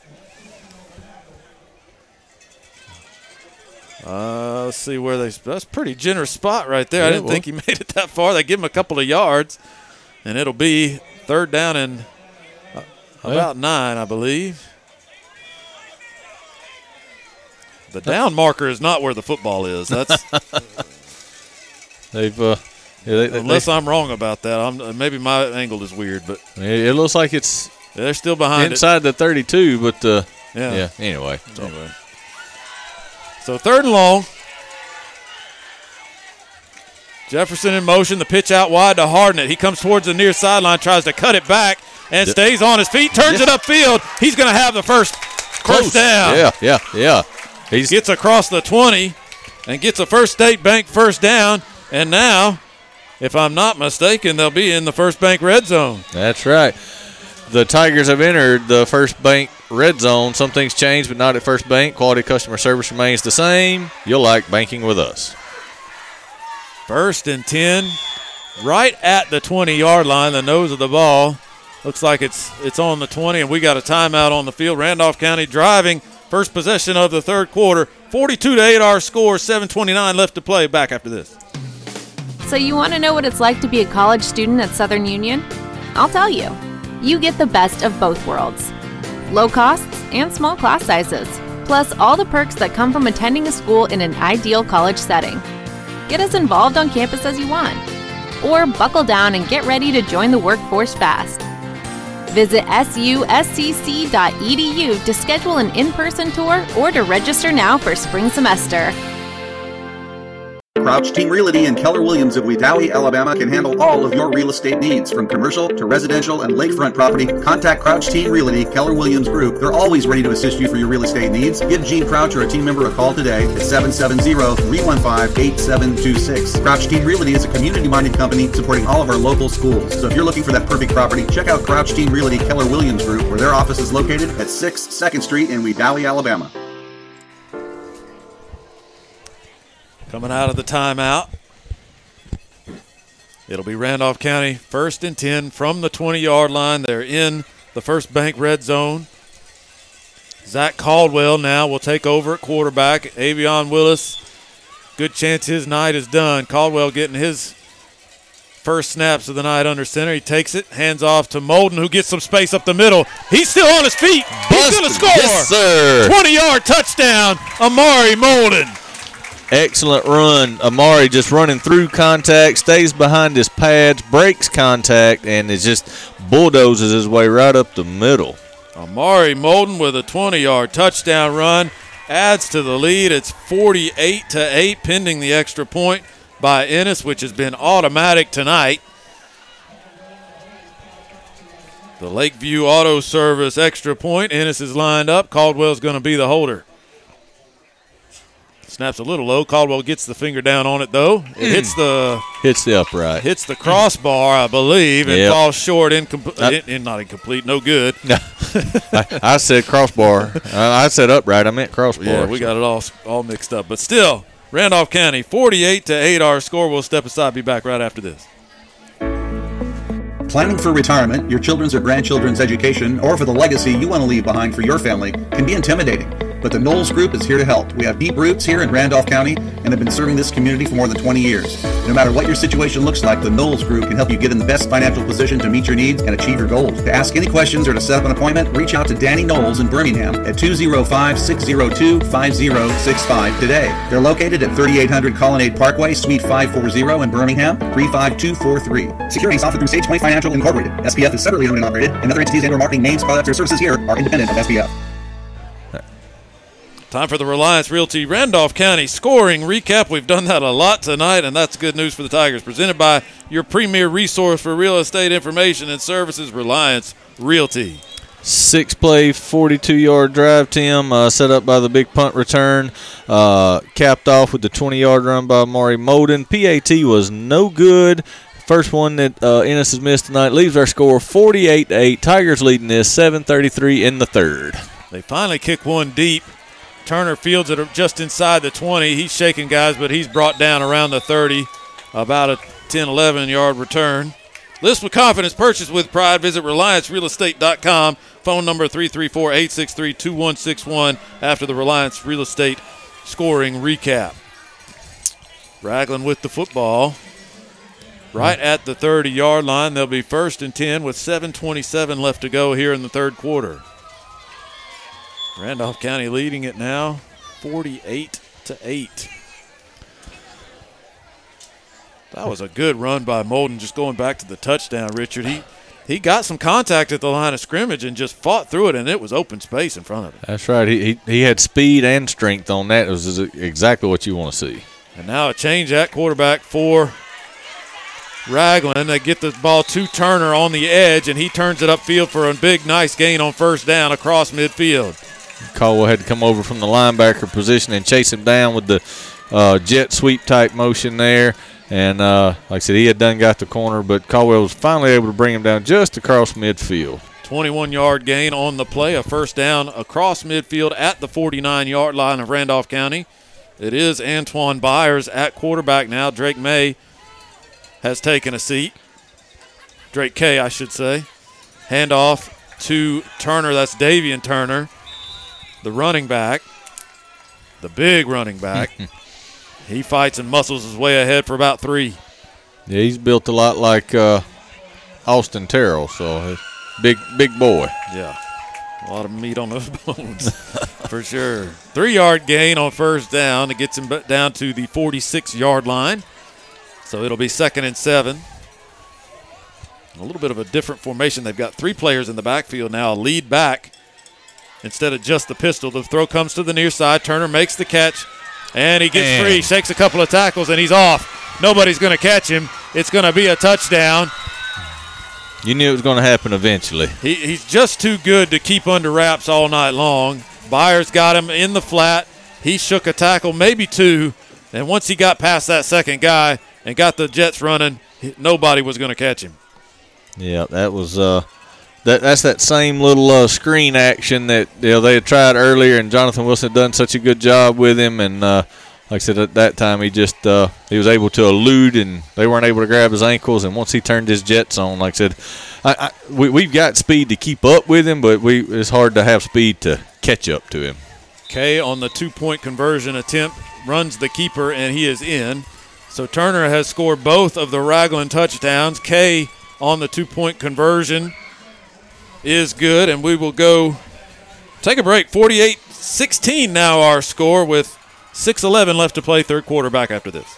Uh, let's see where they. That's a pretty generous spot right there. I didn't well. think he made it that far. They give him a couple of yards, and it'll be third down and uh, Well. about nine, I believe. The down marker is not where the football is. That's They've uh, yeah, they, they- unless they- I'm wrong about that. I'm maybe my angle is weird, but it, it looks like it's they're still behind it. inside the 32, but uh, Yeah. yeah. Anyway, so. Anyway. So third and long. Jefferson in motion. The pitch out wide to Hardnett. He comes towards the near sideline, tries to cut it back, and stays on his feet. Turns Yeah. it upfield. He's going to have the first Close. first down. Yeah, yeah, yeah. He's gets across the 20 and gets a First State Bank first down. And now, if I'm not mistaken, they'll be in the First Bank red zone. That's right. The Tigers have entered the First Bank red zone. Some things changed, but not at First Bank. Quality customer service remains the same. You'll like banking with us. First and 10, right at the 20 yard line, the nose of the ball. Looks like it's it's on the 20, and we got a timeout on the field. Randolph County driving, first possession of the third quarter. 42 to 8 our score, 7.29 left to play. Back after this. So, you want to know what it's like to be a college student at Southern Union? I'll tell you. You get the best of both worlds low costs and small class sizes, plus all the perks that come from attending a school in an ideal college setting. Get as involved on campus as you want, or buckle down and get ready to join the workforce fast. Visit suscc.edu E to schedule an in person tour or to register now for spring semester. Crouch Team Realty and Keller Williams of Wedowee, Alabama can handle all of your real estate needs, from commercial to residential and lakefront property. Contact Crouch Team Realty, Keller Williams Group. They're always ready to assist you for your real estate needs. Give Gene Crouch or a team member a call today at 770-315-8726. Crouch Team Realty is a community-minded company supporting all of our local schools. So if you're looking for that perfect property, check out Crouch Team Realty, Keller Williams Group, where their office is located at 6 2nd Street in Wedowee, Alabama. Coming out of the timeout. It'll be Randolph County first and 10 from the 20 yard line. They're in the first bank red zone. Zach Caldwell now will take over at quarterback. Avion Willis, good chance his night is done. Caldwell getting his first snaps of the night under center. He takes it, hands off to Molden, who gets some space up the middle. He's still on his feet. He's going to score. Yes, sir. 20 yard touchdown, Amari Molden. Excellent run. Amari just running through contact, stays behind his pads, breaks contact, and is just bulldozes his way right up the middle. Amari Molden with a 20 yard touchdown run adds to the lead. It's 48 to 8, pending the extra point by Ennis, which has been automatic tonight. The Lakeview Auto Service extra point. Ennis is lined up. Caldwell's going to be the holder. Snaps a little low. Caldwell gets the finger down on it though. It hmm. hits the Hits the upright. hits the crossbar, I believe, and Yep. falls short. Incomplete. Not- in, in- not incomplete. No good. I, I said crossbar. I, I said upright. I meant crossbar. Yeah, we got it all all mixed up. But still, Randolph County, 48 to 8 our score. We'll step aside, be back right after this. Planning for retirement, your children's or grandchildren's education, or for the legacy you want to leave behind for your family can be intimidating. But the Knowles Group is here to help. We have deep roots here in Randolph County and have been serving this community for more than 20 years. No matter what your situation looks like, the Knowles Group can help you get in the best financial position to meet your needs and achieve your goals. To ask any questions or to set up an appointment, reach out to Danny Knowles in Birmingham at 205 602 5065 today. They're located at 3800 Colonnade Parkway, Suite 540 in Birmingham, 35243. Security is offered through SagePoint Financial Incorporated. SPF is separately owned and operated, and other entities and or marketing names, products, or services here are independent of SPF. Time for the Reliance Realty Randolph County scoring recap. We've done that a lot tonight, and that's good news for the Tigers. Presented by your premier resource for real estate information and services, Reliance Realty. Six play, 42 yard drive, Tim, uh, set up by the big punt return. Uh, capped off with the 20 yard run by Mari Molden. PAT was no good. First one that uh, Ennis has missed tonight leaves our score 48 8. Tigers leading this 7.33 in the third. They finally kick one deep. Turner fields it just inside the 20. He's shaking guys, but he's brought down around the 30. About a 10 11 yard return. List with confidence, purchase with pride. Visit RelianceRealEstate.com. Phone number 334 863 2161 after the Reliance Real Estate scoring recap. Ragland with the football. Right at the 30 yard line. They'll be first and 10 with 7.27 left to go here in the third quarter. Randolph County leading it now 48 to 8. That was a good run by Molden, just going back to the touchdown, Richard. He he got some contact at the line of scrimmage and just fought through it, and it was open space in front of him. That's right. He, he, he had speed and strength on that. It was exactly what you want to see. And now a change at quarterback for Ragland. They get the ball to Turner on the edge, and he turns it upfield for a big, nice gain on first down across midfield. Caldwell had to come over from the linebacker position and chase him down with the uh, jet sweep type motion there. And uh, like I said, he had done got the corner, but Caldwell was finally able to bring him down just across midfield. 21 yard gain on the play, a first down across midfield at the 49 yard line of Randolph County. It is Antoine Byers at quarterback now. Drake May has taken a seat. Drake Kay, I should say. Handoff to Turner. That's Davian Turner, the running back, the big running back. he fights and muscles his way ahead for about three. Yeah, he's built a lot like uh, Austin Terrell, so big big boy. Yeah, a lot of meat on those bones for sure. Three yard gain on first down. It gets him down to the 46 yard line. So it'll be second and seven. A little bit of a different formation. They've got three players in the backfield now. A lead back instead of just the pistol. The throw comes to the near side. Turner makes the catch. And he gets free, shakes a couple of tackles, and he's off. Nobody's going to catch him. It's going to be a touchdown. You knew it was going to happen eventually. He, he's just too good to keep under wraps all night long. Byers got him in the flat. He shook a tackle, maybe two. And once he got past that second guy and got the Jets running, nobody was going to catch him. Yeah, that was uh, that that's that same little uh, screen action that you know they had tried earlier, and Jonathan Wilson had done such a good job with him. And uh, like I said, at that time he just uh, he was able to elude, and they weren't able to grab his ankles. And once he turned his jets on, like I said, I, I, we we've got speed to keep up with him, but we it's hard to have speed to catch up to him. Kay on the two point conversion attempt runs the keeper, and he is in. So Turner has scored both of the Ragland touchdowns. Kay on the two point conversion is good, and we will go take a break. 48 16 now, our score with 6 11 left to play, third quarter back after this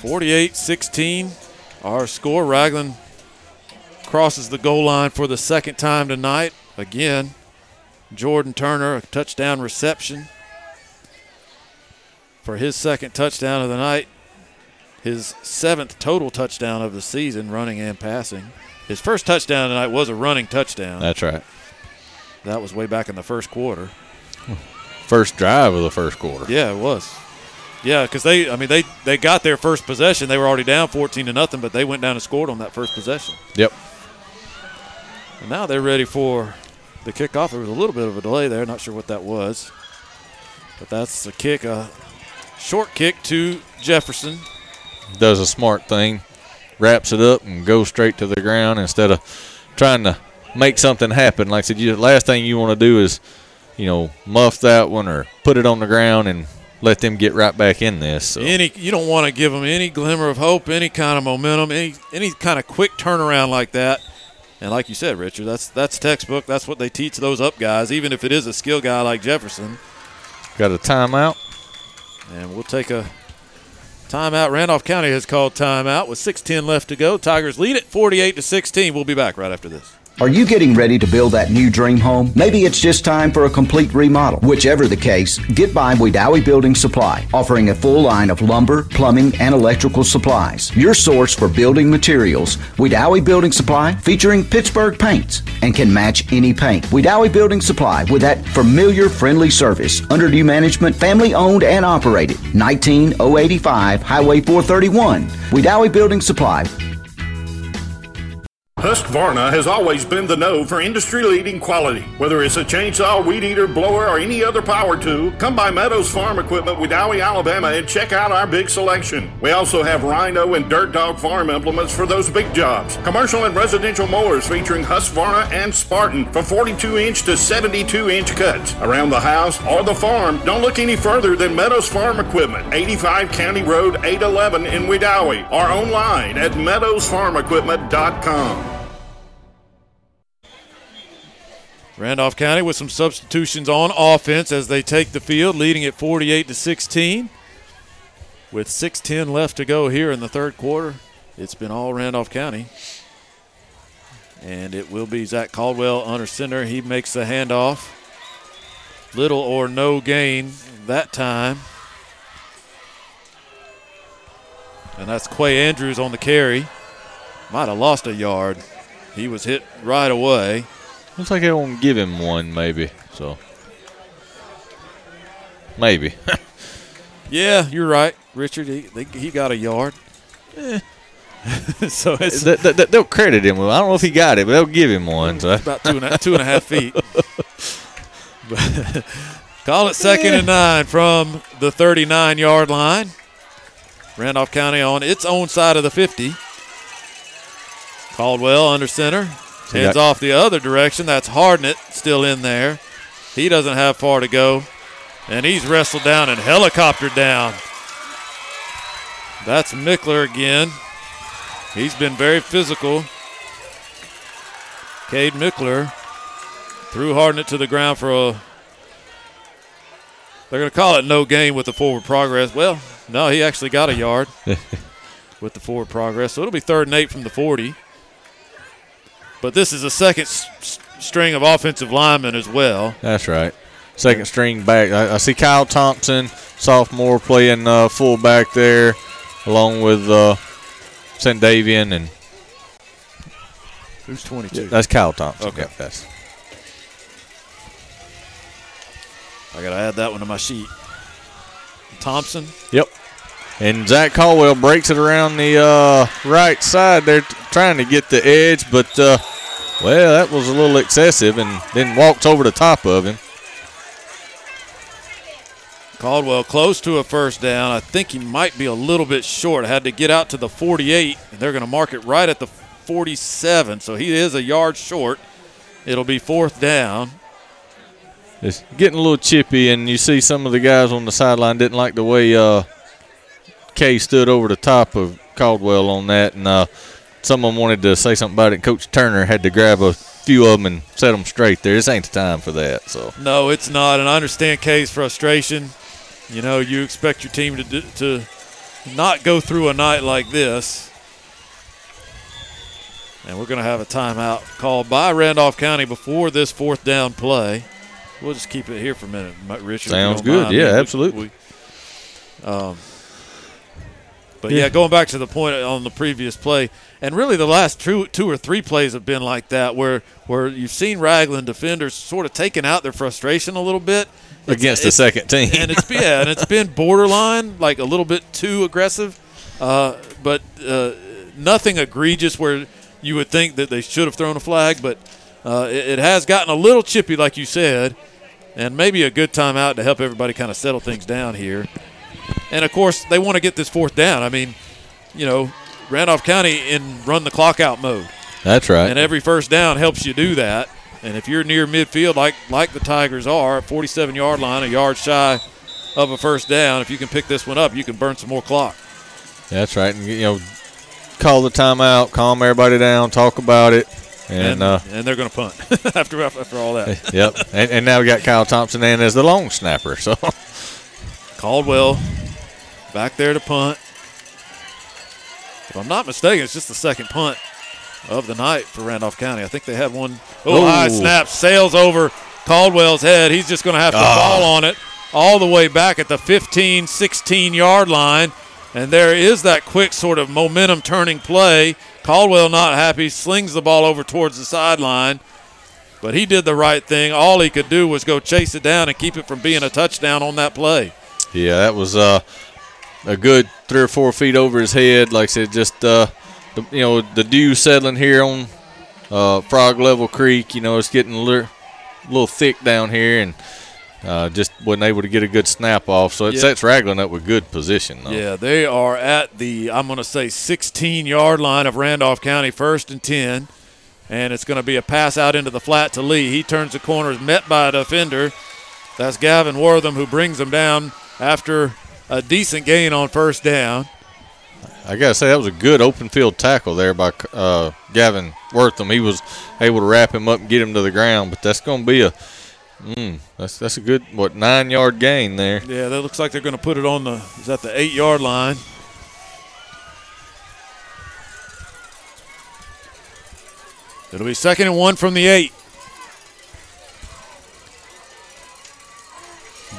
48 16. Our score. Ragland crosses the goal line for the second time tonight. Again, Jordan Turner, a touchdown reception for his second touchdown of the night. His seventh total touchdown of the season, running and passing. His first touchdown tonight was a running touchdown. That's right. That was way back in the first quarter. First drive of the first quarter. Yeah, it was. Yeah, because they, I mean, they they got their first possession. They were already down 14 to nothing, but they went down and scored on that first possession. Yep. And now they're ready for the kickoff. There was a little bit of a delay there. Not sure what that was, but that's a kick, a short kick to Jefferson. Does a smart thing, wraps it up and goes straight to the ground instead of trying to make something happen. Like I said, you, last thing you want to do is, you know, muff that one or put it on the ground and let them get right back in this. So. Any you don't want to give them any glimmer of hope, any kind of momentum, any any kind of quick turnaround like that. And like you said, Richard, that's that's textbook. That's what they teach those up guys, even if it is a skill guy like Jefferson. Got a timeout. And we'll take a timeout. Randolph County has called timeout with 6:10 left to go. Tigers lead it 48 to 16. We'll be back right after this. Are you getting ready to build that new dream home? Maybe it's just time for a complete remodel. Whichever the case, get by Wedowee Building Supply, offering a full line of lumber, plumbing, and electrical supplies. Your source for building materials. Wedowee Building Supply, featuring Pittsburgh paints, and can match any paint. Wedowee Building Supply, with that familiar, friendly service. Under new management, family owned and operated. 19085 Highway 431. Wedowee Building Supply, Husqvarna has always been the know for industry leading quality. Whether it's a chainsaw, weed eater, blower, or any other power tool, come by Meadows Farm Equipment, Wedowee, Alabama, and check out our big selection. We also have Rhino and Dirt Dog farm implements for those big jobs. Commercial and residential mowers featuring Husqvarna and Spartan for 42 inch to 72 inch cuts. Around the house or the farm, don't look any further than Meadows Farm Equipment, 85 County Road 811 in Wedowee, or online at meadowsfarmequipment.com. Randolph County with some substitutions on offense as they take the field, leading at 48 to 16. With 6:10 left to go here in the third quarter, it's been all Randolph County, and it will be Zach Caldwell under center. He makes the handoff, little or no gain that time, and that's Quay Andrews on the carry. Might have lost a yard. He was hit right away. Looks like they won't give him one, maybe. So maybe. yeah, you're right, Richard. He they, he got a yard. Eh. so it's They- they- they'll credit him. I don't know if he got it, but they'll give him one. So about two and a, two and a half feet. Call it second and nine from the 39 yard line. Randolph County on its own side of the 50. Caldwell under center. So Heads got- off the other direction. That's Hardnett still in there. He doesn't have far to go. And he's wrestled down and helicoptered down. That's Mickler again. He's been very physical. Cade Mickler threw Hardnett to the ground for a. They're going to call it no gain with the forward progress. Well, no, he actually got a yard with the forward progress. So it'll be third and eight from the 40. But this is a second s- s- string of offensive linemen as well. That's right. Second string back. I, I see Kyle Thompson, sophomore, playing uh, fullback there, along with uh, Sandavian and Who's 22? that's Kyle Thompson. Okay. Yep, that's I got to add that one to my sheet. Thompson. Yep. And Zach Caldwell breaks it around the uh, right side. They're t- trying to get the edge, but uh, well, that was a little excessive, and then walks over the top of him. Caldwell close to a first down. I think he might be a little bit short. Had to get out to the 48, and they're going to mark it right at the 47. So he is a yard short. It'll be fourth down. It's getting a little chippy, and you see some of the guys on the sideline didn't like the way uh, Kay stood over the top of Caldwell on that, and uh, some of them wanted to say something about it. Coach Turner had to grab a few of them and set them straight there. This ain't the time for that. So No, it's not, and I understand Kay's frustration. You know, you expect your team to do, to not go through a night like this. And we're going to have a timeout called by Randolph County before this fourth down play. We'll just keep it here for a minute, Mi- Richard. Sounds good. mind. Yeah, absolutely. we- um, but yeah. going back to the point on the previous play, and really the last two, two or three plays have been like that, where where you've seen Ragland defenders sort of taking out their frustration a little bit It's- Against the second team. and it's yeah, and it's been borderline, like a little bit too aggressive, uh, but uh, nothing egregious where you would think that they should have thrown a flag, but uh, it, it has gotten a little chippy, like you said, and maybe a good timeout to help everybody kind of settle things down here. And of course, they want to get this fourth down. I mean, you know, Randolph County in run the clock out mode. That's right. And every first down helps you do that. And if you're near midfield, like like the Tigers are, at 47 yard line, a yard shy of a first down, if you can pick this one up, you can burn some more clock. That's right. And, you know, call the timeout, calm everybody down, talk about it, And, uh, and they're going to punt after after all that. yep. And, and now we got Kyle Thompson in as the long snapper. So Caldwell back there to punt. If I'm not mistaken, it's just the second punt of the night for Randolph County. I think they had one. Oh, high snap sails over Caldwell's head. He's just going to have to Ah. fall on it all the way back at the 15, 16 yard line. And there is that quick sort of momentum turning play. Caldwell not happy, slings the ball over towards the sideline. But he did the right thing. All he could do was go chase it down and keep it from being a touchdown on that play. Yeah, that was uh, a good three or four feet over his head. Like I said, just uh, the, you know the dew settling here on uh, Frog Level Creek. You know it's getting a little, little thick down here, and uh, just wasn't able to get a good snap off. So it Yeah. sets Ragland up with good position. Though. Yeah, they are at the, I'm going to say, 16 yard line of Randolph County, first and 10. And it's going to be a pass out into the flat to Lee. He turns the corner, is met by a defender. That's Gavin Wortham who brings him down after a decent gain on first down. I gotta say that was a good open field tackle there by uh, Gavin Wortham. He was able to wrap him up and get him to the ground. But that's going to be a mm, that's that's a good what nine yard gain there. Yeah, that looks like they're going to put it on the, is that the eight yard line? It'll be second and one from the eight.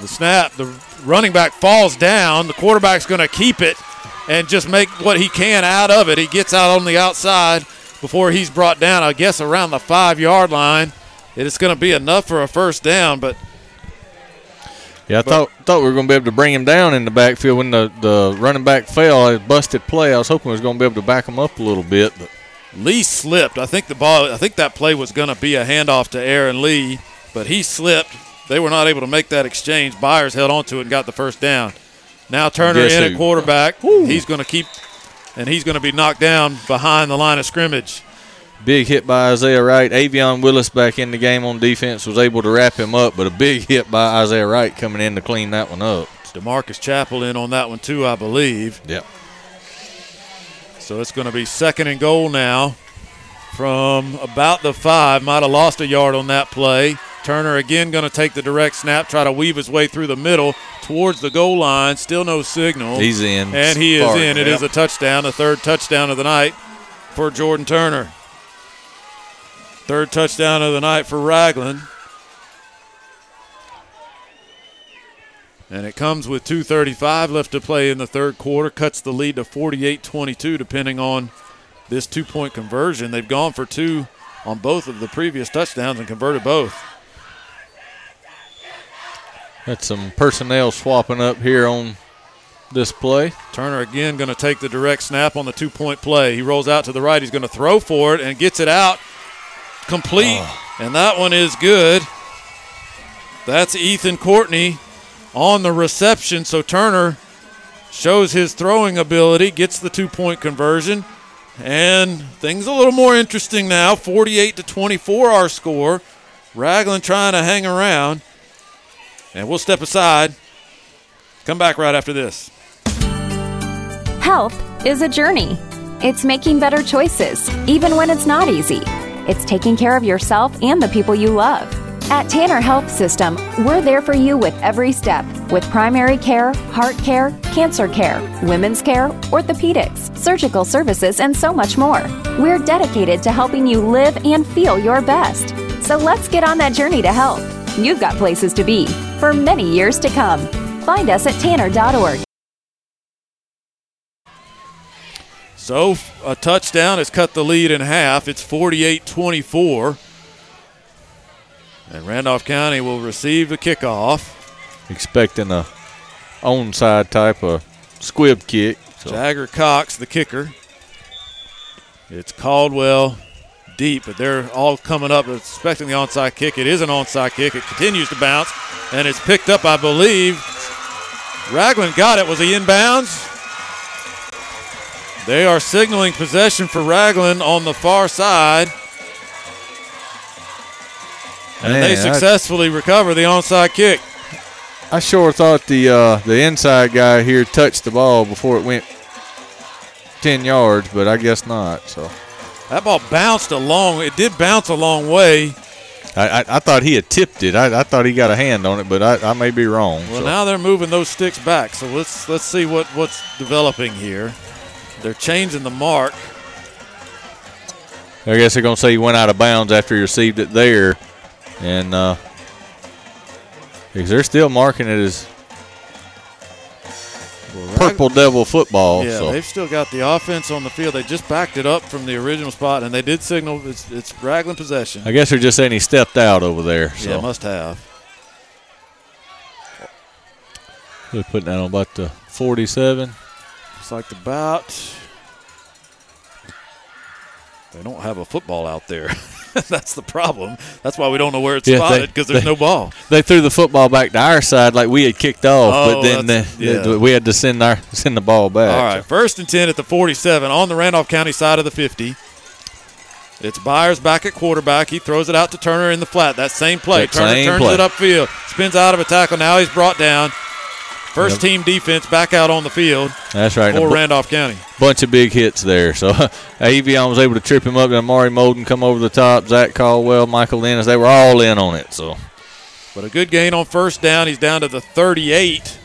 The snap, the running back falls down. The quarterback's going to keep it and just make what he can out of it. He gets out on the outside before he's brought down, I guess, around the five yard line. It is going to be enough for a first down, but Yeah, I But- thought thought we were going to be able to bring him down in the backfield when the, the running back fell. A busted play. I was hoping we was going to be able to back him up a little bit, but Lee slipped. I think the ball. I think that play was going to be a handoff to Aaron Lee, but he slipped. They were not able to make that exchange. Byers held onto it and got the first down. Now Turner Guess in who? at quarterback. He's going to keep, and he's going to be knocked down behind the line of scrimmage. big hit by Isaiah Wright. Avion Willis back in the game on defense was able to wrap him up, but a big hit by Isaiah Wright coming in to clean that one up. Demarcus Chapel in on that one too, I believe. Yep. So it's going to be second and goal now from about the five. Might have lost a yard on that play. Turner again going to take the direct snap, try to weave his way through the middle towards the goal line. Still no signal. He's in. And he is Spark, in. It is yep. a touchdown, the third touchdown of the night for Jordan Turner. Third touchdown of the night for Ragland. And it comes with 2.35 left to play in the third quarter. Cuts the lead to 48 22, depending on this two point conversion. They've gone for two on both of the previous touchdowns and converted both. Got some personnel swapping up here on this play. Turner again going to take the direct snap on the two point play. He rolls out to the right. He's going to throw for it and gets it out complete. Ah. And that one is good. That's Ethan Courtney on the reception. So Turner shows his throwing ability, gets the two point conversion. And things a little more interesting now. 48 to 24 our score. Ragland trying to hang around. And we'll step aside. Come back right after this. Health is a journey. It's making better choices, even when it's not easy. It's taking care of yourself and the people you love. At Tanner Health System, we're there for you with every step with primary care, heart care, cancer care, women's care, orthopedics, surgical services, and so much more. We're dedicated to helping you live and feel your best. So let's get on that journey to health. You've got places to be for many years to come. Find us at tanner.org. So a touchdown has cut the lead in half. It's 48 24. And Randolph County will receive the kickoff. Expecting a onside type of squib kick. So Jagger Cox, the kicker. It's Caldwell deep, but they're all coming up expecting the onside kick. It is an onside kick. It continues to bounce, and it's picked up, I believe. Ragland got it. Was he inbounds? They are signaling possession for Ragland on the far side. And Man, they I- successfully recover the onside kick. I sure thought the uh, the inside guy here touched the ball before it went ten yards, but I guess not. So That ball bounced a long. It did bounce a long way. I, I, I thought he had tipped it. I, I thought he got a hand on it, but I, I may be wrong. Well, so. now they're moving those sticks back. So let's let's see what what's developing here. They're changing the mark. I guess they're gonna say he went out of bounds after he received it there, and uh, because they're still marking it as purple devil football. Yeah, so. they've still got the offense on the field. They just backed it up from the original spot, and they did signal it's, it's Ragland possession. I guess they're just saying he stepped out over there. So. Yeah, must have. They're putting that on about the 47. It's like about. They don't have a football out there. That's the problem. That's why we don't know where it's Yeah, spotted because there's they- no ball. They threw the football back to our side like we had kicked off, Oh, but then the, yeah. the- we had to send our send the ball back. All right, first and 10 at the 47 on the Randolph County side of the 50. It's Byers back at quarterback. He throws it out to Turner in the flat. That same play. That Turner same turns play. it upfield, spins out of a tackle. Now he's brought down. First Yep. team defense back out on the field That's right. for Randolph County. Bunch of big hits there. So Avion was able to trip him up, and Amari Molden come over the top. Zach Caldwell, Michael Lennis, they were all in on it. So But a good gain on first down. He's down to the 38.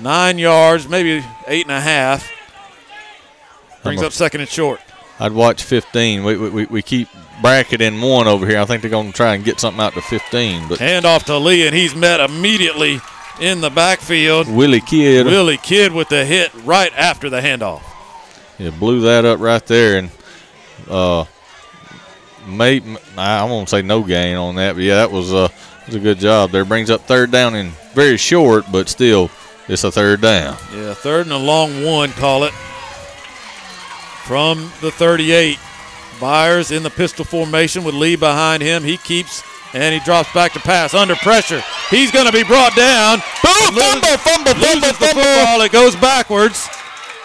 Nine yards, maybe eight and a half. Brings a- up second and short. I'd watch 15. We, we, we keep bracketing one over here. I think they're going to try and get something out to 15. But Hand off to Lee, and he's met immediately in the backfield. Willie Kidd, Willie Kidd with the hit right after the handoff. yeah, blew that up right there, and uh, may I won't say no gain on that, but yeah, that was uh was a good job there. Brings up third down and very short, but still it's a third down. Yeah, third and a long one, call it. From the 38. Byers in the pistol formation with Lee behind him. He keeps and he drops back to pass under pressure. He's going to be brought down. Boom! Fumble, fumble, fumble, the football. It goes backwards.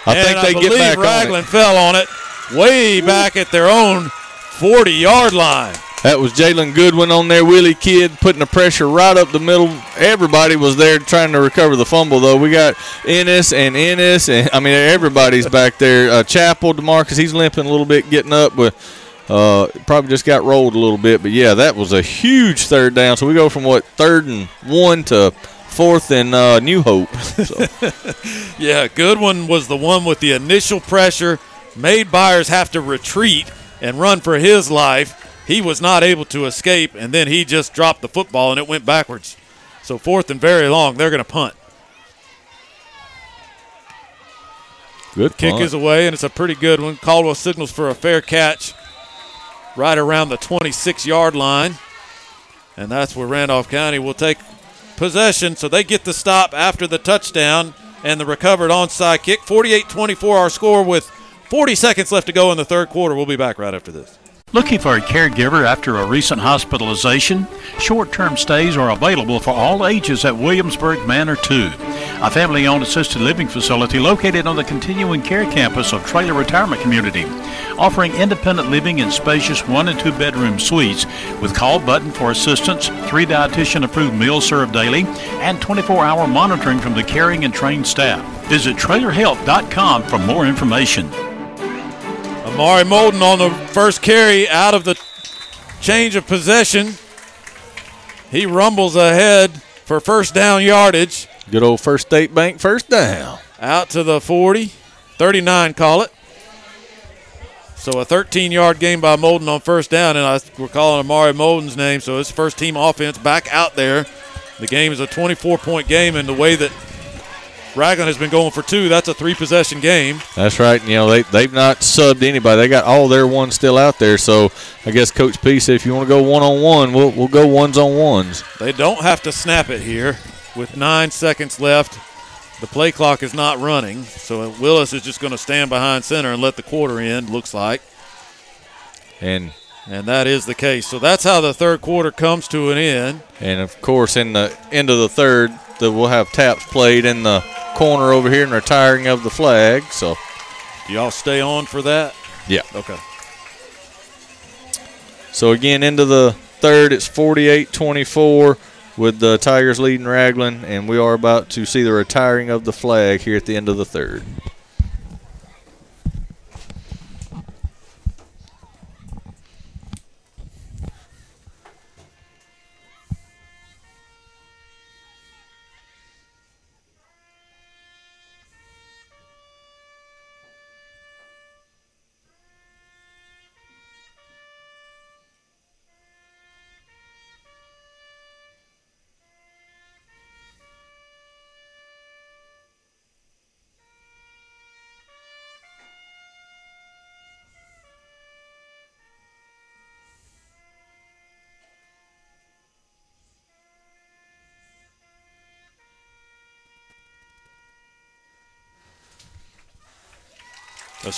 I think they I get back on it. Ragland fell on it way back at their own 40 yard line. That was Jalen Goodwin on there. Willie Kidd putting the pressure right up the middle. Everybody was there trying to recover the fumble, though. We got Ennis and Ennis, and I mean everybody's back there. Uh, Chapel, Demarcus, he's limping a little bit, getting up, but uh, probably just got rolled a little bit. But yeah, that was a huge third down. So we go from what third and one to fourth and uh, New Hope. So. Yeah, Goodwin was the one with the initial pressure, made Byers have to retreat and run for his life. He was not able to escape, and then he just dropped the football and it went backwards. So fourth and very long, they're going to punt. Good Kick punt. is away, and it's a pretty good one. Caldwell signals for a fair catch right around the 26 yard line. And that's where Randolph County will take possession. So they get the stop after the touchdown and the recovered onside kick. 48 24 our score with 40 seconds left to go in the third quarter. We'll be back right after this. Looking for a caregiver after a recent hospitalization? Short term stays are available for all ages at Williamsburg Manor 2, a family owned assisted living facility located on the continuing care campus of Traylor Retirement Community, offering independent living in spacious one and two bedroom suites with call button for assistance, three dietitian approved meals served daily, and 24 hour monitoring from the caring and trained staff. Visit trailerhealth.com for more information. Amari Molden on the first carry out of the change of possession. He rumbles ahead for first down yardage. Good old First State Bank first down. Out to the 40, 39, call it. So a 13 yard game by Molden on first down, and I, we're calling Amari Molden's name, so it's first team offense back out there. The game is a 24 point game, and the way that Ragland has been going for two, that's a three possession game. That's right. You know, they, they've not subbed anybody. They got all their ones still out there. So I guess Coach P said if you want to go one on one, we'll we'll go ones on ones. They don't have to snap it here with nine seconds left. The play clock is not running, so Willis is just going to stand behind center and let the quarter end, looks like. And And that is the case. So that's how the third quarter comes to an end. and of course in the end of the third, that we'll have taps played in the corner over here and retiring of the flag. So Do y'all stay on for that? yeah. Okay. So again, into the third, it's 48-24 with the Tigers leading Ragland, and we are about to see the retiring of the flag here at the end of the third.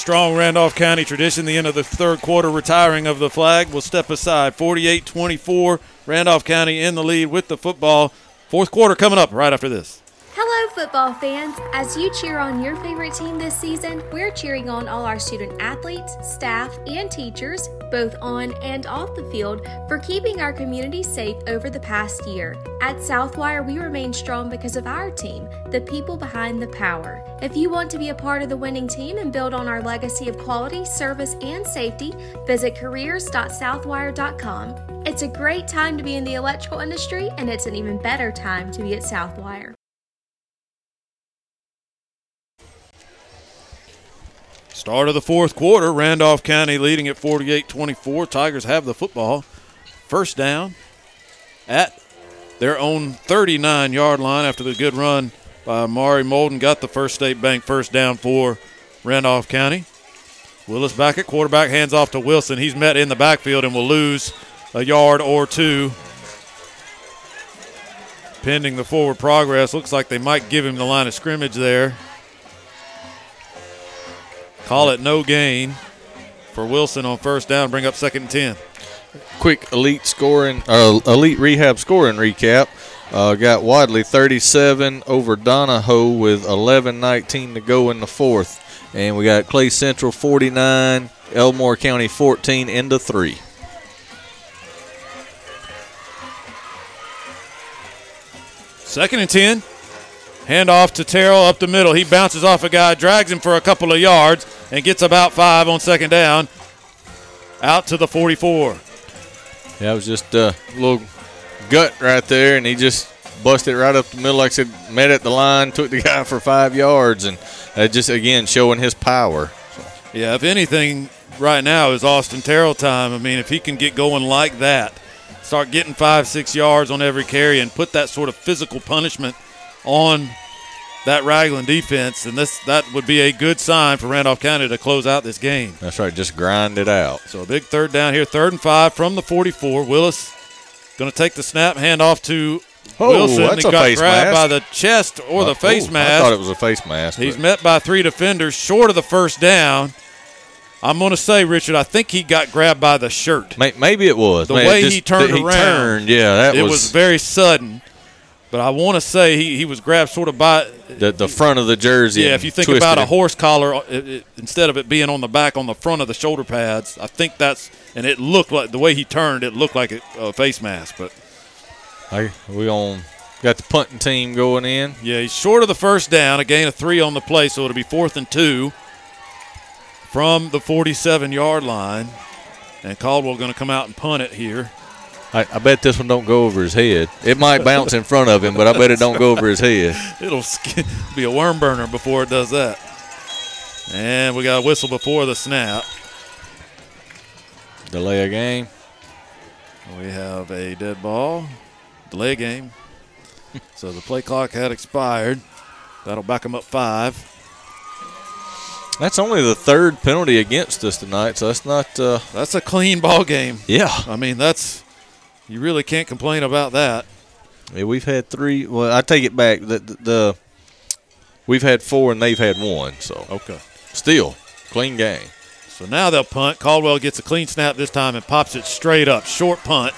Strong Randolph County tradition. The end of the third quarter, retiring of the flag will step aside. 48 24. Randolph County in the lead with the football. Fourth quarter coming up right after this. Hello, football fans. As you cheer on your favorite team this season, we're cheering on all our student athletes, staff, and teachers, both on and off the field, for keeping our community safe over the past year. At Southwire, we remain strong because of our team, the people behind the power. If you want to be a part of the winning team and build on our legacy of quality, service, and safety, visit careers.southwire.com. It's a great time to be in the electrical industry, and it's an even better time to be at Southwire. Start of the fourth quarter, Randolph County leading at 48 24. Tigers have the football. First down at their own 39 yard line after the good run by Mari Molden. Got the First State Bank first down for Randolph County. Willis back at quarterback, hands off to Wilson. He's met in the backfield and will lose a yard or two. Pending the forward progress, looks like they might give him the line of scrimmage there. Call it no gain for Wilson on first down. Bring up second and ten. Quick elite scoring, uh, elite rehab scoring recap. Uh, got Wadley 37 over Donoho with 11:19 to go in the fourth, and we got Clay Central 49, Elmore County 14 into three. Second and 10. Hand off to Terrell up the middle. He bounces off a guy, drags him for a couple of yards, and gets about five on second down. Out to the 44. Yeah, it was just a little gut right there, and he just busted right up the middle, like I said, met at the line, took the guy for five yards, and uh, just again showing his power. Yeah, if anything, right now is Austin Terrell time. I mean, if he can get going like that, start getting five, six yards on every carry, and put that sort of physical punishment on that Ragland defense, and this that would be a good sign for Randolph County to close out this game. That's right, just grind it out. So a big third down here, third and five from the 44. Willis going to take the snap, hand off to Oh, Wilson. that's he a got face grabbed mask. by the chest or Uh, the face ooh, mask. I thought it was a face mask. He's but- met by three defenders, short of the first down. I'm going to say, Richard, I think he got grabbed by the shirt. Maybe it was The Man, way just he turned he around. turned, yeah, that it was, was very sudden. But I want to say he, he was grabbed sort of by the, the front of the jersey. yeah. If you think about a horse collar, uh, it, it, instead of it being on the back, on the front of the shoulder pads, I think that's and it looked like the way he turned, it looked like a, a face mask. But Hey, we on got the punting team going in. yeah, he's short of the first down, a gain of three on the play, so it'll be fourth and two from the 47 yard line. And Caldwell going to come out and punt it here. I, I bet this one don't go over his head. It might bounce in front of him, but I bet it don't go over his head. It'll sk- be a worm burner before it does that. And we got a whistle before the snap. Delay a game. We have a dead ball, delay game. so the play clock had expired. That'll back them up five. That's only the third penalty against us tonight, so that's not. Uh, That's a clean ball game. Yeah. I mean, that's you really can't complain about that. yeah, we've had three. Well, I take it back. The, the, the we've had four and they've had one. So okay, still clean game. So now they'll punt. Caldwell gets a clean snap this time and pops it straight up. Short punt.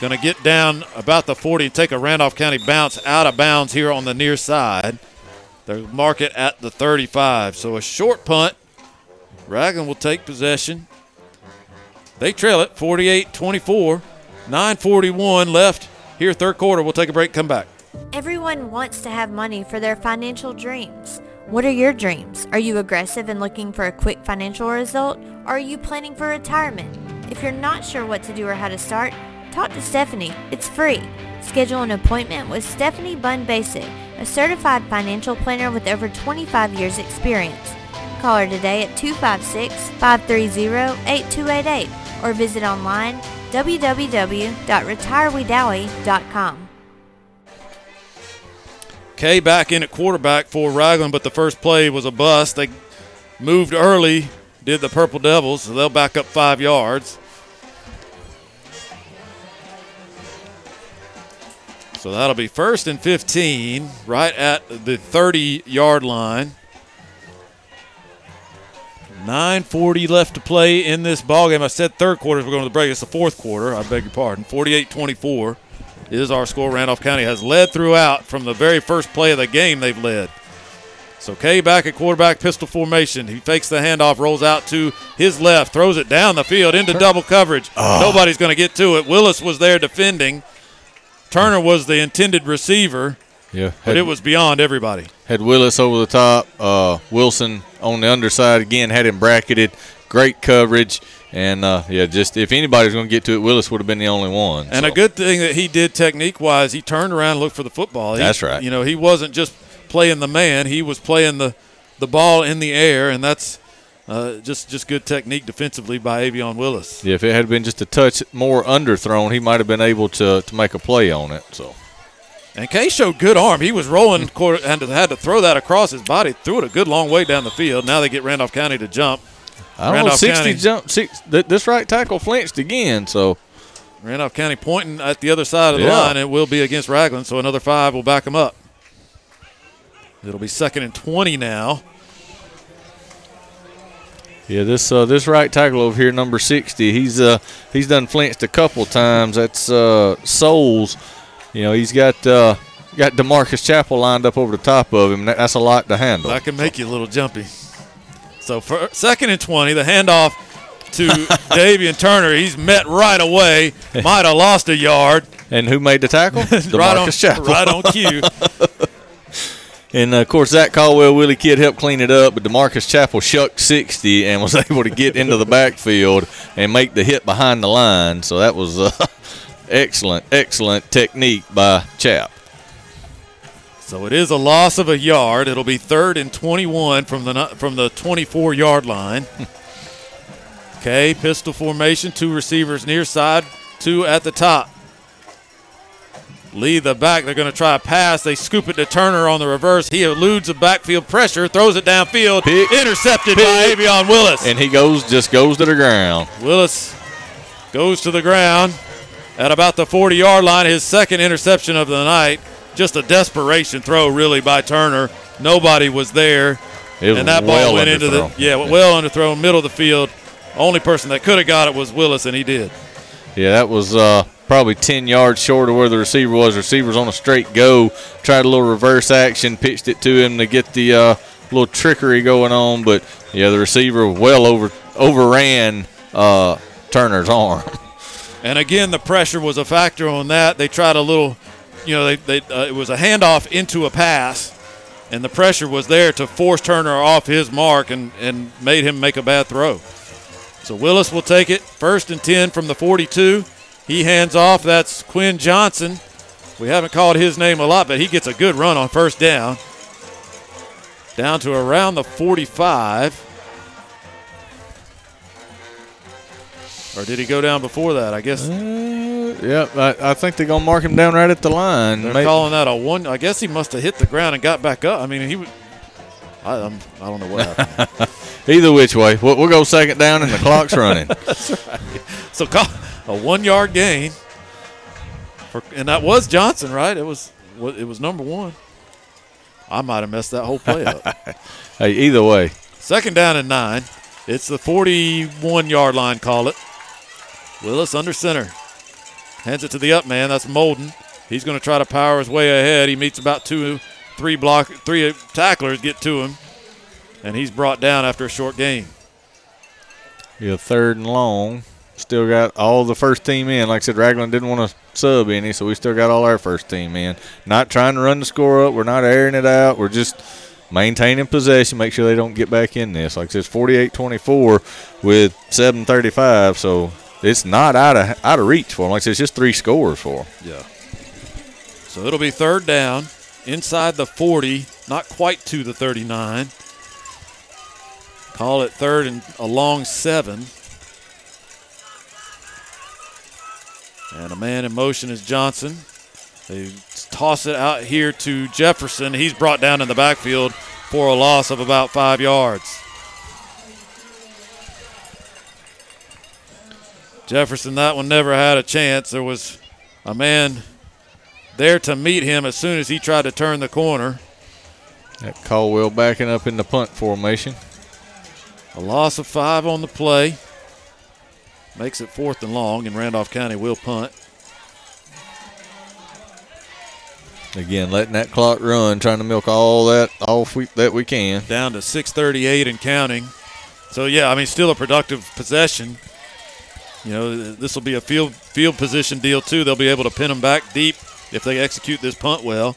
Going to get down about the 40 and take a Randolph County bounce out of bounds here on the near side. They mark it at the 35. So a short punt. Ragland will take possession. They trail it 48 24. 9.41 left here, third quarter. We'll take a break, come back. Everyone wants to have money for their financial dreams. What are your dreams? Are you aggressive and looking for a quick financial result? Or are you planning for retirement? If you're not sure what to do or how to start, talk to Stephanie. It's free. Schedule an appointment with Stephanie Bunn Basic, a certified financial planner with over 25 years experience. Call her today at 256-530-8288 or visit online www.retirewedowee.com. Kay back in at quarterback for Ragland, but the first play was a bust. They moved early, did the Purple Devils, so they'll back up five yards. So that'll be first and 15, right at the 30 yard line. 9.40 left to play in this ball game. I said third quarter. We're going to the break. It's the fourth quarter. I beg your pardon. 48-24 is our score. Randolph County has led throughout from the very first play of the game. They've led. So Kay back at quarterback, pistol formation. He fakes the handoff, rolls out to his left, throws it down the field into double coverage. Oh. Nobody's going to get to it. Willis was there defending. Turner was the intended receiver, Yeah. but it was beyond everybody. Had Willis over the top. Uh, Wilson on the underside again had him bracketed. Great coverage. And uh, yeah, just if anybody's going to get to it, Willis would have been the only one. And so. a good thing that he did technique wise, he turned around and looked for the football. He- That's right. You know, he wasn't just playing the man; he was playing the the ball in the air, and that's uh, just just good technique defensively by Avion Willis. Yeah, if it had been just a touch more underthrown, he might have been able to, to make a play on it. So And Kay showed good arm. He was rolling and had to throw that across his body. Threw it a good long way down the field. Now they get Randolph County to jump. I don't know. Randolph Sixty County, jump. Six, th- this right tackle flinched again. So Randolph County pointing at the other side of the Yeah. line. It will be against Ragland, so another five will back them up. It'll be second and 20 now. yeah, this uh, this right tackle over here, number sixty, he's uh he's done flinched a couple times. That's uh, Souls. You know, he's got uh, got Demarcus Chapel lined up over the top of him. That's a lot to handle. That can make you a little jumpy. So for second and 20, the handoff to Davian Turner. He's met right away. Might have lost a yard. And who made the tackle? right on, Demarcus Chapel. right on cue. And uh, of course, Zach Caldwell, Willie Kidd helped clean it up, but Demarcus Chapel shucked 60 and was able to get into the backfield and make the hit behind the line. So that was uh, excellent, excellent technique by Chap. So it is a loss of a yard. It'll be third and 21 from the from the 24 yard line. Okay, pistol formation, two receivers near side, two at the top. Lead the back. They're going to try a pass. They scoop it to Turner on the reverse. He eludes the backfield pressure, throws it downfield, intercepted by Avion Willis. And he goes, just goes to the ground. Willis goes to the ground at about the 40 yard line. His second interception of the night. Just a desperation throw, really, by Turner. Nobody was there. Was and that well ball went into the underthrown. yeah, well underthrown, middle of the field. Only person that could have got it was Willis, and he did. Yeah, that was uh, probably 10 yards short of where the receiver was. Receiver's on a straight go. Tried a little reverse action, pitched it to him to get the uh, little trickery going on. But yeah, the receiver well over overran uh, Turner's arm. And again, the pressure was a factor on that. They tried a little, you know, they, they uh, it was a handoff into a pass, and the pressure was there to force Turner off his mark and, and made him make a bad throw. So Willis will take it first and 10 from the 42. He hands off. That's Quinn Johnson. We haven't called his name a lot, but he gets a good run on first down. Down to around the 45. Or did he go down before that? I guess. Uh, yeah, I, I think they're gonna mark him down right at the line. They're May- calling that a one. I guess he must have hit the ground and got back up. I mean, he. was- I, I'm, I don't know what happened. Either which way, we'll, we'll go second down and the clock's running. That's right. So call a one-yard gain, for, and that was Johnson, right? It was. It was number one. I might have messed that whole play up. hey, either way, Second down and nine. It's the 41-yard line. Call it. Willis under center. Hands it to the up man. That's Molden. He's going to try to power his way ahead. He meets about two, three block, three tacklers get to him, and he's brought down after a short gain. yeah, third and long. Still got all the first team in. Like I said, Ragland didn't want to sub any, so we still got all our first team in. Not trying to run the score up. We're not airing it out. We're just maintaining possession, make sure they don't get back in this. Like I said, it's 48-24 with 7:35, so it's not out of out of reach for them. Like I said, it's just three scores for them. Yeah. So it'll be third down inside the 40, not quite to the 39. Call it third and a long seven. And a man in motion is Johnson. They toss it out here to Jefferson. He's brought down in the backfield for a loss of about five yards. Jefferson, that one never had a chance. There was a man there to meet him as soon as he tried to turn the corner. That Caldwell backing up in the punt formation. A loss of five on the play. Makes it fourth and long, and Randolph County will punt. Again, letting that clock run, trying to milk all that off we, that we can. Down to 6:38 and counting. So yeah, I mean, still a productive possession. You know, this will be a field field position deal too. They'll be able to pin them back deep if they execute this punt well.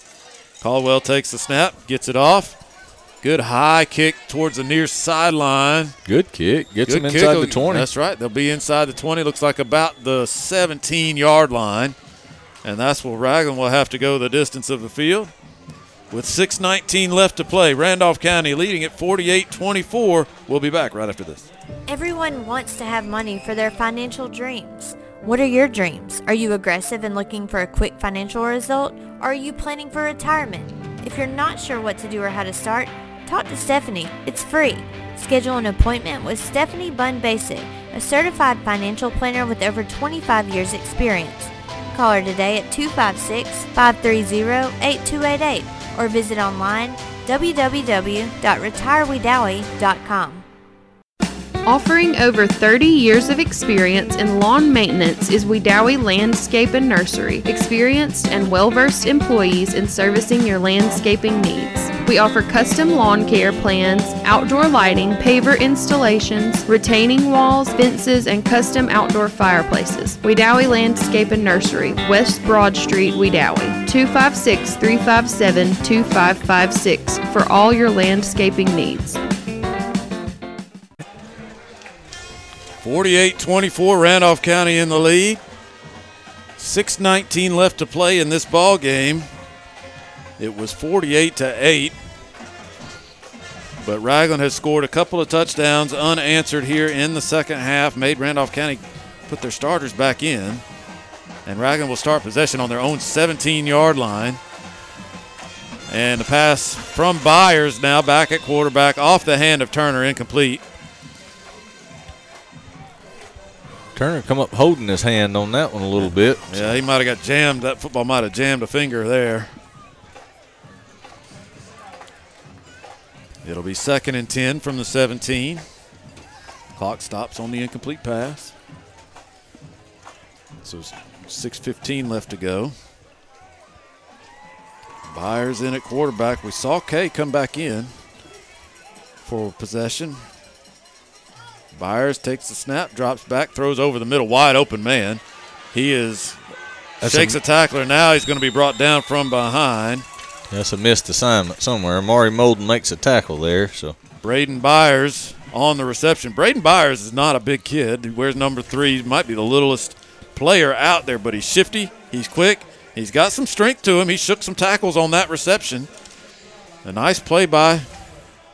Caldwell takes the snap, gets it off. Good high kick towards the near sideline. Good kick. Gets Good them kick. inside the 20. That's right. They'll be inside the 20. Looks like about the 17 yard line. And that's where Ragland will have to go the distance of the field. With 6.19 left to play, Randolph County leading at 48 24. We'll be back right after this. Everyone wants to have money for their financial dreams. What are your dreams? Are you aggressive and looking for a quick financial result? Or are you planning for retirement? If you're not sure what to do or how to start, talk to Stephanie. It's free. Schedule an appointment with Stephanie Bunn Basic, a certified financial planner with over 25 years experience. Call her today at 256-530-8288 or visit online www.retirewedowee.com. Offering over 30 years of experience in lawn maintenance is Wedowee Landscape and Nursery, experienced and well-versed employees in servicing your landscaping needs. We offer custom lawn care plans, outdoor lighting, paver installations, retaining walls, fences, and custom outdoor fireplaces. Wedowee Landscape and Nursery, West Broad Street, Wedowee, 256-357-2556 for all your landscaping needs. 48-24, Randolph County in the lead. 6:19 left to play in this ball game. It was 48 to 8. But Ragland has scored a couple of touchdowns unanswered here in the second half, made Randolph County put their starters back in. And Ragland will start possession on their own 17 yard line. And the pass from Byers now back at quarterback off the hand of Turner, incomplete. Turner come up holding his hand on that one a little bit. Yeah, he might have got jammed. That football might have jammed a finger there. It'll be second and 10 from the 17. Clock stops on the incomplete pass. So 6.15 left to go. Byers in at quarterback. We saw Kay come back in for possession. Byers takes the snap, drops back, throws over the middle, wide open man. He is That's shakes a- a, tackler. Now he's going to be brought down from behind. That's a missed assignment somewhere. Maury Molden makes a tackle there. So Braden Byers on the reception. Braden Byers is not a big kid. He wears number three. He might be the littlest player out there, but he's shifty. He's quick. He's got some strength to him. He shook some tackles on that reception. A nice play by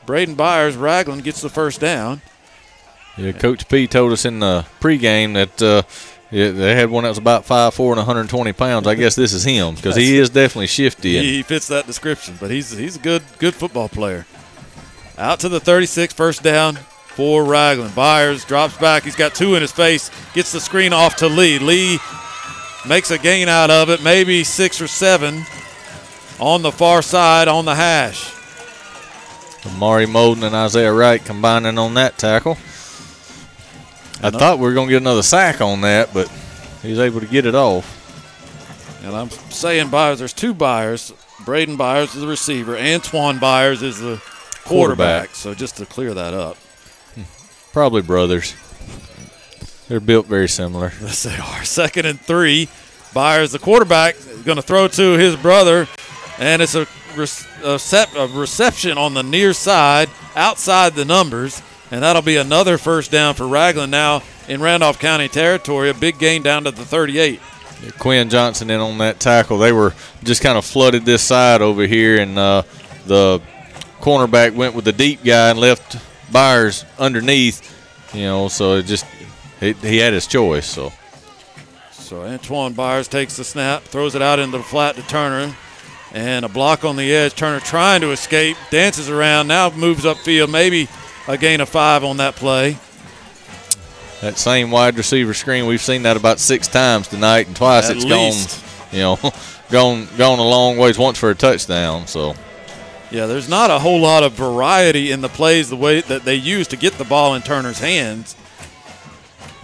Braden Byers. Ragland gets the first down. Yeah, Coach P told us in the pregame that uh, they had one that was about five four and 120 pounds. I guess this is him because he is definitely shifty. He, he fits that description, but he's he's a good good football player. Out to the 36, first down for Ragland. Byers drops back. He's got two in his face. Gets the screen off to Lee. Lee makes a gain out of it, maybe six or seven on the far side on the hash. Maury Molden and Isaiah Wright combining on that tackle. I And, thought we were going to get another sack on that, but he's able to get it off. And I'm saying Byers, there's two Byers. Braden Byers is the receiver. Antoine Byers is the quarterback. Quarterback. So just to clear that up. Probably brothers. They're built very similar. Yes, they are. Second and three. Byers, the quarterback, is going to throw to his brother, and it's a, sep- a reception on the near side, outside the numbers, and that'll be another first down for Ragland now in Randolph County territory. A big gain down to the 38. Quinn Johnson in on that tackle. They were just kind of flooded this side over here, and uh, the cornerback went with the deep guy and left Byers underneath. You know, so it just he, he had his choice. So So Antoine Byers takes the snap, throws it out into the flat to Turner, and a block on the edge. Turner trying to escape, dances around, now moves upfield, maybe a gain of five on that play. that same wide receiver screen, we've seen that about six times tonight, and twice At it's least. gone. You know, gone gone a long ways. Once for a touchdown. So Yeah, there's not a whole lot of variety in the plays the way that they use to get the ball in Turner's hands.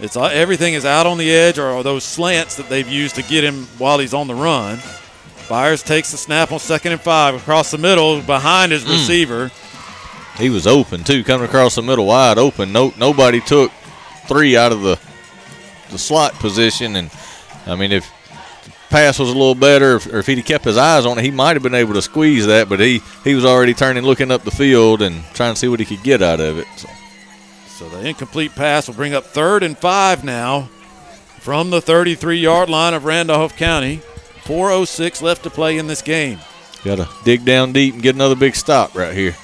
It's uh, everything is out on the edge or those slants that they've used to get him while he's on the run. Byers takes the snap on second and five across the middle behind his Mm. receiver. He was open too, coming across the middle wide open. No, nobody took three out of the the slot position, and I mean if the pass was a little better, or if he'd kept his eyes on it, he might have been able to squeeze that. But he he was already turning, looking up the field, and trying to see what he could get out of it. So. So the incomplete pass will bring up third and five now from the 33 yard line of Randolph County. 4.06 left to play in this game. Got to dig down deep and get another big stop right here.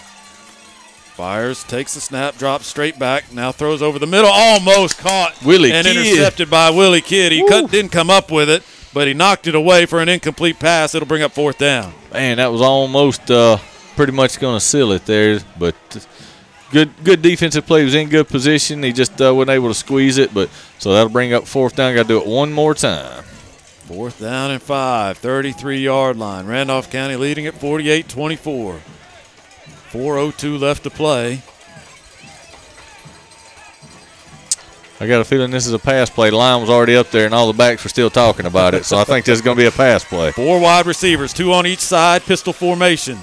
Byers takes the snap, drops straight back, now throws over the middle, almost caught Willie and Kidd. intercepted by Willie Kidd. He cut, didn't come up with it, but he knocked it away for an incomplete pass. It'll bring up fourth down. Man, that was almost uh, pretty much going to seal it there, but good good defensive play. He was in good position. He just uh, wasn't able to squeeze it, but so that'll bring up fourth down. Got to do it one more time. Fourth down and five, 33 yard line. Randolph County leading at 48 24. 4.02 left to play. I got a feeling this is a pass play. The line was already up there, and all the backs were still talking about it. So I think this is going to be a pass play. Four wide receivers, two on each side, pistol formation.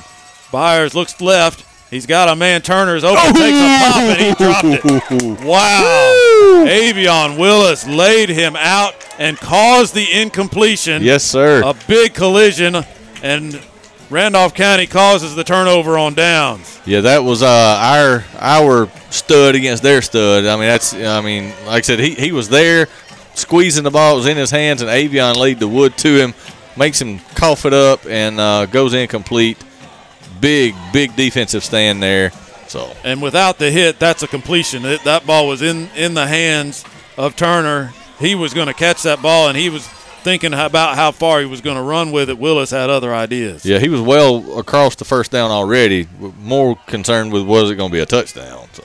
Byers looks left. He's got a man. Turner's open, takes a pop, and he dropped it. Wow. Avion Willis laid him out and caused the incompletion. Yes, sir. A big collision, and Randolph County causes the turnover on downs. Yeah, that was uh, our our stud against their stud. I mean, that's I mean, like I said, he, he was there, squeezing the ball. It was in his hands, and Avion laid the wood to him, makes him cough it up, and uh, goes incomplete. Big big defensive stand there. So And without the hit, that's a completion. It, that ball was in, in the hands of Turner. He was going to catch that ball, and he was thinking about how far he was going to run with it. Willis had other ideas. yeah, he was well across the first down already. More concerned with was it going to be a touchdown. So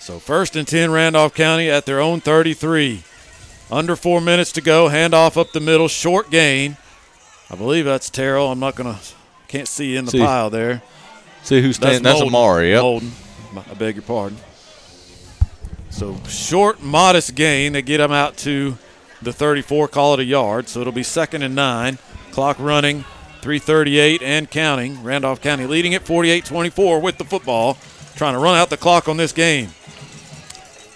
So first and 10, Randolph County at their own 33. Under four minutes to go. Handoff up the middle. Short gain. I believe that's Terrell. I'm not going to, can't see in the See- pile there. see who's standing. That's, Molden. Amari. Yep. Molden. I beg your pardon. So short, modest gain. They get him out to the 34, call it a yard. So it'll be second and nine. Clock running, 338 and counting. Randolph County leading it 48-24 with the football. Trying to run out the clock on this game.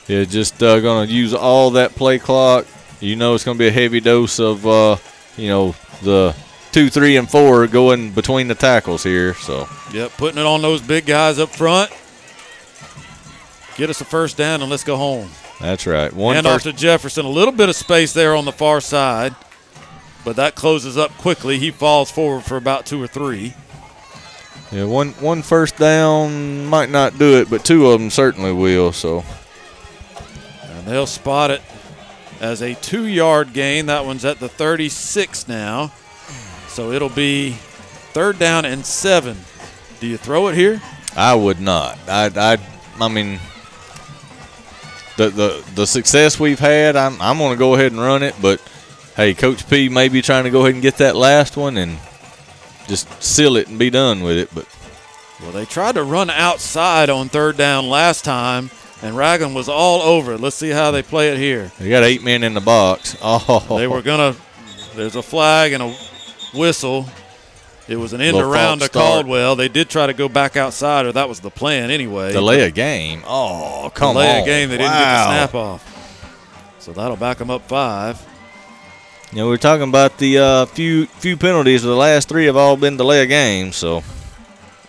Yeah, just uh, going to use all that play clock. You know, it's going to be a heavy dose of, uh, you know, the two, three, and four going between the tackles here. So Yep, putting it on those big guys up front. Get us a first down and let's go home. That's right. One Hand off to Jefferson. A little bit of space there on the far side, but that closes up quickly. He falls forward for about two or three. yeah, one one first down might not do it, but two of them certainly will. So And they'll spot it as a two yard gain. That one's at the 36 now. So it'll be third down and seven. Do you throw it here? I would not. I I I mean. The, the the success we've had, I'm I'm going to go ahead and run it. But hey, Coach P may be trying to go ahead and get that last one and just seal it and be done with it. But Well, they tried to run outside on third down last time, and Ragland was all over it. Let's see how they play it here. They got eight men in the box. Oh, They were going to, there's a flag and a whistle. It was an end around to start. Caldwell. They did try to go back outside, or that was the plan anyway. delay a game. Oh, come Delay on! Delay a game. They didn't get the snap off. So that'll back them up five. You know, we're talking about the uh, few few penalties. The last three have all been delay a game. So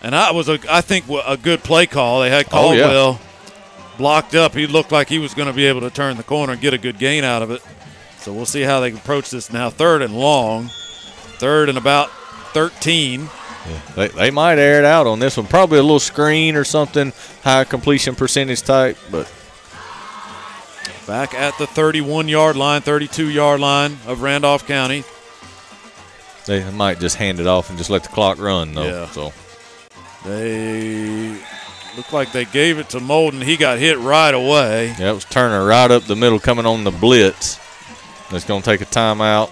And that was, a, I think, a good play call. They had Oh, yeah. Caldwell blocked up. He looked like he was going to be able to turn the corner and get a good gain out of it. So we'll see how they approach this now. Third and long. Third and about 13. they, they might air it out on this one. Probably a little screen or something, high completion percentage type. But Back at the 31 yard line, 32 yard line of Randolph County. they might just hand it off and just let the clock run. Though. Yeah. So They look like they gave it to Molden. He got hit right away. yeah, it was Turner right up the middle, coming on the blitz. That's going to take a timeout.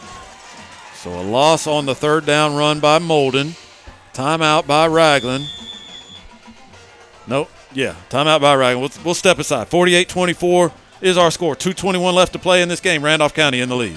So a loss on the third down run by Molden. Timeout by Ragland. Nope. Yeah, timeout by Ragland. We'll, we'll step aside. 48-24 is our score. 221 left to play in this game. Randolph County in the lead.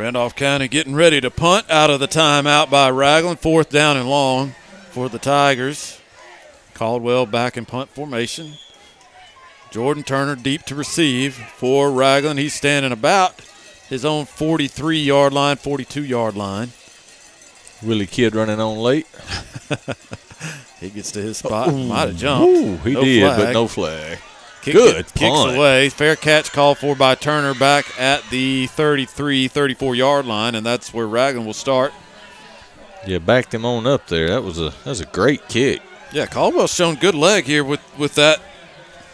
Randolph County getting ready to punt out of the timeout by Ragland. Fourth down and long for the Tigers. Caldwell back in punt formation. Jordan Turner deep to receive for Ragland. He's standing about his own 43 yard line, 42 yard line. Willie Kidd running on late. he gets to his spot. Might have jumped. Ooh, he No did, flag. but no flag. Kick Good kicks punt. away. Fair catch called for by Turner back at the 33, 34 yard line, and that's where Ragland will start. Yeah, backed him on up there. That was a that was a great kick. Yeah, Caldwell's shown good leg here with, with that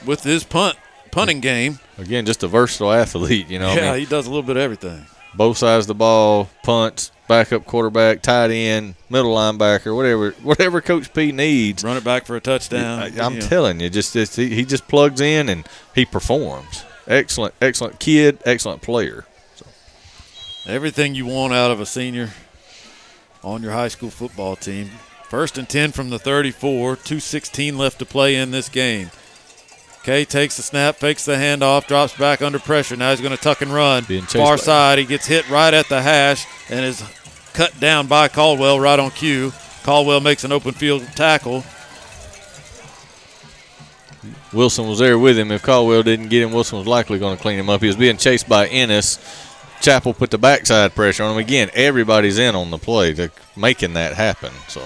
with his punt punting game. Again, just a versatile athlete. You know, I yeah, mean, he does a little bit of everything. both sides of the ball, punts, backup quarterback, tight end, middle linebacker, whatever whatever Coach P needs. Run it back for a touchdown. I, am Yeah. telling you, just it's, he, he just plugs in and he performs. Excellent, excellent kid, excellent player. Everything you want out of a senior on your high school football team. First and 10 from the 34, 2.16 left to play in this game. Kay takes the snap, fakes the handoff, drops back under pressure. Now he's going to tuck and run. Far by- side, he gets hit right at the hash and is cut down by Caldwell right on cue. Caldwell makes an open field tackle. Wilson was there with him. If Caldwell didn't get him, Wilson was likely going to clean him up. He was being chased by Ennis. Chapel put the backside pressure on him. Again, everybody's in on the play. They're making that happen. So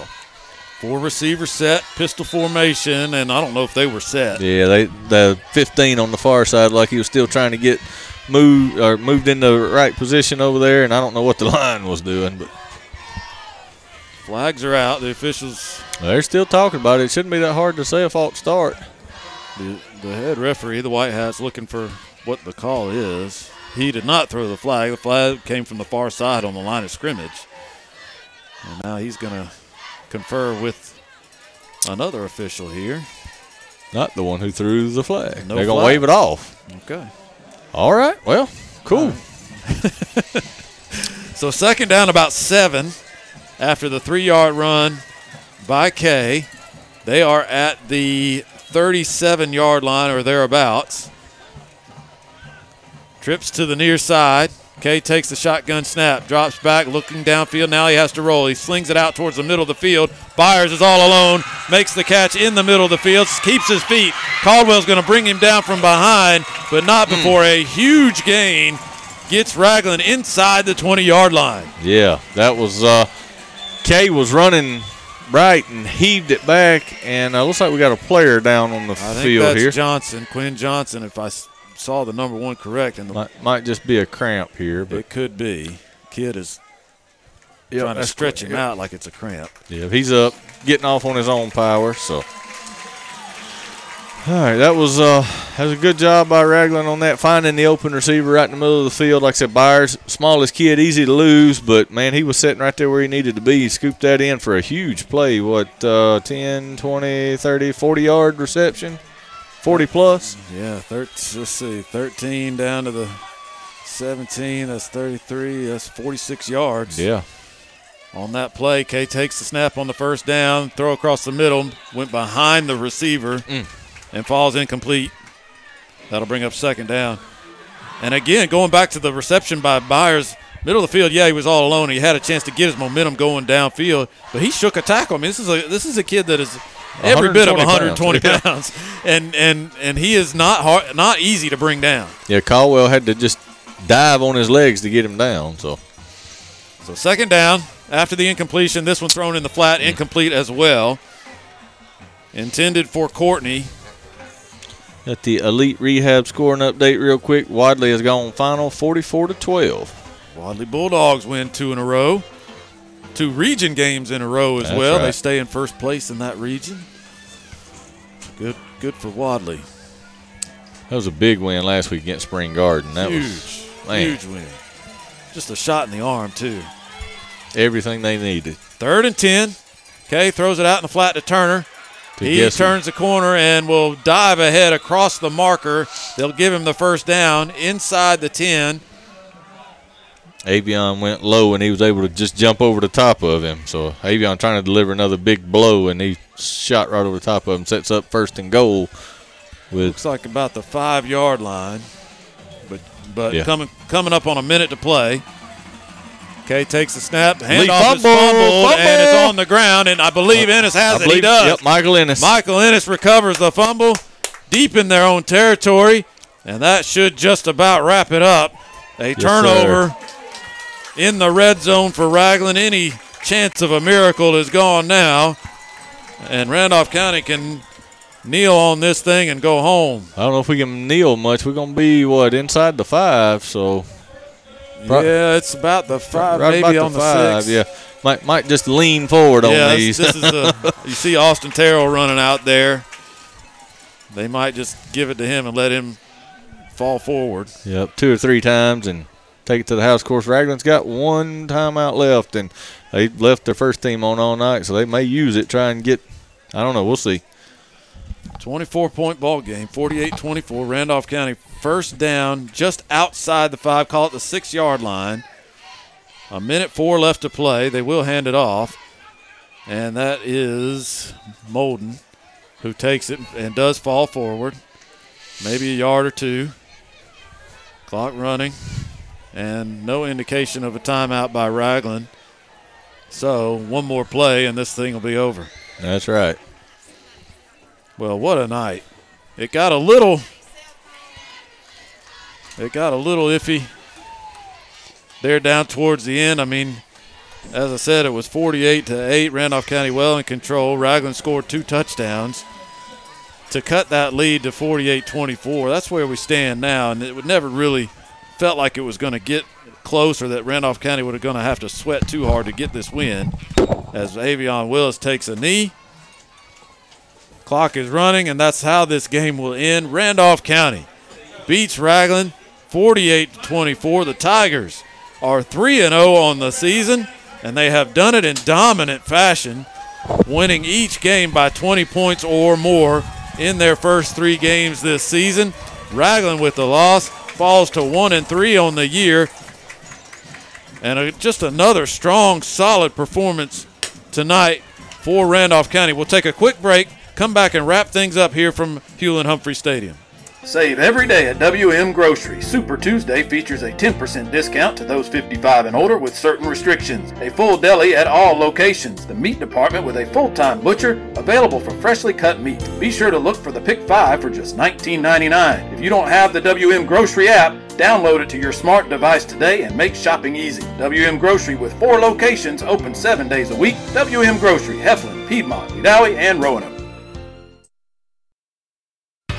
Four receiver set, pistol formation, and I don't know if they were set. yeah, they the 15 on the far side, like he was still trying to get moved or moved in the right position over there, and I don't know what the line was doing, but Flags are out. The officials they're still talking about it. It shouldn't be that hard to say a false start. The, the head referee, the White Hat's looking for what the call is. He did not throw the flag. The flag came from the far side on the line of scrimmage. And now he's going to confer with another official here. Not the one who threw the flag. No They're gonna wave it off. Okay. All right. Well, cool. So second down, about seven after the three yard run by Kay. They are at the 37 yard line or thereabouts. Trips to the near side. Kay takes the shotgun snap, drops back, looking downfield. Now he has to roll. He slings it out towards the middle of the field. Byers is all alone, makes the catch in the middle of the field, keeps his feet. Caldwell's going to bring him down from behind, but not before a huge gain gets Ragland inside the 20 yard line. Yeah, that was uh Kay was running right and heaved it back, and uh, looks like we got a player down on the I think field that's here. Johnson, Quinn Johnson, if I saw the number one correct. And the, might, might just be a cramp here, but it could be. Kid is Yeah, trying to stretch correct. him out like it's a cramp. yeah, he's up, getting off on his own power. So, all right, that was uh that was a good job by Ragland on that, finding the open receiver right in the middle of the field. Like I said, Byers, smallest kid, easy to lose, but man, he was sitting right there where he needed to be. He scooped that in for a huge play. What, uh, 10, 20, 30, 40 yard reception? 40 plus? Yeah, thir- let's see, 13 down to the 17. That's 33. That's 46 yards. Yeah. On that play, Kay takes the snap on the first down, throw across the middle, went behind the receiver, Mm. And falls incomplete. That'll bring up second down. And again, going back to the reception by Byers, middle of the field, yeah, he was all alone. He had a chance to get his momentum going downfield, but he shook a tackle. I mean, this is a this is a kid that is every bit of 120 120 pounds, and and and he is not hard, not easy to bring down. Yeah, Caldwell had to just dive on his legs to get him down. So, So second down after the incompletion. This one thrown in the flat, mm. incomplete as well. Intended for Courtney. At the elite rehab scoring update, real quick, Wadley has gone final 44 to 12. Wadley Bulldogs win two in a row. Two region games in a row as That's well. They stay in first place in that region. Good good for Wadley. That was a big win last week against Spring Garden. That huge, was man, huge win. Just a shot in the arm too. everything they needed. Third and ten. Okay, throws it out in the flat to Turner. He turns the corner and will dive ahead across the marker. They'll give him the first down inside the 10. Avion went low and he was able to just jump over the top of him. So Avion trying to deliver another big blow and he shot right over the top of him. Sets up first and goal with Looks like about the five yard line, but but Yeah. coming coming up on a minute to play. Okay, takes the snap, handoff is fumble, fumbled, and it's on the ground. And I believe Ennis has I it. believe- he does. Yep, Michael Ennis. Michael Ennis recovers the fumble deep in their own territory, and that should just about wrap it up. A Yes, turnover in the red zone for Ragland. Any chance of a miracle is gone now, and Randolph County can kneel on this thing and go home. I don't know if we can kneel much. We're gonna be what inside the five, so Right- yeah, it's about the five, right maybe on the, five. six. Yeah, might might just lean forward yeah, on these. this is the uh, you see Austin Terrell running out there. They might just give it to him and let him fall forward. Yep, two or three times and take it to the house. Of course, Ragland's got one timeout left, and they left their first team on all night, so they may use it. Try and get. I don't know. We'll see. 24 point ball game, 48 24. Randolph County first down just outside the five, call it the six yard line. A minute four left to play. They will hand it off. And that is Molden who takes it and does fall forward. Maybe a yard or two. Clock running. And no indication of a timeout by Ragland. So one more play and this thing will be over. That's right. Well, what a night. It got a little it got a little iffy there down towards the end. I mean, as I said, it was 48 to 8. Randolph County well in control. Ragland scored two touchdowns to cut that lead to 48 24. That's where we stand now, and it would never really felt like it was going to get close or that Randolph County would have going to have to sweat too hard to get this win. As Avion Willis takes a knee. Clock is running, and that's how this game will end. Randolph County beats Ragland 48 24. The Tigers are 3 0 on the season, and they have done it in dominant fashion, winning each game by 20 points or more in their first three games this season. Ragland with the loss falls to 1 and 3 on the year. And just another strong, solid performance tonight for Randolph County. We'll take a quick break, come back and wrap things up here from Hewlin Humphrey Stadium. Save every day at WM Grocery. Super Tuesday features a 10% discount to those 55 and older with certain restrictions. A full deli at all locations. The meat department with a full-time butcher available for freshly cut meat. Be sure to look for the Pick 5 for just $19.99. If you don't have the WM Grocery app, download it to your smart device today and make shopping easy. WM Grocery with four locations open seven days a week. WM Grocery, Heflin, Piedmont, Wedowee, and Roanoke.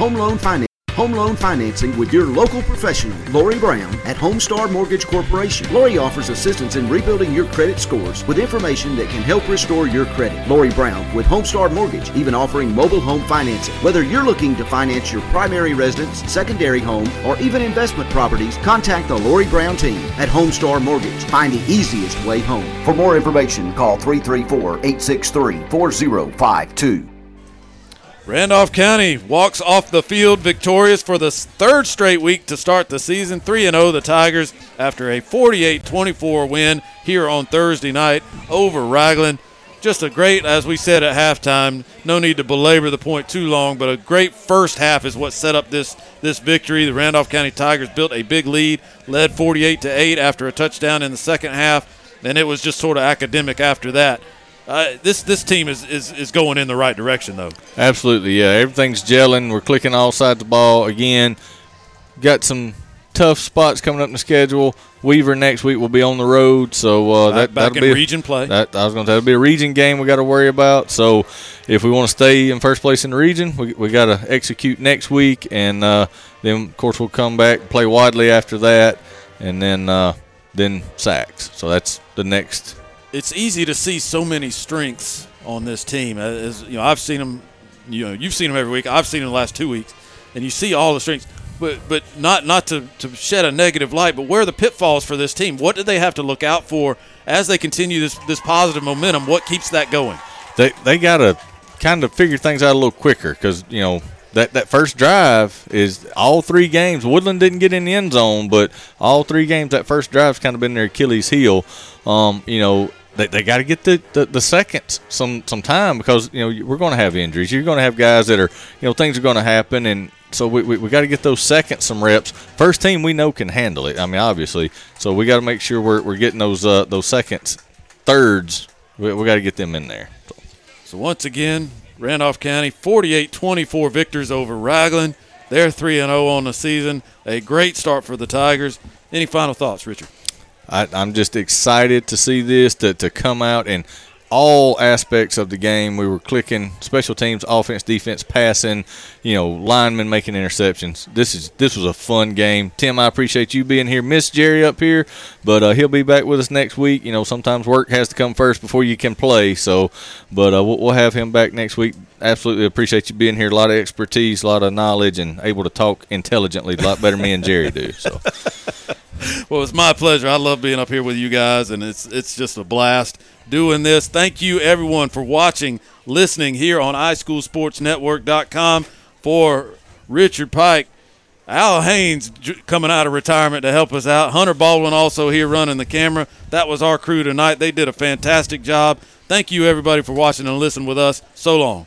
Home loan finance. Home loan financing with your local professional, Lori Brown at Homestar Mortgage Corporation. Lori offers assistance in rebuilding your credit scores with information that can help restore your credit. Lori Brown with Homestar Mortgage, even offering mobile home financing. Whether you're looking to finance your primary residence, secondary home, or even investment properties, contact the Lori Brown team at Homestar Mortgage. Find the easiest way home. For more information, call 334 863 4052. Randolph County walks off the field victorious for the third straight week to start the season. 3 0 the Tigers after a 48 24 win here on Thursday night over Ragland. Just a great, as we said at halftime, no need to belabor the point too long, but a great first half is what set up this, this victory. The Randolph County Tigers built a big lead, led 48 to 8 after a touchdown in the second half, and it was just sort of academic after that. Uh, this this team is, is is going in the right direction though. Absolutely, yeah. Everything's gelling. We're clicking all sides of the ball again. Got some tough spots coming up in the schedule. Weaver next week will be on the road, so uh, that back that'll in be a- region play. That I was going to say it'll be a region game we got to worry about. So if we want to stay in first place in the region, we, we got to execute next week, and uh, then of course we'll come back and play Wadley after that, and then uh, then Saks. So that's the next. It's easy to see so many strengths on this team. Uh, As you know, I've seen them. You know, you've seen them every week. I've seen them the last two weeks, and you see all the strengths. But but not not to, to shed a negative light. But where are the pitfalls for this team? What do they have to look out for as they continue this this positive momentum? What keeps that going? They they got to kind of figure things out a little quicker because you know that that first drive is all three games. Woodland didn't get in the end zone, but all three games that first drive's kind of been their Achilles heel. Um, you know. They, they got to get the, the, the seconds some some time because you know we're going to have injuries. You're going to have guys that are you know things are going to happen, and so we, we, we got to get those seconds some reps. First team we know can handle it. I mean obviously, so we got to make sure we're, we're getting those uh, those seconds, thirds. We, we got to get them in there. So once again, Randolph County 48-24 victors over Ragland. They're 3 and 0 on the season. A great start for the Tigers. Any final thoughts, Richard? I, I'm just excited to see this to, to come out in all aspects of the game. We were clicking special teams, offense, defense, passing, you know, linemen making interceptions. This is this was a fun game. Tim, I appreciate you being here. Miss Jerry up here, but uh, he'll be back with us next week. You know, sometimes work has to come first before you can play. So, but uh, we'll, we'll have him back next week. Absolutely appreciate you being here. A lot of expertise, a lot of knowledge, and able to talk intelligently. A lot better me and Jerry do. So. Well, it's my pleasure. I love being up here with you guys, and it's it's just a blast doing this. Thank you, everyone, for watching, listening here on iSchoolSportsNetwork.com. For Richard Pike, Al Haynes coming out of retirement to help us out. Hunter Baldwin also here running the camera. That was our crew tonight. They did a fantastic job. Thank you, everybody, for watching and listening with us. So long.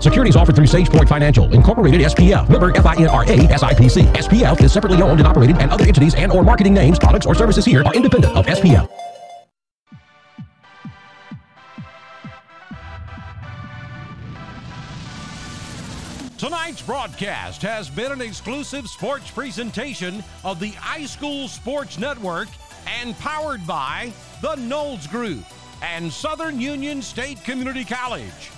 Securities offered through SagePoint Financial, Incorporated SPF. Member FINRA SIPC. SPF is separately owned and operated, and other entities and or marketing names, products, or services here are independent of SPF. Tonight's broadcast has been an exclusive sports presentation of the iSchool Sports Network and powered by the Knowles Group and Southern Union State Community College.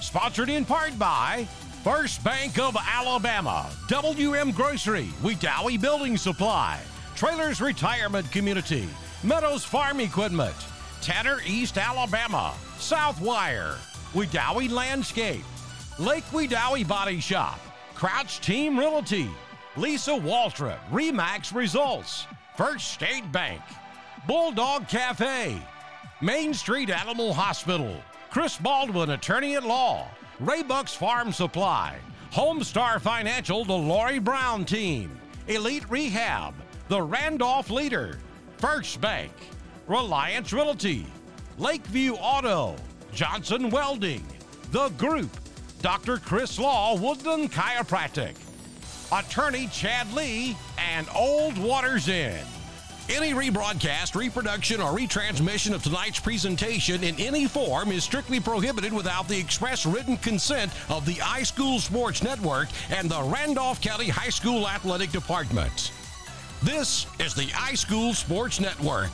Sponsored in part by First Bank of Alabama, WM Grocery, Wedowee Building Supply, Traylor's Retirement Community, Meadows Farm Equipment, Tanner East Alabama, Southwire, Wedowee Landscape, Lake Wedowee Body Shop, Crouch Team Realty, Lisa Waltrip, Remax Results, First State Bank, Bulldog Cafe, Main Street Animal Hospital, Chris Baldwin, Attorney at Law, Raybucks Farm Supply, Homestar Financial, the Lori Brown Team, Elite Rehab, the Randolph Leader, First Bank, Reliance Realty, Lakeview Auto, Johnson Welding, The Group, Dr. Chris Law, Woodland Chiropractic, Attorney Chad Lee, and Old Waters Inn. Any rebroadcast, reproduction, or retransmission of tonight's presentation in any form is strictly prohibited without the express written consent of the iSchool Sports Network and the Randolph County High School Athletic Department. This is the iSchool Sports Network.